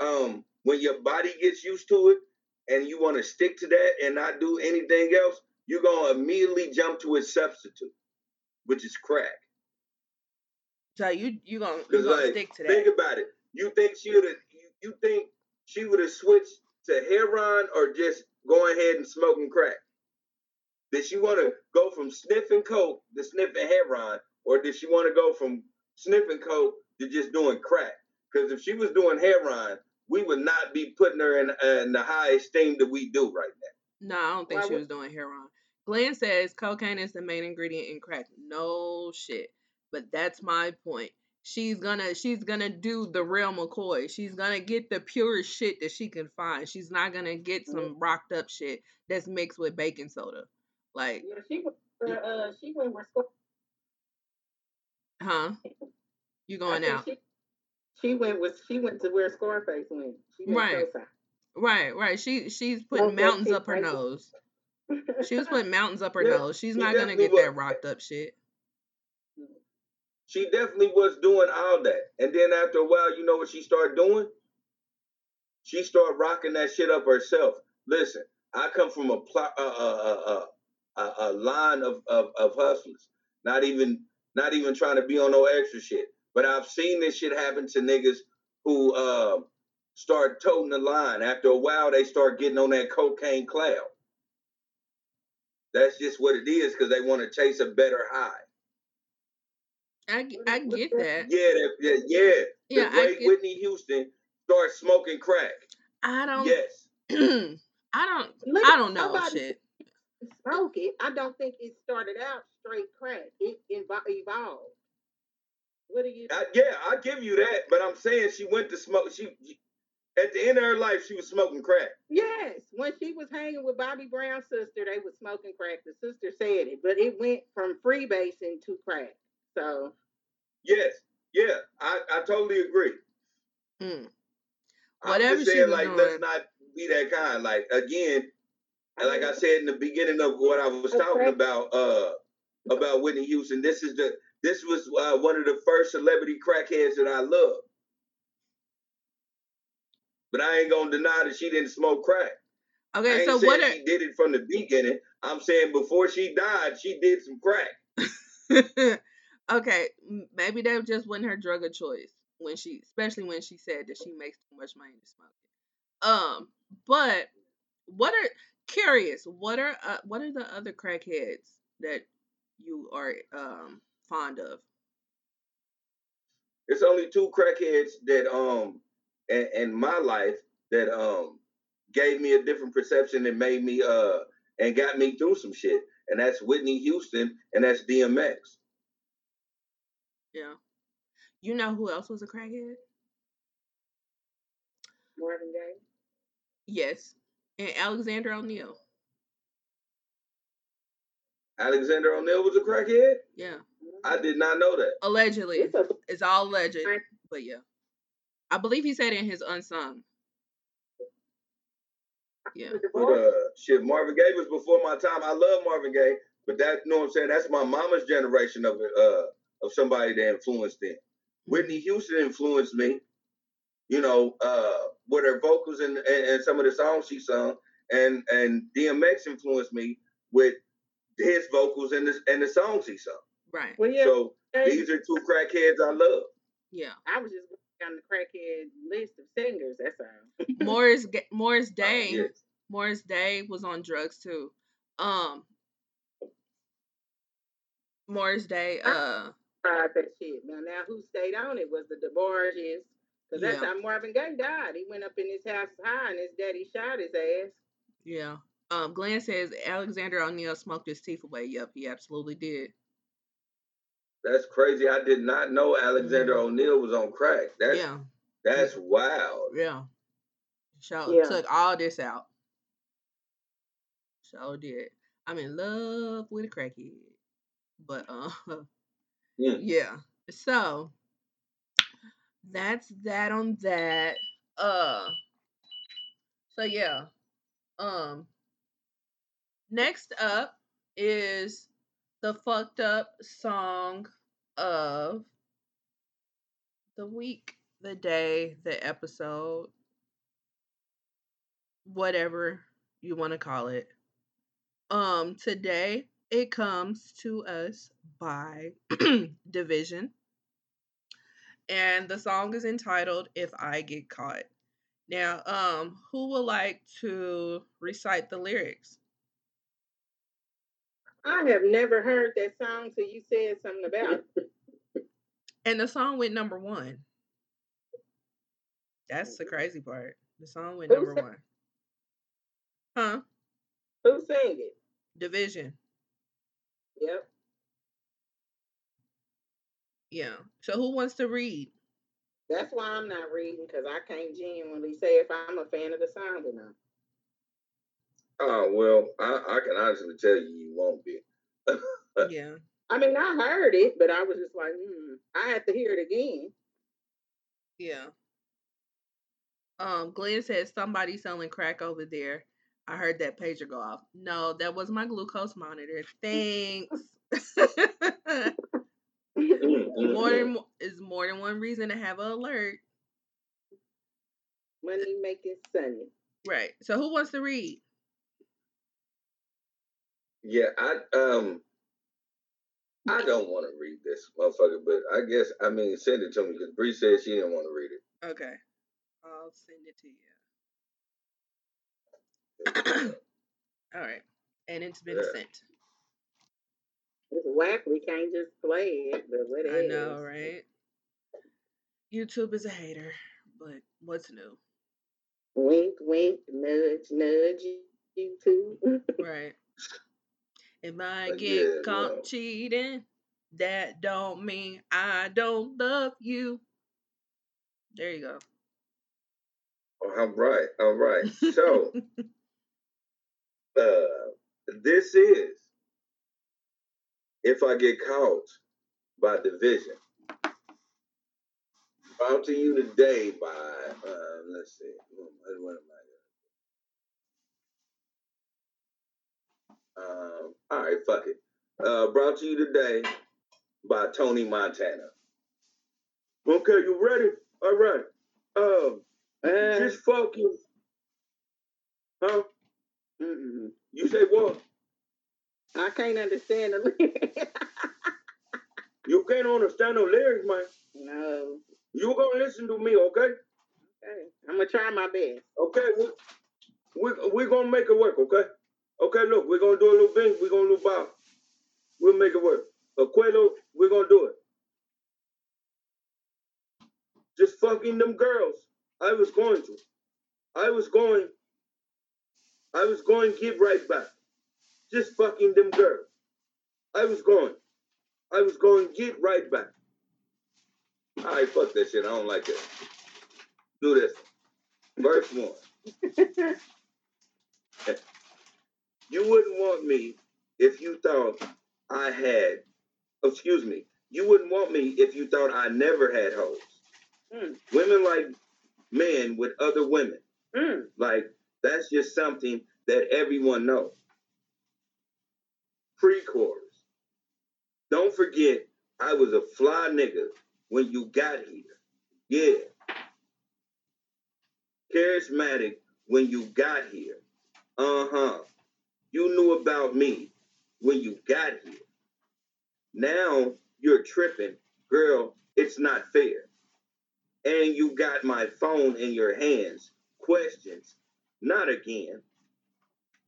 um, when your body gets used to it, and you want to stick to that and not do anything else, you're gonna immediately jump to a substitute, which is crack. So you you gonna you gonna like, stick to think about it. You think she would have? You, you think she would have switched to heroin or just going ahead and smoking crack? Did she want to go from sniffing coke to sniffing heroin, or did she want to go from sniffing coke to just doing crack? Because if she was doing heroin, we would not be putting her in, uh, in the high esteem that we do right now. No, I don't think Why she would- was doing heroin. Glenn says cocaine is the main ingredient in crack. No shit. But that's my point. She's gonna she's gonna do the real McCoy. She's gonna get the purest shit that she can find. She's not gonna get some rocked up shit that's mixed with baking soda. Like, Yeah, she was. Uh, uh, she went with. Scar- huh? You going out. She, she went with. She went to where Scarface went. She Right. Right, right. She she's putting that mountains up her nose. She was putting mountains up her nose. She's she not gonna get that rocked up shit. She definitely was doing all that, and then after a while, you know what she started doing? She started rocking that shit up herself. Listen, I come from a pl- a, line of, of, of hustlers. Not even not even trying to be on no extra shit. But I've seen this shit happen to niggas who uh, start toting the line. After a while, they start getting on that cocaine cloud. That's just what it is because they want to chase a better high. I, g- I get that. Yeah, that, yeah, yeah. Yeah, the I great get. Whitney Houston started smoking crack. I don't. Yes. I don't. Look, I don't know somebody shit. Smoke it. I don't think it started out straight crack. It invo- evolved. What do you? I, yeah, I give you that, but I'm saying she went to smoke. She at the end of her life, she was smoking crack. Yes, when she was hanging with Bobby Brown's sister, they was smoking crack. The sister said it, but it went from freebasing to crack. So Yes, yeah, I, I totally agree. Mm. I'm Whatever just she saying, was like, doing. let's not be that kind. Like again, and like I said in the beginning of what I was talking about, uh, about Whitney Houston. This is the this was uh, one of the first celebrity crackheads that I loved. But I ain't gonna deny that she didn't smoke crack. I Okay, ain't so what are she did it from the beginning. I'm saying before she died, she did some crack. okay, maybe that just wasn't her drug of choice when she, especially when she said that she makes too much money to smoke it. Um, but what are curious? What are uh, what are the other crackheads that you are um fond of? It's only two crackheads that um in, in my life that um gave me a different perception and made me uh and got me through some shit. And that's Whitney Houston and that's DMX. Yeah, you know who else was a crackhead? Marvin Gaye. Yes, and Alexander O'Neal. Alexander O'Neal was a crackhead? Yeah, I did not know that. allegedly. It's a It's all alleged, but yeah, I believe he said in his unsung. Yeah. But uh shit, Marvin Gaye was before my time. I love Marvin Gaye, but that you know what I'm saying, that's my mama's generation of uh of somebody that influenced them. Whitney Houston influenced me, you know, uh, with her vocals and, and, and some of the songs she sung, and and DMX influenced me with his vocals and the and the songs he sung. Right. Well, yeah, So Gaye, these are two crackheads I love. Yeah. I was just on the crackhead list of singers. That's all. Morris Ga- Morris Oh, Day. yes. Morris Day was on drugs too. Um Morris Day, uh Tried that shit. Now, now who stayed on it was the DeBarges. Because that's Yeah. how Marvin Gaye died. He went up in his house high and his daddy shot his ass. yeah. Um Glenn says Alexander O'Neal smoked his teeth away. Yep, he absolutely did. That's crazy. I did not know Alexander Mhm. O'Neal was on crack. That's yeah. that's wild. Yeah. So Yeah. took all this out. So did. I'm in love with a crackhead. But uh Mm. yeah. So that's that on that. Uh so yeah. Um next up is the fucked up song of the week, the day, the episode, whatever you want to call it. Um today it comes to us by dvsn. And the song is entitled If I Get Caught. Now, um who would like to recite the lyrics? I have never heard that song till you said something about it. And the song went number 1. That's the crazy part. The song went Who number sang- 1. Huh? Who sang it? dvsn. Yep. Yeah. So who wants to read? That's why I'm not reading because I can't genuinely say if I'm a fan of the song or not. Oh well, I, I can honestly tell you you won't be. Yeah. I mean, I heard it, but I was just like, hmm, I have to hear it again. Yeah. Um, Glenn said somebody selling crack over there. I heard that pager go off. No, that was my glucose monitor. Thanks. More than is more than one reason to have an alert. Money making sunny. Right. So who wants to read? Yeah, I um I don't want to read this motherfucker, but I guess I mean send it to me because Bree said she didn't want to read it. Okay. I'll send it to you. All right. and it's been Yeah. sent. It's whack. We can't just play it, but what I know, right? YouTube is a hater, but what's new? Wink, wink, nudge, nudge. YouTube. Right. If I But get yeah, caught no. cheating, that don't mean I don't love you. There you go. Oh, all right, all right. So, uh, this is if I get caught by dvsn. Brought to you today by uh, let's see, what, am I? Um, all right, fuck it. Uh, brought to you today by Tony Montana. Okay, you ready? All right. Um, Uh, just fucking, huh? Mm-mm. You say what? I can't understand the lyrics. You can't understand the lyrics, man. no. You gonna listen to me, okay? Okay. I'm gonna try my best. Okay, we we we gonna make it work, okay? Okay, look, we're gonna do a little bing, we're gonna do bow. We'll make it work. Aquelo, we're gonna do it. Just fucking them girls. I was going to. I was going. I was going to get right back. Just fucking them girls. I was going. I was going to get right back. All right, fuck that shit. I don't like it. Do this. Verse one. You wouldn't want me if you thought I had, excuse me, you wouldn't want me if you thought I never had hoes. Mm, Women like men with other women. mm. Like, that's just something that everyone knows. Pre chorus. Don't forget, I was a fly nigga when you got here. Yeah. Charismatic when you got here. Uh huh. You knew about me when you got here. Now you're tripping. Girl, it's not fair. And you got my phone in your hands. Questions. Not again.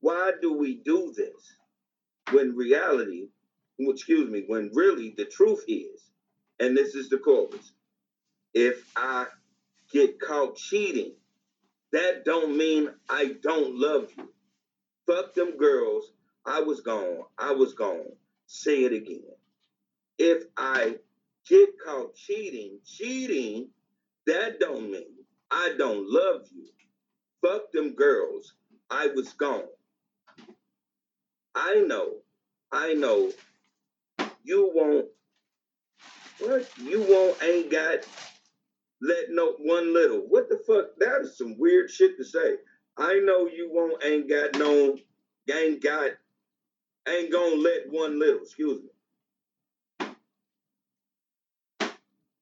Why do we do this? When reality, excuse me, when really the truth is, and this is the chorus, if I get caught cheating, that don't mean I don't love you. Fuck them girls. I was gone. I was gone. Say it again. If I get caught cheating, cheating, that don't mean I don't love you. Fuck them girls. I was gone. I know. I know. You won't. What? You won't ain't got let no one little. What the fuck? That is some weird shit to say. I know you won't ain't got no ain't got ain't gonna let one little, excuse me.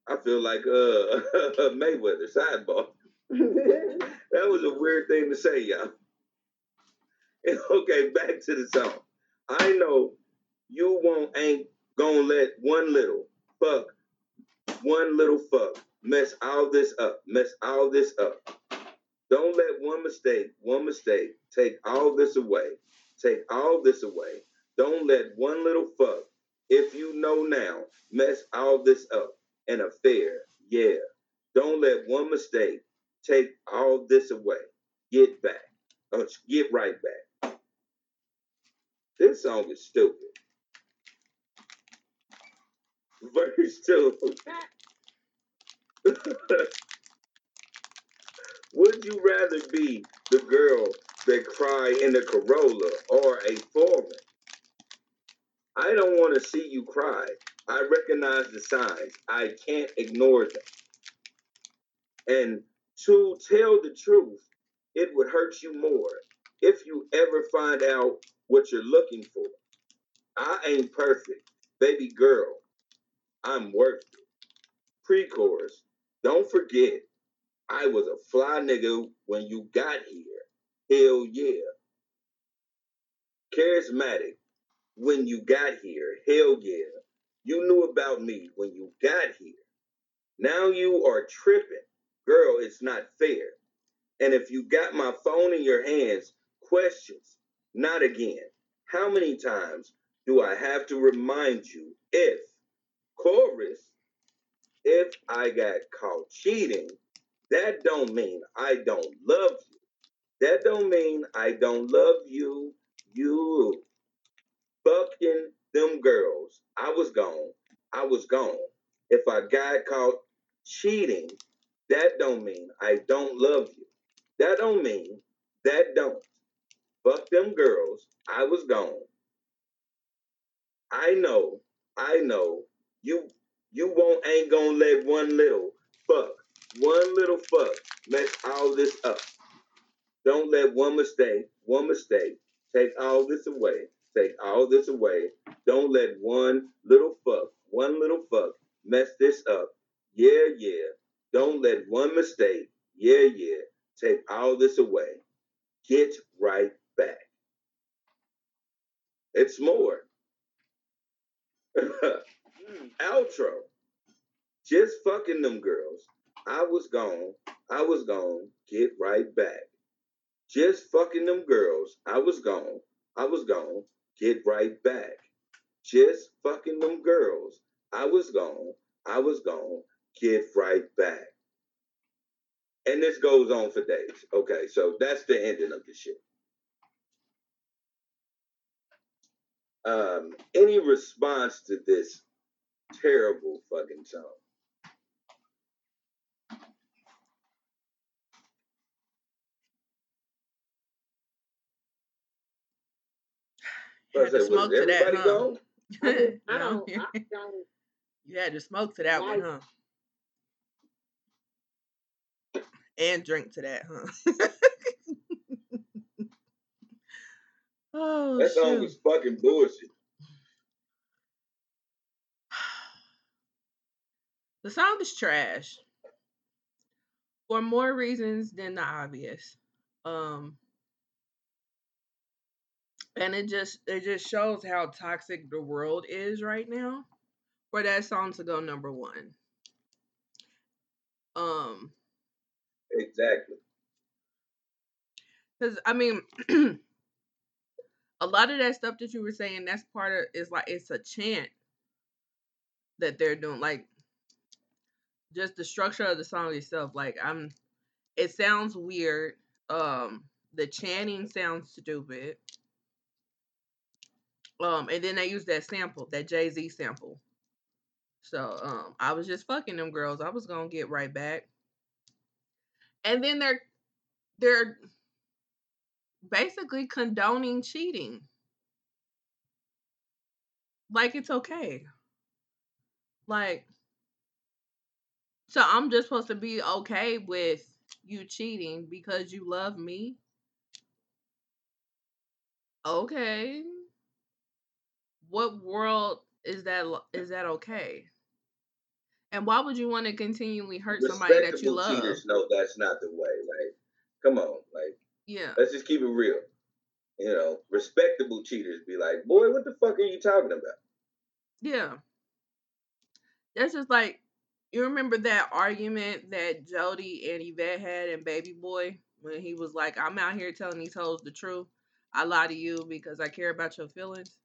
I feel like uh Mayweather sidebar. That was a weird thing to say, y'all. okay, back to the song. I know you won't ain't gonna let one little fuck, one little fuck mess all this up, mess all this up. Don't let one mistake, one mistake take all this away. Take all this away. Don't let one little fuck, if you know now, mess all this up. An affair, yeah. Don't let one mistake take all this away. Get back. Uh, get right back. This song is stupid. Verse 2. Would you rather be the girl that cry in the Corolla or a foreman? I don't want to see you cry. I recognize the signs. I can't ignore them. And to tell the truth, it would hurt you more if you ever find out what you're looking for. I ain't perfect, baby girl. I'm worth it. Pre-chorus. Don't forget, I was a fly nigga when you got here. Hell yeah. Charismatic when you got here. Hell yeah. You knew about me when you got here. Now you are tripping. Girl, it's not fair. And if you got my phone in your hands, questions. Not again. How many times do I have to remind you if chorus, if I got caught cheating, that don't mean I don't love you. That don't mean I don't love you. You fucking them girls. I was gone. I was gone. If I got caught cheating, that don't mean I don't love you. That don't mean that don't. Fuck them girls. I was gone. I know, I know, you you won't ain't gonna let one little fuck, one little fuck mess all this up. Don't let one mistake, one mistake take all this away. Take all this away. Don't let one little fuck, one little fuck mess this up. Yeah, yeah. Don't let one mistake, yeah, yeah, take all this away. Get right back. It's more. Outro. Just fucking them girls. I was gone. I was gone. Get right back. Just fucking them girls. I was gone. I was gone. Get right back. Just fucking them girls. I was gone. I was gone. Get right back. And this goes on for days. Okay, so that's the ending of the shit. Um, any response to this terrible fucking song? You had to smoke to that, huh? gone? I, mean, I No. don't. I don't. You had to smoke to that one, huh? And drink to that, huh? oh, That song shoot. was fucking bullshit. The song is trash for more reasons than the obvious. Um and it just it just shows how toxic the world is right now for that song to go number 1. Um Exactly. cuz I mean a lot of that stuff that you were saying that's part of is like it's a chant that they're doing like just the structure of the song itself like i'm it sounds weird um the chanting sounds stupid. Um and then they use that sample that jay-z sample. So um i was just fucking them girls i was gonna get right back and then they're they're basically condoning cheating. Like it's okay. Like so i'm just supposed to be okay with you cheating because you love me? Okay. What world is that is that okay and why would you want to continually hurt somebody that you love cheaters know that's not the way. Like, come on, like, yeah let's just keep it real. You know, respectable cheaters be like, boy, what the fuck are you talking about? yeah that's just like you remember that argument that jody and yvette had in baby boy when he was like i'm out here telling these hoes the truth i lie to you because i care about your feelings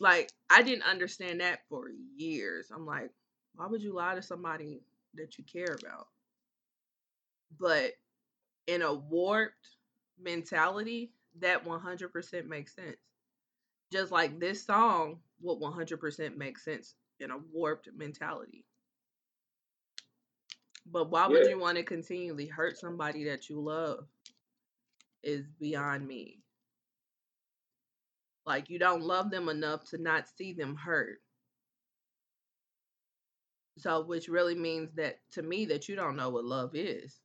like I didn't understand that for years. I'm like, why would you lie to somebody that you care about? But in a warped mentality, that 100% makes sense. Just like this song would 100% make sense in a warped mentality. But why would you want to continually hurt somebody that you love? Is beyond me. Like you don't love them enough to not see them hurt. So which really means that to me that you don't know what love is.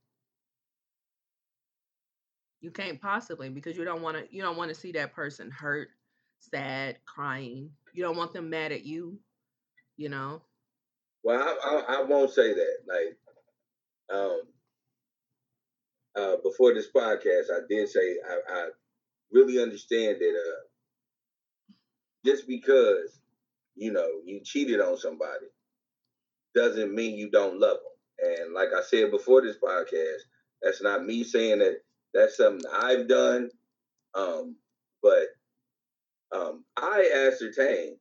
You can't possibly because you don't want to you don't want to see that person hurt, sad, crying. You don't want them mad at you, you know. Well, I, I, I won't say that. Like, um, uh, before this podcast, I did say I, I really understand that uh, just because you know you cheated on somebody doesn't mean you don't love them. And like I said before this podcast, that's not me saying that that's something I've done. Um, but Um, I ascertain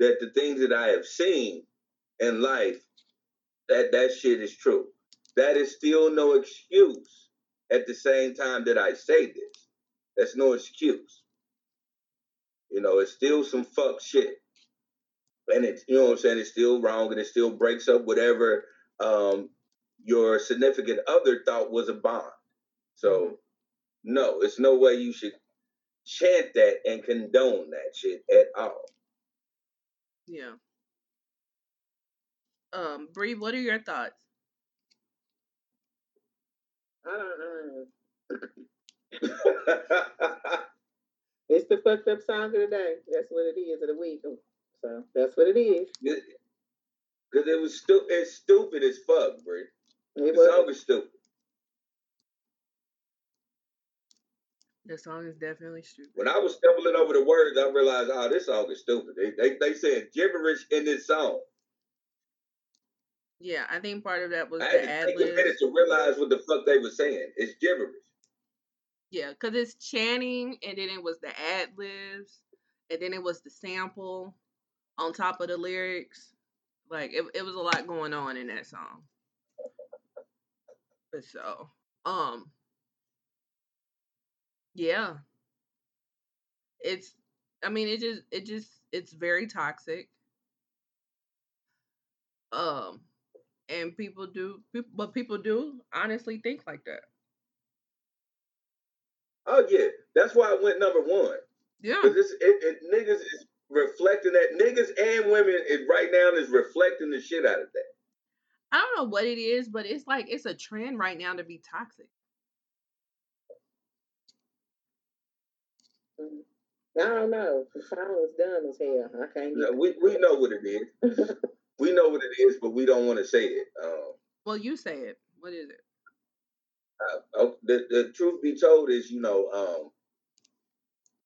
that the things that I have seen in life, that that shit is true. That is still no excuse. At the same time that I say this, that's no excuse. You know, it's still some fuck shit. And it's, you know what I'm saying, it's still wrong and it still breaks up whatever um, your significant other thought was a bond. So, no, it's no way you should chant that and condone that shit at all. Yeah. Um, Bree, what are your thoughts? I don't know. it's the fucked up song of the day. That's what it is of the week. So that's what it is. Because it was stu- it's stupid as fuck, Bree. It the was. song is stupid. The song is definitely stupid. When I was stumbling over the words, I realized, oh, this song is stupid. They they, they said gibberish in this song. Yeah, I think part of that was I the had ad to take a minute to realize what the fuck they were saying. It's gibberish. Yeah, because it's chanting, and then it was the ad libs, and then it was the sample on top of the lyrics. Like it, it was a lot going on in that song. But so, um, yeah, it's. I mean, it just, it just, it's very toxic. Um, and people do, but people do honestly think like that. Oh yeah, that's why I went number one. Yeah. Because it, it niggas is reflecting that niggas and women is right now is reflecting the shit out of that. I don't know what it is, but it's like it's a trend right now to be toxic. I don't know. The song was dumb as hell. I can't No, we we know what it is. we know what it is, but we don't want to say it. Um, Well, you say it. What is it? Uh, oh, the the truth be told is, you know, um,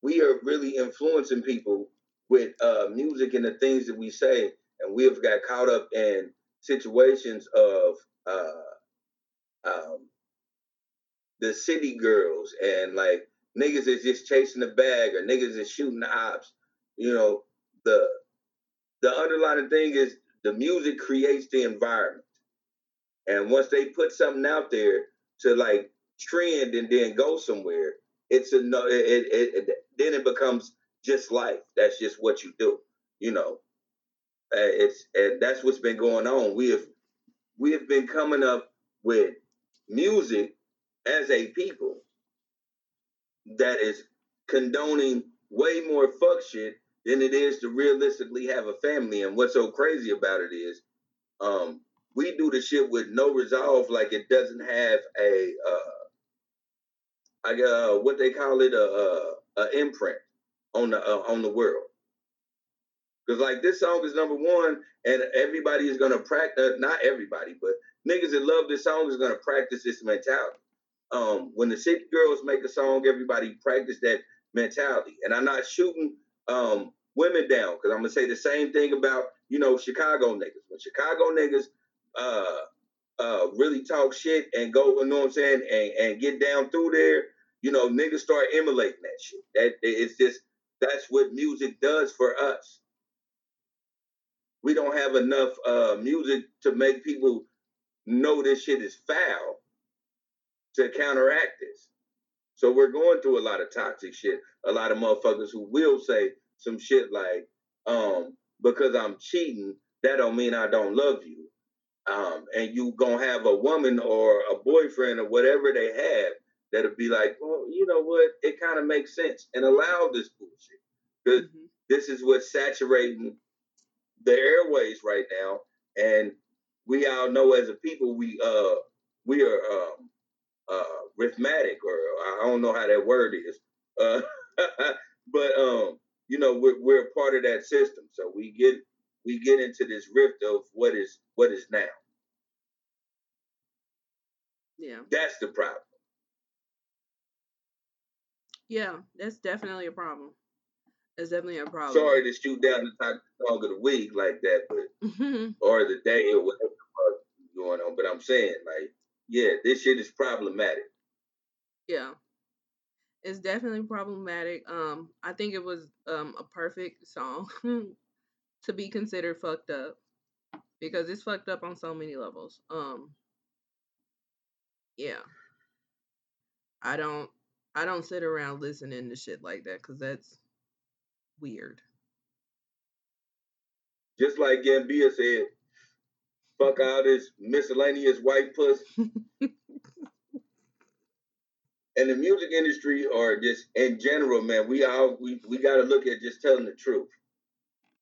we are really influencing people with uh, music and the things that we say, and we have got caught up in situations of uh, um, the city girls and like niggas is just chasing the bag or niggas is shooting the ops. You know, the the underlying thing is the music creates the environment. And once they put something out there to like trend and then go somewhere, it's a no it, it, it then it becomes just life. That's just what you do, you know. Uh, it's and that's what's been going on. We have we have been coming up with music as a people that is condoning way more fuck shit than it is to realistically have a family. And what's so crazy about it is, um, we do the shit with no resolve, like it doesn't have a, uh, I uh, what they call it, a, a, a imprint on the uh, on the world. Because like this song is number one, and everybody is gonna practice. Not everybody, but niggas that love this song is gonna practice this mentality. Um, when the city girls make a song, everybody practice that mentality. And I'm not shooting um, women down because I'm gonna say the same thing about you know Chicago niggas. When Chicago niggas uh, uh, really talk shit and go, you know what I'm saying, and, and get down through there, you know, niggas start emulating that shit. That it's just that's what music does for us. We don't have enough uh, music to make people know this shit is foul to counteract this. So we're going through a lot of toxic shit. A lot of motherfuckers who will say some shit like, um, because I'm cheating, that don't mean I don't love you. Um, and you gonna have a woman or a boyfriend or whatever they have that'll be like, well, you know what? It kind of makes sense and allow this bullshit. Because Mhm. this is what's saturating the airways right now. And we all know as a people, we uh we are um uh rhythmatic or I don't know how that word is. Uh but um, you know, we're we're part of that system. So we get we get into this rift of what is what is now. Yeah. That's the problem. Yeah, that's definitely a problem. That's definitely a problem. Sorry to shoot down the toxic song of the week like that, but or the day or whatever the fuck going on. But I'm saying, like, yeah, this shit is problematic. yeah. it's definitely problematic. Um, I think it was um a perfect song to be considered fucked up because it's fucked up on so many levels. Um, yeah, I don't I don't sit around listening to shit like that because that's weird. Just like Gambia said, fuck all this miscellaneous white puss. and the music industry or just in general, man, we all we, we gotta look at just telling the truth.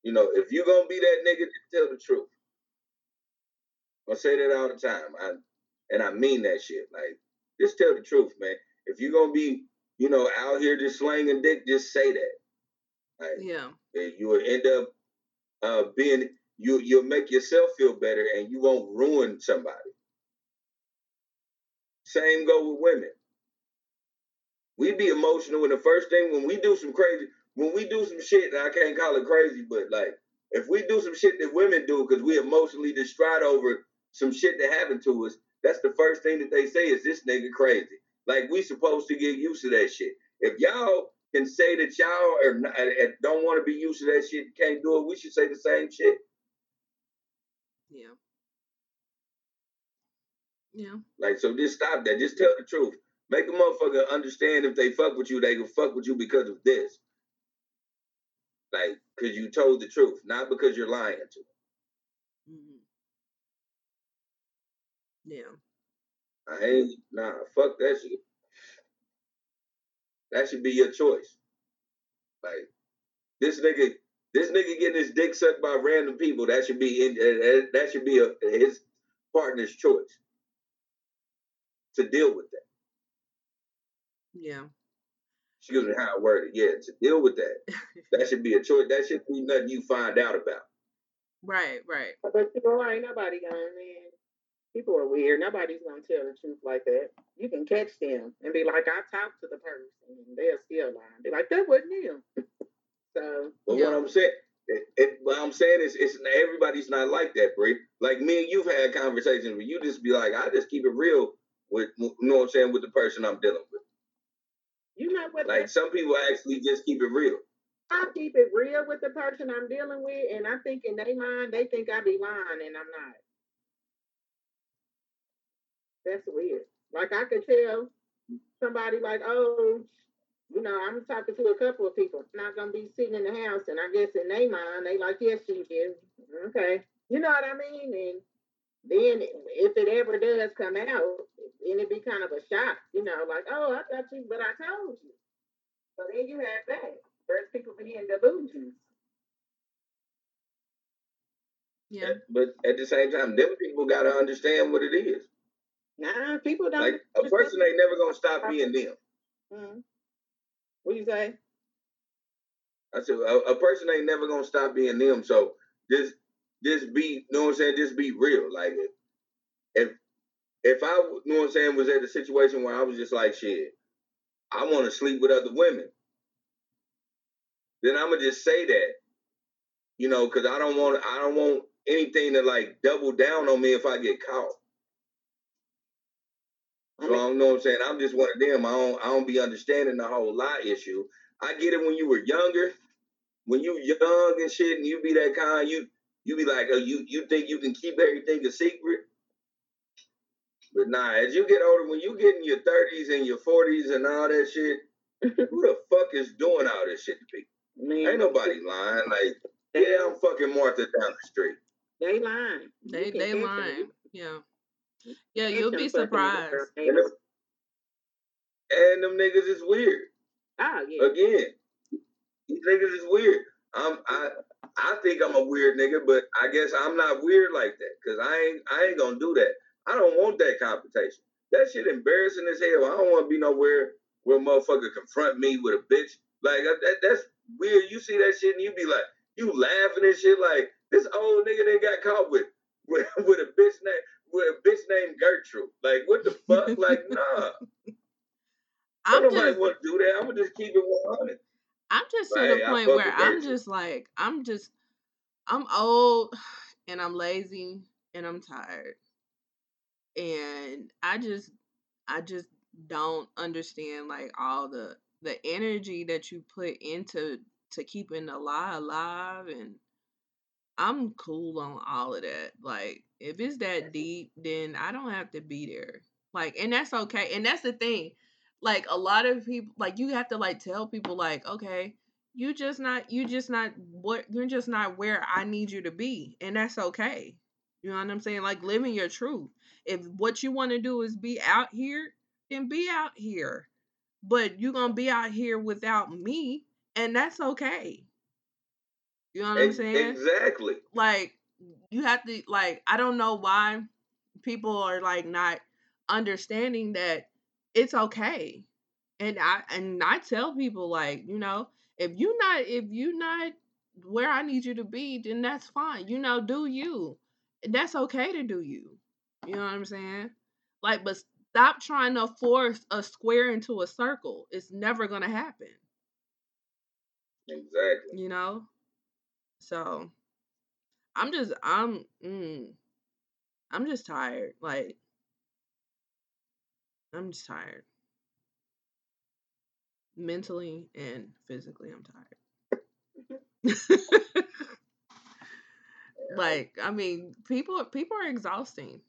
You know, if you're gonna be that nigga, just tell the truth. I say that all the time. I and I mean that shit. Like, just tell the truth, man. If you're gonna be, you know, out here just slanging dick, just say that. Like, Yeah, you will end up uh, being you. You'll make yourself feel better, and you won't ruin somebody. Same go with women. We be emotional, and the first thing when we do some crazy, when we do some shit, and I can't call it crazy, but like if we do some shit that women do because we emotionally distraught over some shit that happened to us, that's the first thing that they say is this nigga crazy. Like we supposed to get used to that shit. If y'all can say that y'all are not, uh, don't want to be used to that shit, can't do it, we should say the same shit. yeah, yeah, Like so, just stop that. Just tell the truth. Make a motherfucker understand if they fuck with you, they can fuck with you because of this. Like, because you told the truth, not because you're lying to them. hmm yeah, I ain't nah, fuck that shit. That should be your choice. Like this nigga, this nigga getting his dick sucked by random people. That should be in. Uh, that should be a, his partner's choice to deal with that. yeah, Excuse me, how I worded. Yeah, to deal with that. That should be a choice. That should be nothing you find out about. right, right. But you know, ain't nobody gonna man. People are weird. Nobody's gonna tell the truth like that. You can catch them and be like, I talked to the person, and they'll still lie. Be like, that wasn't him. so But Yeah. what I'm saying, it, it, what I'm saying is, it's everybody's not like that, Bree. Like me and you've had conversations where you just be like, I just keep it real with, you know what I'm saying, with the person I'm dealing with. You know what? Like some people actually just keep it real. I keep it real with the person I'm dealing with, and I think in their mind they think I be lying, and I'm not. That's weird. Like I could tell somebody like, oh, you know, I'm talking to a couple of people. I'm not gonna be sitting in the house, and I guess in their mind they like, yes, she is. Okay, you know what I mean? And then if it ever does come out, then it'd be kind of a shock, you know, like, oh, I thought you, but I told you. So then you have that. First people be in delusions. Yeah, But at the same time, them people gotta understand what it is. Nah, people don't. Like a person ain't never gonna stop being them. Mm. What you say? I said a, a person ain't never gonna stop being them. So just just be, you know what I'm saying? Just be real. Like if if I, you know what I'm saying, was at a situation where I was just like, shit, I want to sleep with other women, then I'm gonna just say that, you know, because I don't want I don't want anything to like double down on me if I get caught. So I don't know what I'm saying. I'm just one of them. I don't I don't be understanding the whole lie issue. I get it when you were younger, when you young and shit, and you be that kind, you you be like, oh, you you think you can keep everything a secret. But nah, as you get older, when you get in your 30s and your 40s and all that shit, who the fuck is doing all this shit to people? man, Ain't nobody lying. Like, yeah, I'm fucking Martha down the street. They lying. they they lying. Yeah, yeah. you'll be fucking with a surprised. And them, and them niggas is weird. Oh yeah. Again, these niggas is weird. I'm I I think I'm a weird nigga, but I guess I'm not weird like that. Cause I ain't I ain't gonna do that. I don't want that confrontation. That shit embarrassing as hell. I don't want to be nowhere where a motherfucker confront me with a bitch. Like that, that's weird. You see that shit and you be like, you laughing and shit like this old nigga that got caught with with, with a bitch name with a bitch named Gertrude. Like what the fuck? like nah. I'm Don't nobody just want to do that. I'm gonna just keep it 100. I'm just to the point where I'm just like I'm just I'm old and I'm lazy and I'm tired. And I just I just don't understand like all the the energy that you put into to keeping the lie alive and I'm cool on all of that. Like if it's that deep, then I don't have to be there. Like and that's okay. And that's the thing. Like a lot of people like you have to like tell people like, okay, you just not you just not what you're just not where I need you to be. And that's okay. You know what I'm saying? Like living your truth. If what you want to do is be out here, then be out here. But you're gonna be out here without me, and that's okay. You know what I'm saying? Exactly. Like you have to like I don't know why people are like not understanding that it's okay. And I and I tell people like, you know, if you not if you not where I need you to be, then that's fine. You know, do you. That's okay to do you. You know what I'm saying? Like, but stop trying to force a square into a circle. It's never gonna happen. Exactly. You know? So I'm just I'm mm, I'm just tired. Like I'm just tired. Mentally and physically I'm tired. like, I mean, people people are exhausting.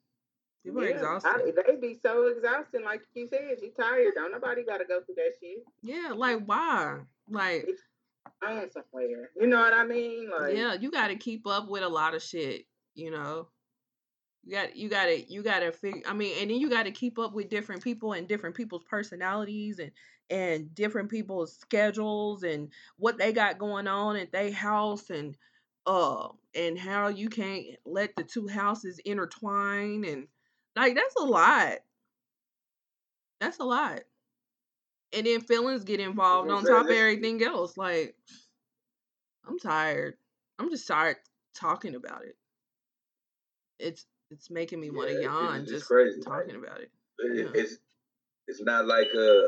People are Yeah, exhausting. I, they be so exhausting. Like you said, you tired. Don't nobody got to go through that shit. Yeah, like why? Like It's going somewhere. You know what I mean? Like, yeah, you got to keep up with a lot of shit, you know. You got you got to you got to figure I mean, and then you got to keep up with different people and different people's personalities and and different people's schedules and what they got going on at their house and uh and how you can't let the two houses intertwine and like that's a lot. That's a lot. And then feelings get involved on top of everything else. Like I'm tired. I'm just tired talking about it. It's it's making me want to Yeah, it's- yawn it's just crazy, talking about it. It- Yeah. It's it's not like uh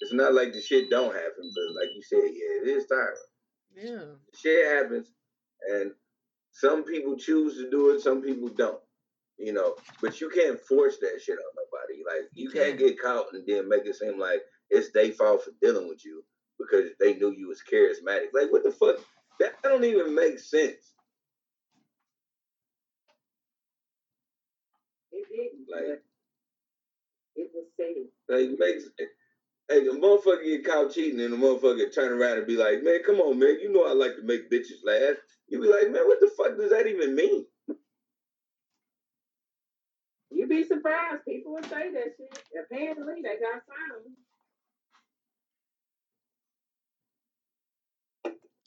it's not like the shit don't happen, but like you said, yeah, it is tiring. Yeah. Shit happens, and some people choose to do it, some people don't. You know, but you can't force that shit on nobody. Like You you can't can't. get caught and then make it seem like it's their fault for dealing with you because they knew you was charismatic. Like what the fuck? That don't even make sense. it didn't. Like- it was safe. Like makes hey the motherfucker get caught cheating and the motherfucker turn around and be like, man, come on, man, you know I like to make bitches laugh. You be like, man, what the fuck does that even mean? You'd be surprised. People would say that shit. Apparently, they got some.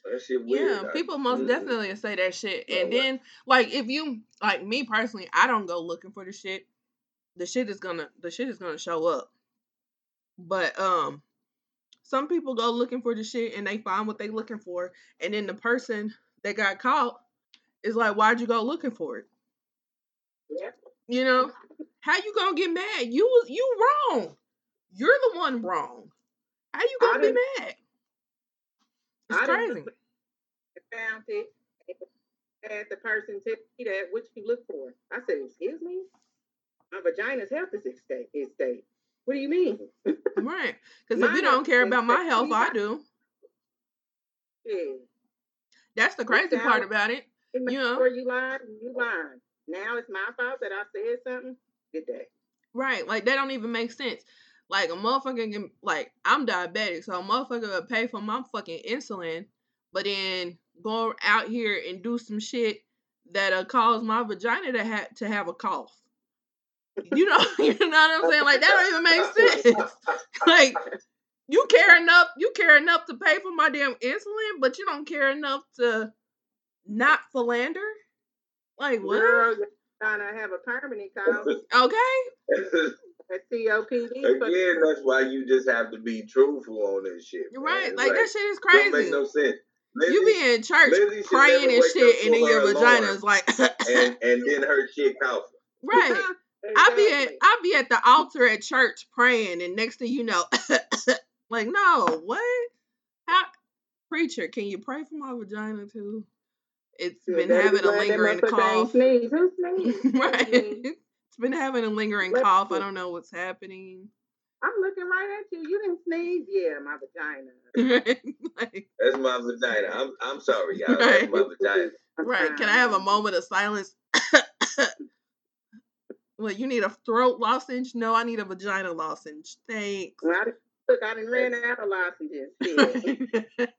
That shit weird. Yeah, I- people most definitely say that shit. And what- then like if you like me personally, I don't go looking for the shit. The shit is gonna the shit is gonna show up. But um some people go looking for the shit and they find what they looking for and then the person that got caught is like, Why'd you go looking for it? Yeah. You know? How you gonna get mad? You you wrong. You're the one wrong. How you gonna be mad? It's I crazy. found it. and the person tell me that what you look for. I said, "Excuse me, my vagina's health is at stake. Is stake. What do you mean? Right. Because if you don't care about my health, I do. Yeah. That's the crazy sound- part about it. You You know. Before you lied, you lied. Now it's my fault that I said something. Good day. Right. Like that don't even make sense. Like a motherfucker can like I'm diabetic, so a motherfucker will pay for my fucking insulin, but then go out here and do some shit that'll cause my vagina to have to have a cough. You know, you know what I'm saying? Like that don't even make sense. like you care enough, you care enough to pay for my damn insulin, but you don't care enough to not philander. Like what? Girl, you're trying to have a permanent cause. Okay. A COPD. Again, that's why you just have to be truthful on this shit. You're man. right. It's Like, that shit is crazy. Don't make no sense. Lizzie, you be in church Lizzie should praying and shit, and then your her vagina is like, and and then her shit coughing. right. I be at Exactly. I be at the altar at church praying, and next thing you know, like, no, what? How, preacher? Can you pray for my vagina too? It's Yeah, been having a lingering cough. Sneeze. Who sneezed? right. Who sneezed? It's been having a lingering Let's cough. I don't know what's happening. I'm looking right at you. You didn't sneeze. Yeah, my vagina. like, That's my vagina. I'm I'm sorry, y'all. That's my vagina. right. Can I have a moment of silence? well, you need a throat lozenge? No, I need a vagina lozenge. Thanks. Well, I, look, I didn't ran out of lozenges. Shit.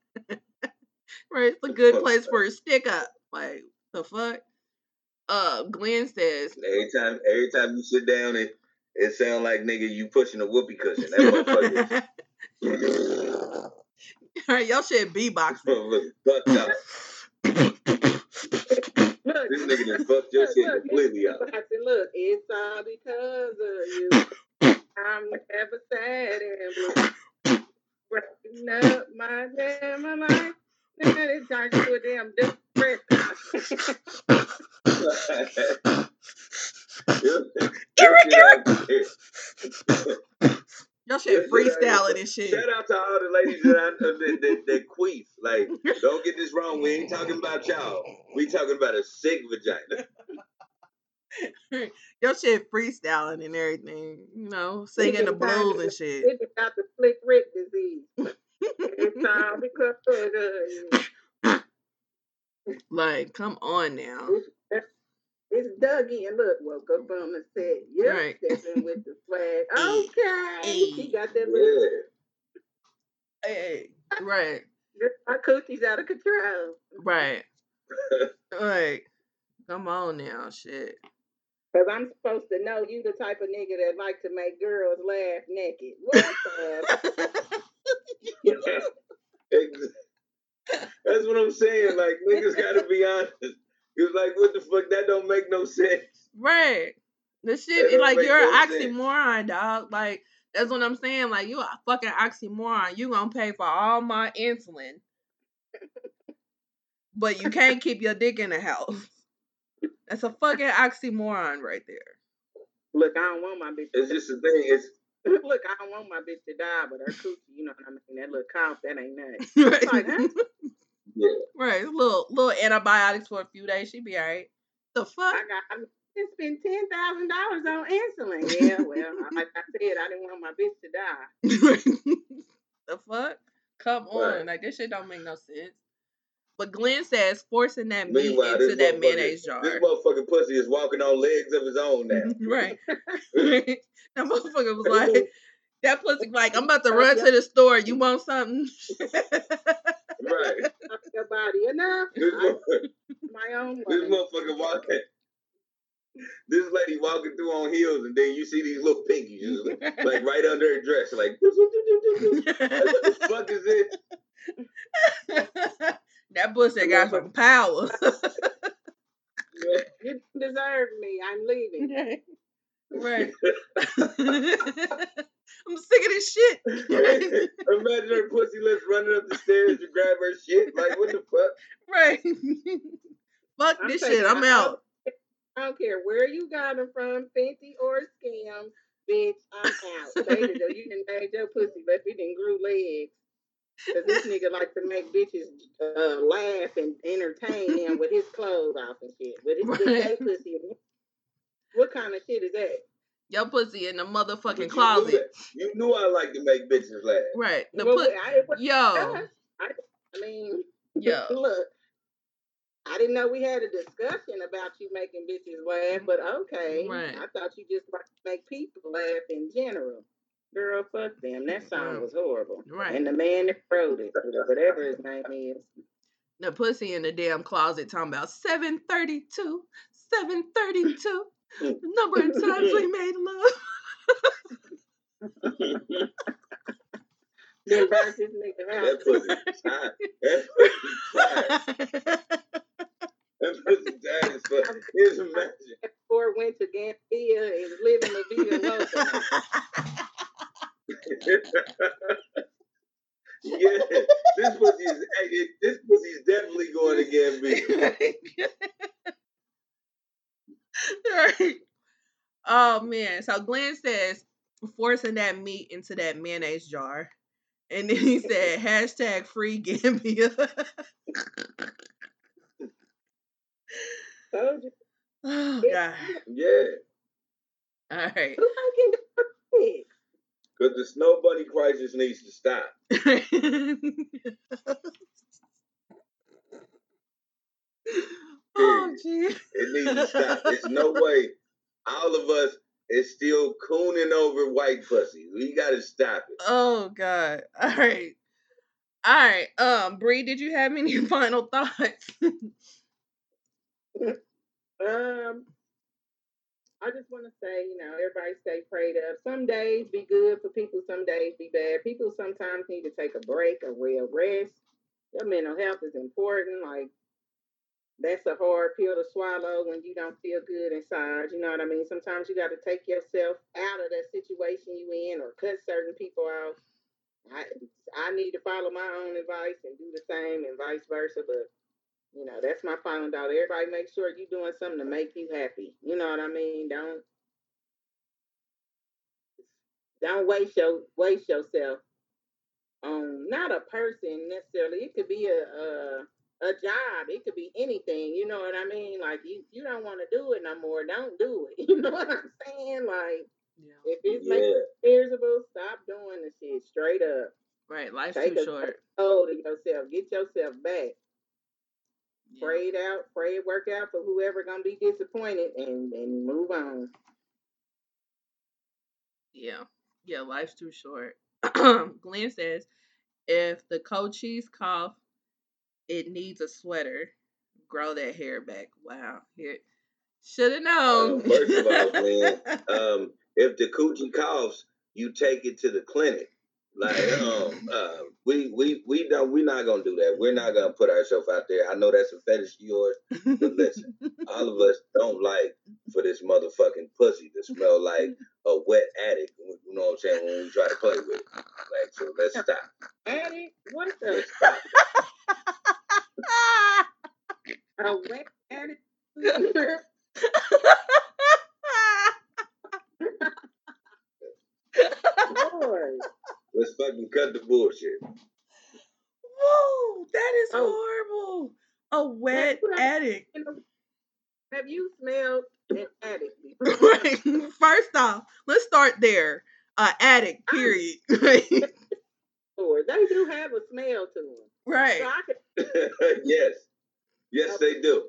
right, it's a good place for a stick up. Like the fuck. Uh, Glenn says. Every time, every time you sit down, it it sound like nigga you pushing a whoopee cushion. That motherfucker. All right, y'all should beatboxing. motherfucker fucked up. Look, This nigga done fucked your look, shit look, completely up. I said, look, it's all because of you. I'm never sad and blue. Breaking up my damn life. And it turns to a damn depression. Y'all should freestyle it and shit. Shout out to all the ladies that I, that, that, that queef. Like, don't get this wrong. We ain't talking about y'all. We talking about a sick vagina. Y'all shit freestyling and everything. You know, singing the blues and shit. It's got the slick Rick disease. It's all because of you. Like, come on now. It's Dougie and look, woke up on the set. Yep, Right. stepping with the flag. Okay. hey. She got that little Yeah. Hey, right, my coochie's out of control. right, right. Come on now, shit. Cause I'm supposed to know you the type of nigga that like to make girls laugh naked. What the? That's what I'm saying. Like, niggas gotta be honest. It's like, what the fuck? That don't make no sense. Right. The shit, don't like you're no an sense. oxymoron, dog. Like that's what I'm saying. Like you a fucking oxymoron. You gonna pay for all my insulin, but you can't keep your dick in the house. That's a fucking oxymoron right there. Look, I don't want my bitch. It's just the thing. It's Look, I don't want my bitch to die, but her coochie, you know what I mean? That little cough, that ain't nothing. Like, huh? Yeah. right. Little little antibiotics for a few days. She'd be alright. The fuck? I got. I just spent ten thousand dollars on insulin. Yeah, well, like I said, I didn't want my bitch to die. the fuck? Come on. Like this shit don't make no sense. But Glenn says forcing that meat Meanwhile, into this that mayonnaise jar. This motherfucking pussy is walking on legs of his own now. right. that motherfucker was like, that pussy like, I'm about to run to the store. You want something? Right. Your body enough. This, I, motherfucker, my own this motherfucker walking. This lady walking through on heels, and then you see these little pinkies just like right under her dress, like what the fuck is this? that pussy got some power. You deserve me. I'm leaving. Right. I'm sick of this shit. Imagine her pussy lips running up the stairs to grab her shit. Like what the fuck? right. Fuck I'm this shit. I'm out. I don't care where you got them from, fancy or Scam, bitch. I'm out. Later though, you didn't made your pussy, but we didn't grew legs. Cause this nigga like to make bitches uh, laugh and entertain them with his clothes off and shit. With his good Right. gay pussy. What kind of shit is that? Your pussy in the motherfucking you closet. that. You knew I like to make bitches laugh. Right. The Well, put yo. I, I mean, Yo. look, I didn't know we had a discussion about you making bitches laugh, but okay. Right. I thought you just like to make people laugh in general. Girl, fuck them. That song was horrible. Right. And the man that wrote it, whatever his name is. The pussy in the damn closet talking about 732, 732, the number of times we made Then burnt this nigga That out. pussy tight. That pussy tight. That pussy tight as fuck. Just imagine. Before went to Gambia and living La Vida Loca. yeah, this pussy is this pussy is definitely going to Gambia. right. Oh man. So Glenn says forcing that meat into that mayonnaise jar. And then he said hashtag free Gambia. Told you. oh, oh god. Yeah, All right. Who making the pigs? Because the snow bunny crisis needs to stop. oh, gee. It needs to stop. There's no way all of us is still cooning over white pussy. We gotta stop it. Oh God. All right. All right. Um, Bree, did you have any final thoughts? Um, I just want to say, you know, everybody stay prayed up. Some days be good for people, some days be bad. People sometimes need to take a break, a real rest. Your mental health is important. Like that's a hard pill to swallow when you don't feel good inside. You know what I mean? Sometimes you got to take yourself out of that situation you in, or cut certain people out. I I need to follow my own advice and do the same, and vice versa. But you know, that's my final thought. Everybody make sure you're doing something to make you happy. You know what I mean? Don't don't waste your waste yourself on not a person necessarily. It could be a a, a job. It could be anything. You know what I mean? Like you you don't want to do it no more. Don't do it. You know what I'm saying? Like yeah. if it's Yeah. making you miserable, stop doing the shit straight up. Right. Life's Take too short. hold of oh, yourself. Get yourself back. Yeah. pray it out, pray it work out for whoever gonna be disappointed and, and move on. Yeah. Yeah, life's too short. Glenn says, if the coaches cough, it needs a sweater. Grow that hair back. Wow. Should have known. Uh, first of all, Glenn, Um, if the coochie coughs, you take it to the clinic. Like, um, uh, we we we don't we're not gonna do that. We're not gonna put ourselves out there. I know that's a fetish of yours, but listen, all of us don't like for this motherfucking pussy to smell like a wet attic. You know what I'm saying? When we try to play with it, like, so let's stop. Addict, what the Let's stop. a wet addict? Lord. Let's fucking cut the bullshit. Whoa, that is Oh. horrible. A wet attic. Have you smelled an addict before? Right. First off, let's start there. Uh, attic, period. Right. They do have a smell to them. Right. So I could yes. Yes, they do.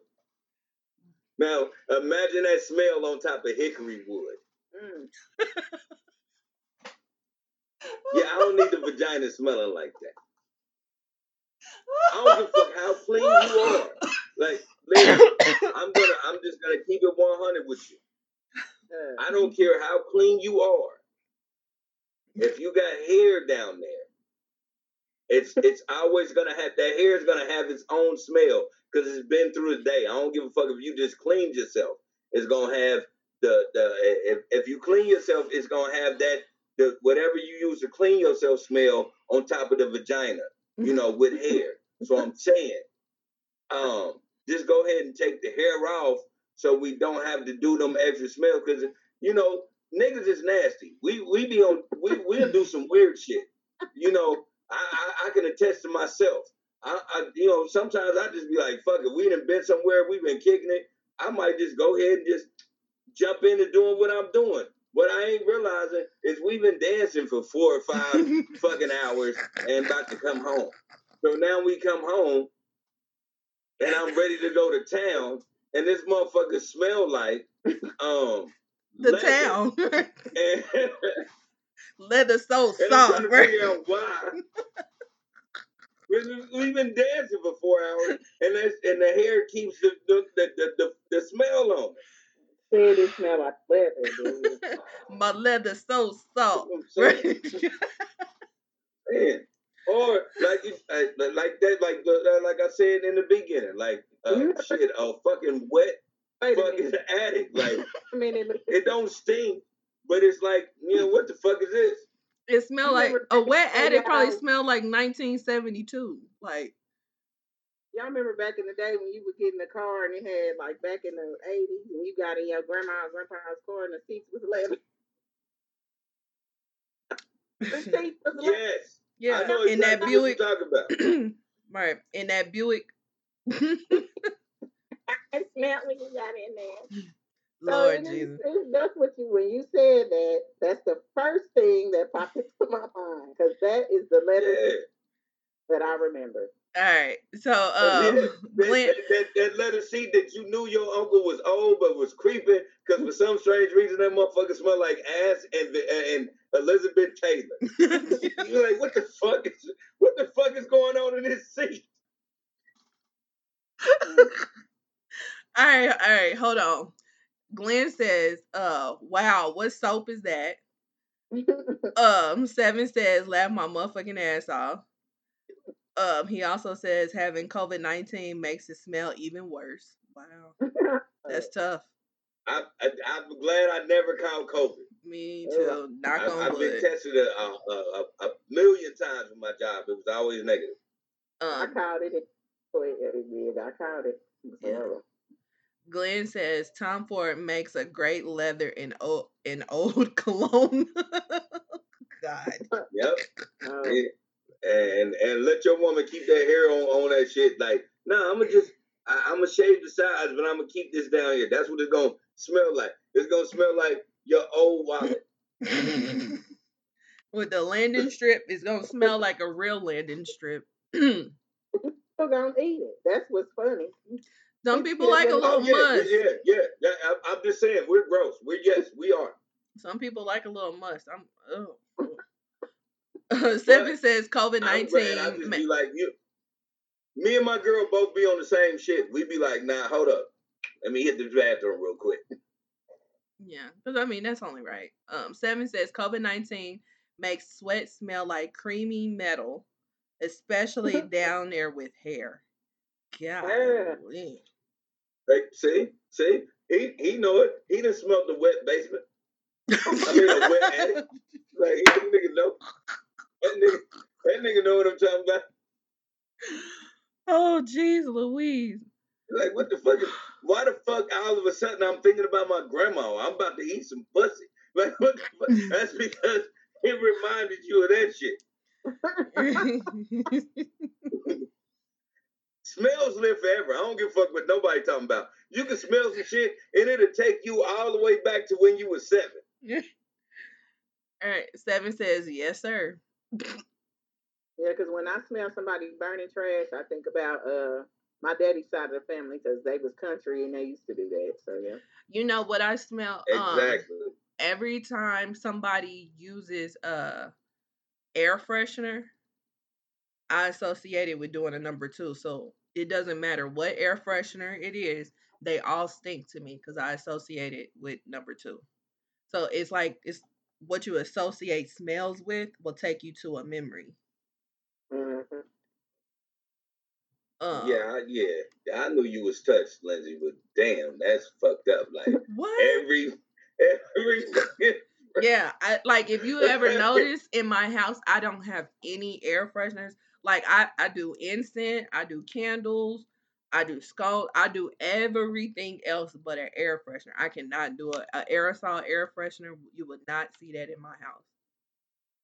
Now, imagine that smell on top of hickory wood. mm, Yeah, I don't need the vagina smelling like that. I don't give a fuck how clean you are. Like, listen, I'm gonna, I'm just gonna keep it 100 with you. I don't care how clean you are. If you got hair down there, it's it's always gonna have that hair is gonna have its own smell because it's been through the day. I don't give a fuck if you just cleaned yourself. It's gonna have the the if, if you clean yourself, it's gonna have that the whatever you use to clean yourself smell on top of the vagina. You know, with hair. So I'm saying, um, just go ahead and take the hair off so we don't have to do them extra smell because you know niggas is nasty. We we be on we we'll do some weird shit. You know, I I, I can attest to myself. I, I you know sometimes I just be like fuck it. We done been somewhere. We've been kicking it. I might just go ahead and just jump into doing what I'm doing. What I ain't realizing is we've been dancing for four or five fucking hours and about to come home. So now we come home and I'm ready to go to town and this motherfucker smell like um the town. And, Leather so and I'm trying soft, to right? figure out why. We- We've been dancing for four hours, and that's, and the hair keeps the the, the, the, the, the smell on it. said it smell like leather, dude. My leather so soft. That's what I'm saying. Right? Man. Or like like that, like uh, like I said in the beginning, like uh, Mhm. shit, a fucking wet Wait a fucking minute. attic. Like A minute. look- it don't stink, but it's like you know what the fuck is this? It smelled like a wet in the oh, attic probably how- smelled like 1972. Like Y'all remember back in the day when you would get in the car and it had like back in the eighties and you got in your grandma or grandpa's car and the seats was leather. The seats was leather. Yes, yeah, I know in that Buick, what talking about. right? In that Buick, I smelled when you got in there. Lord and Jesus. that's what you when you said that. That's the first thing that popped into my mind because that is the letter Yeah. that I remember. All right. So um that, that, that, that letter C that you knew your uncle was old but was creeping because for some strange reason that motherfucker smelled like ass and and Elizabeth Taylor. You're like, what the fuck is what the fuck is going on in this seat? all right, all right, hold on. Glenn says, uh, wow, what soap is that? Um, Seven says, laugh my motherfucking ass off. Um, he also says having COVID nineteen makes it smell even worse. Wow, that's tough. I, I I'm glad I never caught COVID. Me Yeah. too. Knock I, on I've been tested a, a, a, a million times with my job. It was always negative. I Um, called it. It. I called it. Yeah. Forever. Glenn says Tom Ford makes a great leather in old in old cologne. God. Yep. Yeah. And and let your woman keep that hair on on that shit. Like, nah, I'm gonna just I, I'm gonna shave the sides, but I'm gonna keep this down here. That's what it's gonna smell like. It's gonna smell like your old wallet. With the landing strip, it's gonna smell like a real landing strip. Some Still gonna eat it. That's what's funny. People like a little yeah, must. yeah, yeah, yeah. I, I'm just saying, we're gross. We're yes, we are. Some people like a little must. I'm oh. Seven says COVID glad I nineteen. just be like you. Me and my girl both be on the same shit. We be like, nah, hold up. Let me hit the bathroom real quick. Yeah, because I mean that's only right. Um, seven says COVID nineteen makes sweat smell like creamy metal, especially down there with hair. God, Hey, see, see, he he know it. He didn't smell the wet basement. I mean, a wet attic. Like he that nigga know. That nigga, that nigga know what I'm talking about. oh jeez, Louise. Like, what the fuck? Is, why the fuck all of a sudden I'm thinking about my grandma? I'm about to eat some pussy. Like, what the fuck? That's because it reminded you of that shit. Smells live forever. I don't give a fuck what nobody talking about. You can smell some shit and it'll take you all the way back to when you were seven. All right, seven says yes, sir. Yeah, because when I smell somebody burning trash, I think about uh my daddy's side of the family because they was country and they used to do that. So yeah. You know what I smell? Um, Exactly. every time somebody uses uh air freshener, I associate it with doing a number two. So it doesn't matter what air freshener it is, they all stink to me because I associate it with number two. So it's like it's what you associate smells with will take you to a memory. hmm Um, yeah, I- yeah. I knew you was touched, Lindsay, but damn, that's fucked up. Like What? every every Yeah, I like if you ever notice in my house, I don't have any air fresheners. Like I, I do incense, I do candles, I do skull, I do everything else but an air freshener. I cannot do a, a aerosol air freshener. You would not see that in my house.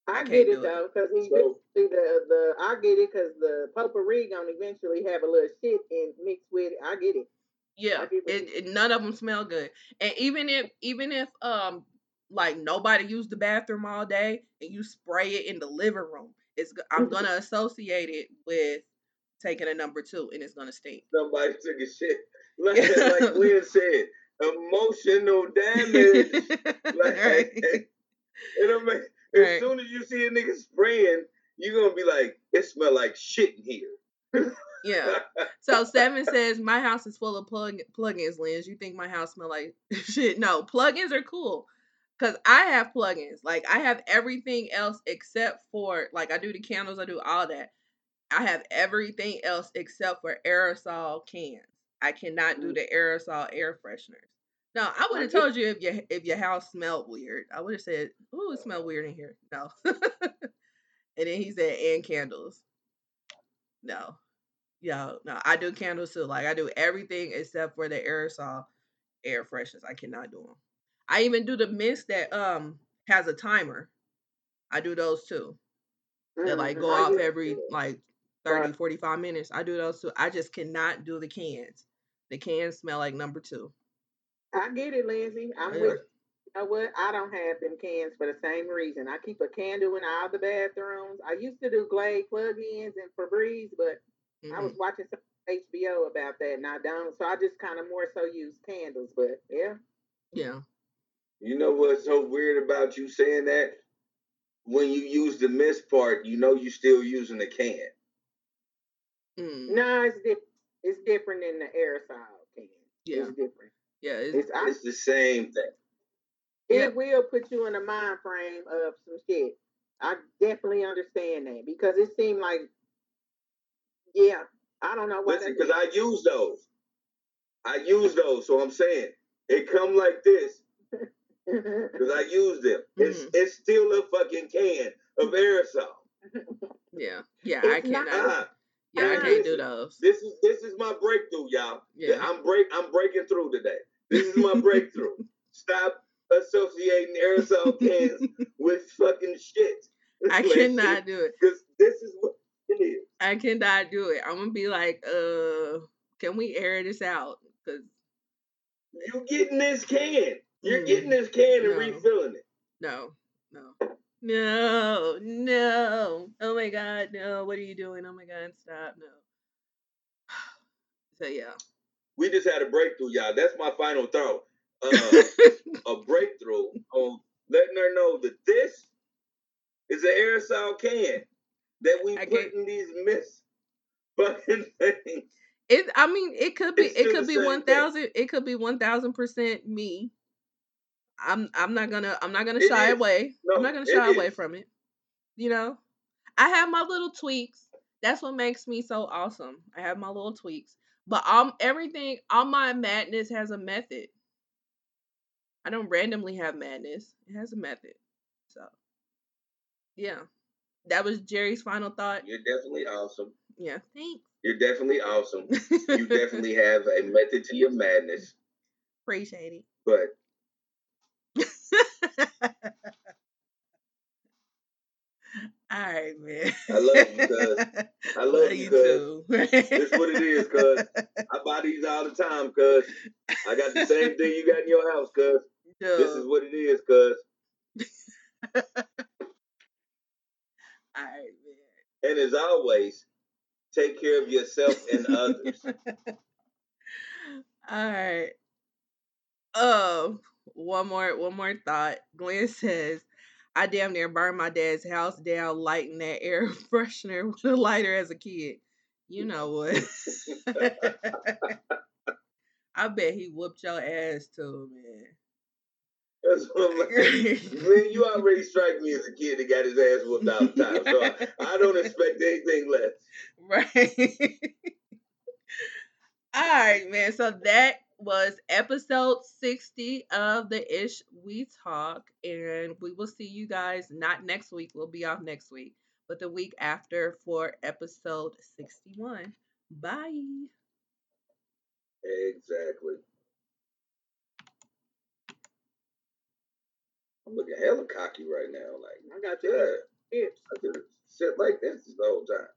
I I, get it though, because he So- see the the I get it because the potpourri gonna eventually have a little shit and mix with it. I get it. Yeah, get it, it none of them smell good. And even if even if um like nobody used the bathroom all day and you spray it in the living room, it's I'm mm-hmm. gonna associate it with taking a number two and it's gonna stink. somebody took a shit. Like, like Glenn said, emotional damage. Like, right. and I'm like, as Right. soon as you see a nigga spraying, you're gonna be like, it smell like shit in here. Yeah. So seven says my house is full of plug plugins, Lens. You think my house smell like shit? No, plugins are cool. Cause I have plugins. Like I have everything else except for like I do the candles, I do all that. I have everything else except for aerosol cans. I cannot do Mm. the aerosol air fresheners. No, I would have told you if your if your house smelled weird. I would have said, "Ooh, it smells weird in here." No. and then he said, "And candles." No. Yo, no, I do candles too. Like I do everything except for the aerosol air fresheners. I cannot do them. I even do the mist that um has a timer. I do those too. That like Mhm. go off every like 30, Right. 45 minutes. I do those too. I just cannot do the cans. The cans smell like number two. I get it, Lindsay. I'm Yeah. with you know what? I don't have them cans for the same reason. I keep a candle in all the bathrooms. I used to do Glade plug-ins and Febreze, but I was watching some HBO about that and I don't. So I just kind of more so use candles. But yeah. Yeah. You know what's so weird about you saying that? When you use the miss part, you know you're still using the can. Mm. No, it's different. It's different than the aerosol can. Yeah. It's different. Yeah. It's, It's I, It's the same thing. Yeah. it will put you in a mind frame of some shit. I definitely understand that because it seemed like, yeah, I don't know what. Listen, because I use those. I use those, so I'm saying it come like this because I use them. It's Mhm. it's still a fucking can of aerosol. yeah. Yeah. It's I not- cannot. Uh-uh. Yeah. I can't do those. This is this is my breakthrough, y'all. Yeah. I'm break I'm breaking through today. This is my breakthrough. Stop associating aerosol cans with fucking shit. I cannot do it. Because this is what it is. I cannot do it. I'm gonna be like, uh, can we air this out? Cause You getting this can. You're Mm. getting this can and No. refilling it. no, no, no, no. Oh my god, no. What are you doing? Oh my god, stop. No. So yeah. We just had a breakthrough, y'all. That's my final thought. Uh, a breakthrough on letting her know that this is an aerosol can that we I put in these mist fucking things. It. I mean, it could be. It's It could be one thousand. It could be one thousand percent me. I'm. I'm not gonna. I'm not gonna It shy is. away. No, I'm not gonna shy away is. from it. You know, I have my little tweaks. That's what makes me so awesome. I have my little tweaks, but um, everything, all my madness has a method. I don't randomly have madness. It has a method. So, yeah, that was Jerry's final thought. You're definitely awesome. Yeah, thanks. You're definitely awesome. You definitely have a method to your madness, appreciate it. but. All right, man. I love you, cuz. I love you, cuz. too. This what it is, cuz. I buy these all the time, cuz. I got the same thing you got in your house, cuz. This is what it is, cuz. All right, man. And as always, take care of yourself and others. All right. Oh, one more, one more thought. Glenn says, "I damn near burned my dad's house down, lighting that air freshener with a lighter as a kid. You know what? I bet he whooped your ass too, man." That's what I'm like. Man, you already strike me as a kid that got his ass whooped all the time. So I, I don't expect anything less. Right. All right, man. So that was episode 60 of the Ish We Talk. And we will see you guys not next week. We'll be off next week, but the week after for episode 61. Bye. Exactly. I'm looking hella cocky right now. Like, I got yeah. Hips. I did shit like this the whole time.